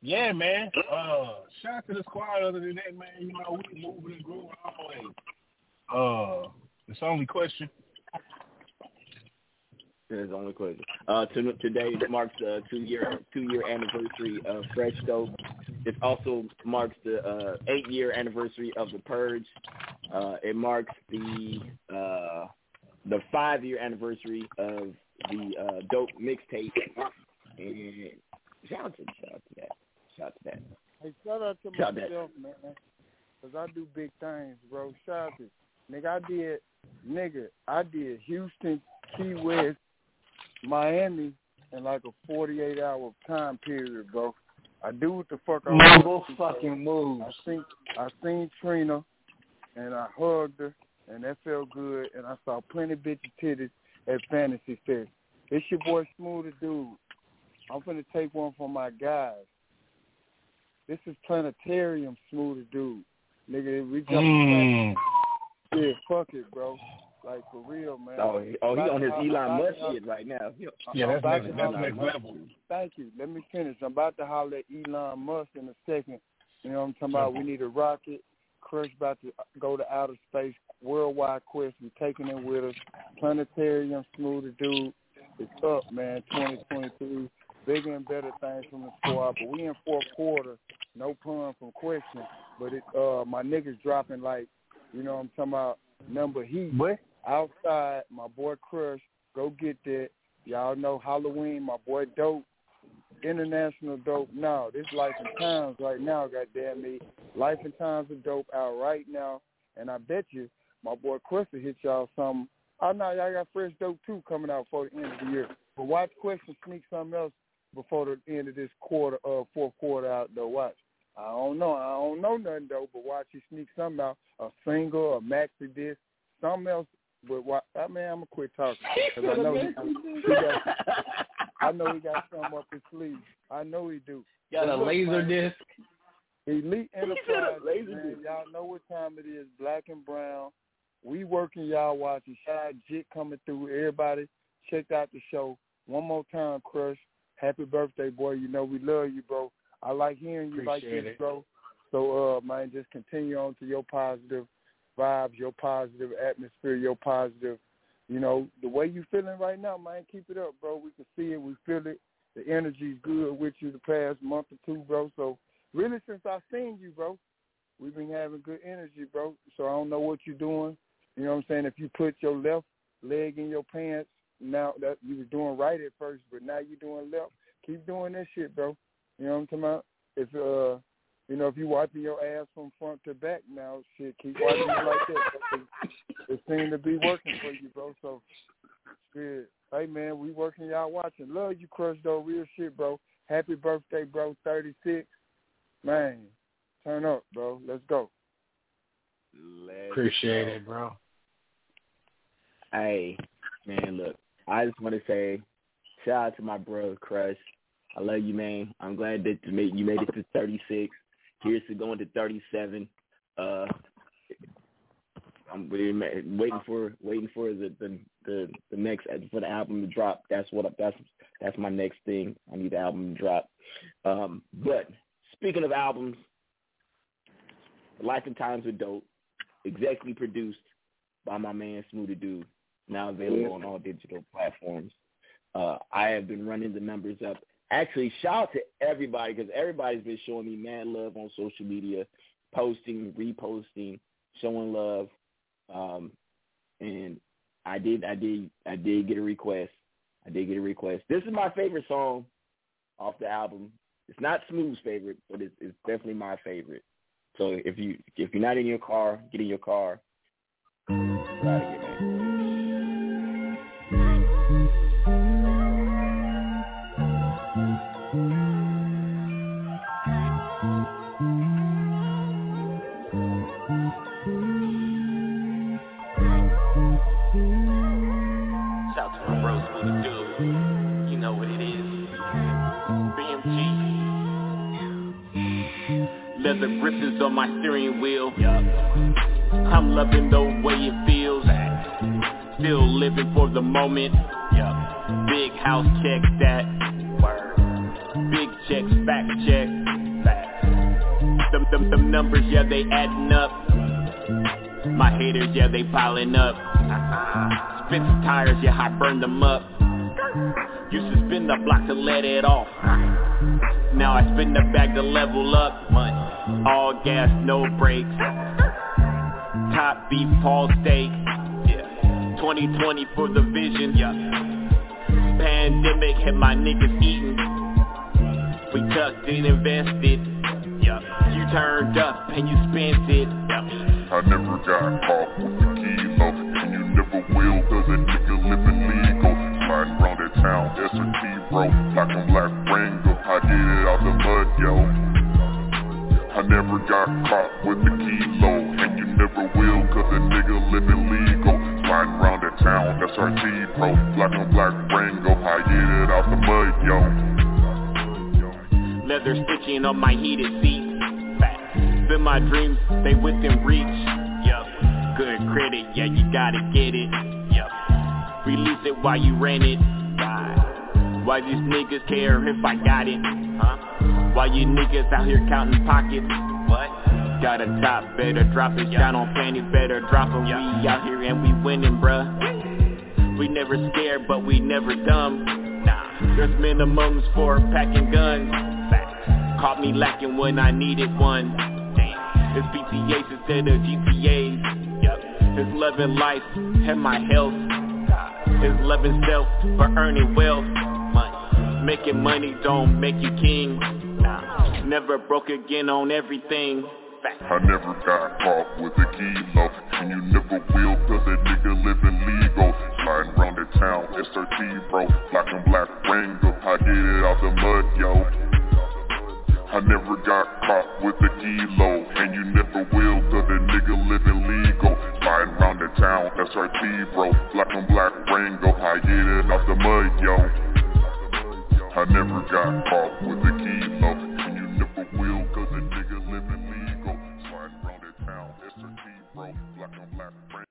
Yeah, man. Uh, shout out to the squad. Other than that, man, you know we moving and growing always. Uh, it's the only question. That's the only question. Uh, to, today marks the two year two year anniversary of Fresh Dope. It also marks the uh, eight year anniversary of the Purge. Uh, it marks the uh, the five year anniversary of the uh, Dope mixtape. And shout out to shout out to that. Shout out to that. Hey, shout out to Shout myself, man. Cause I do big things, bro. Shout out to nigga. I did, nigga. I did Houston, Key West, Miami in like a forty-eight hour time period, bro. I do what the fuck I want to, fucking moves. I seen I seen Trina, and I hugged her, and that felt good. And I saw plenty bitches titties at Fantasy Fest. It's your boy Smooth Dude. I'm finna take one for my guys. This is Planetarium Smooth Dude. Nigga, we jump Mm. Yeah, fuck it, bro. Like for real, man. Oh, he- oh, he on his About- Elon Musk shit right now. Yeah, I'm that's next- that's next level. Thank you. Let me finish. I'm about to holler at Elon Musk in a second. You know what I'm talking about? We need a rocket. Crush about to go to outer space. Worldwide quest. We taking it with us. Planetarium, smooth the dude. It's up, man. 2023. Bigger and better things from the squad. But we in fourth quarter. No pun from question. But it uh my niggas dropping like, you know what I'm talking about, number heat. What? Outside, my boy Crush. Go get that. Y'all know Halloween, my boy Dope. International Dope now. This Life and Times right now, goddamn me. Life and Times of Dope out right now. And I bet you my boy Questa hit y'all some. I know y'all got fresh dope too coming out for the end of the year. But watch Questa sneak something else before the end of this quarter, uh, fourth quarter out though. Watch. I don't know. I don't know nothing though, but watch you sneak something out. A single, a maxi disc, something else. But what? I mean, I'm gonna quit talking because I know he, he got. I know he got something up his sleeve. I know he do. Got a But look, laser man, disc. Elite Enterprise, laser man. disc. Y'all know what time it is. Black and brown. We working, y'all watching. Shout out Jit coming through. Everybody, check out the show. One more time, Crush. Happy birthday, boy. You know we love you, bro. I like hearing you like this, it. bro. So, uh, man, just continue on to your positive vibes, your positive atmosphere, your positive, you know, the way you feeling right now, man. Keep it up, bro. We can see it. We feel it. The energy's good with you the past month or two, bro. So, really, since I seen you, bro, we've been having good energy, bro. So I don't know what you're doing. You know what I'm saying? If you put your left leg in your pants, now that you was doing right at first, but now you're doing left. Keep doing that shit, bro. You know what I'm talking about? If uh, you know, if you wiping your ass from front to back now, shit, keep wiping it like that. It seems to be working for you, bro. So, good. Hey man, we working, y'all watching. Love you, Crush though, real shit, bro. Happy birthday, bro. 36. Man, turn up, bro. Let's go. Let's Appreciate go. it, bro. Hey, man, look, I just want to say, shout out to my brother Crush. I love you, man. I'm glad that you made you made it to 36. Here's to going to 37. Uh, I'm waiting, waiting for waiting for the the the, the next for the album to drop. That's what that's that's my next thing. I need the album to drop. Um, but speaking of albums, Life and Times with Dope, executively produced by my man Smooth the Dude, now available on all digital platforms. Uh, I have been running the numbers up. Actually, shout out to everybody because everybody's been showing me mad love on social media, posting, reposting, showing love. Um, and I did, I did, I did get a request. I did get a request. This is my favorite song off the album. It's not Smooth's favorite, but it's, it's definitely my favorite. So if you if you're not in your car, get in your car. My steering wheel. I'm loving the way it feels. Still living for the moment. Big house check that. Big checks, back check. Them, them, them numbers, yeah, they adding up. My haters, yeah, they piling up. Spit the tires, yeah, I burned them up. Used to spin the block to let it off. Now I spin the bag to level up. All gas, no brakes. Top beef, Paul steak. Yeah. 2020 for the vision. Yeah. Pandemic had my niggas eating. We tucked and invested. Yeah. You turned up and you spent it. I never got caught my dreams, they within reach. Yup. Good credit, yeah, you gotta get it. Yup. Release it while you rent it. Why? Why these niggas care if I got it? Huh? Why you niggas out here counting pockets? What? Got a top, better drop it. Down on panties, better drop 'em. We out here and we winning, bruh. We never scared, but we never dumb. Nah, there's minimums for packing guns. Caught me lacking when I needed one. It's BTAs instead of. Yep. It's loving life and my health. It's loving self for earning wealth. Making money don't make you king. Never broke again on everything. I never got caught with a kilo And you never will cause a nigga living legal Sliding around the town, SRT bro Black and black Rango, I did it out the mud, yo I never got caught with a kilo. And you never will cause a nigga living legal. Sliding around the town, SRT bro. Black and black Rango, I did it out the mud, yo. I never got caught with a kilo. And you never will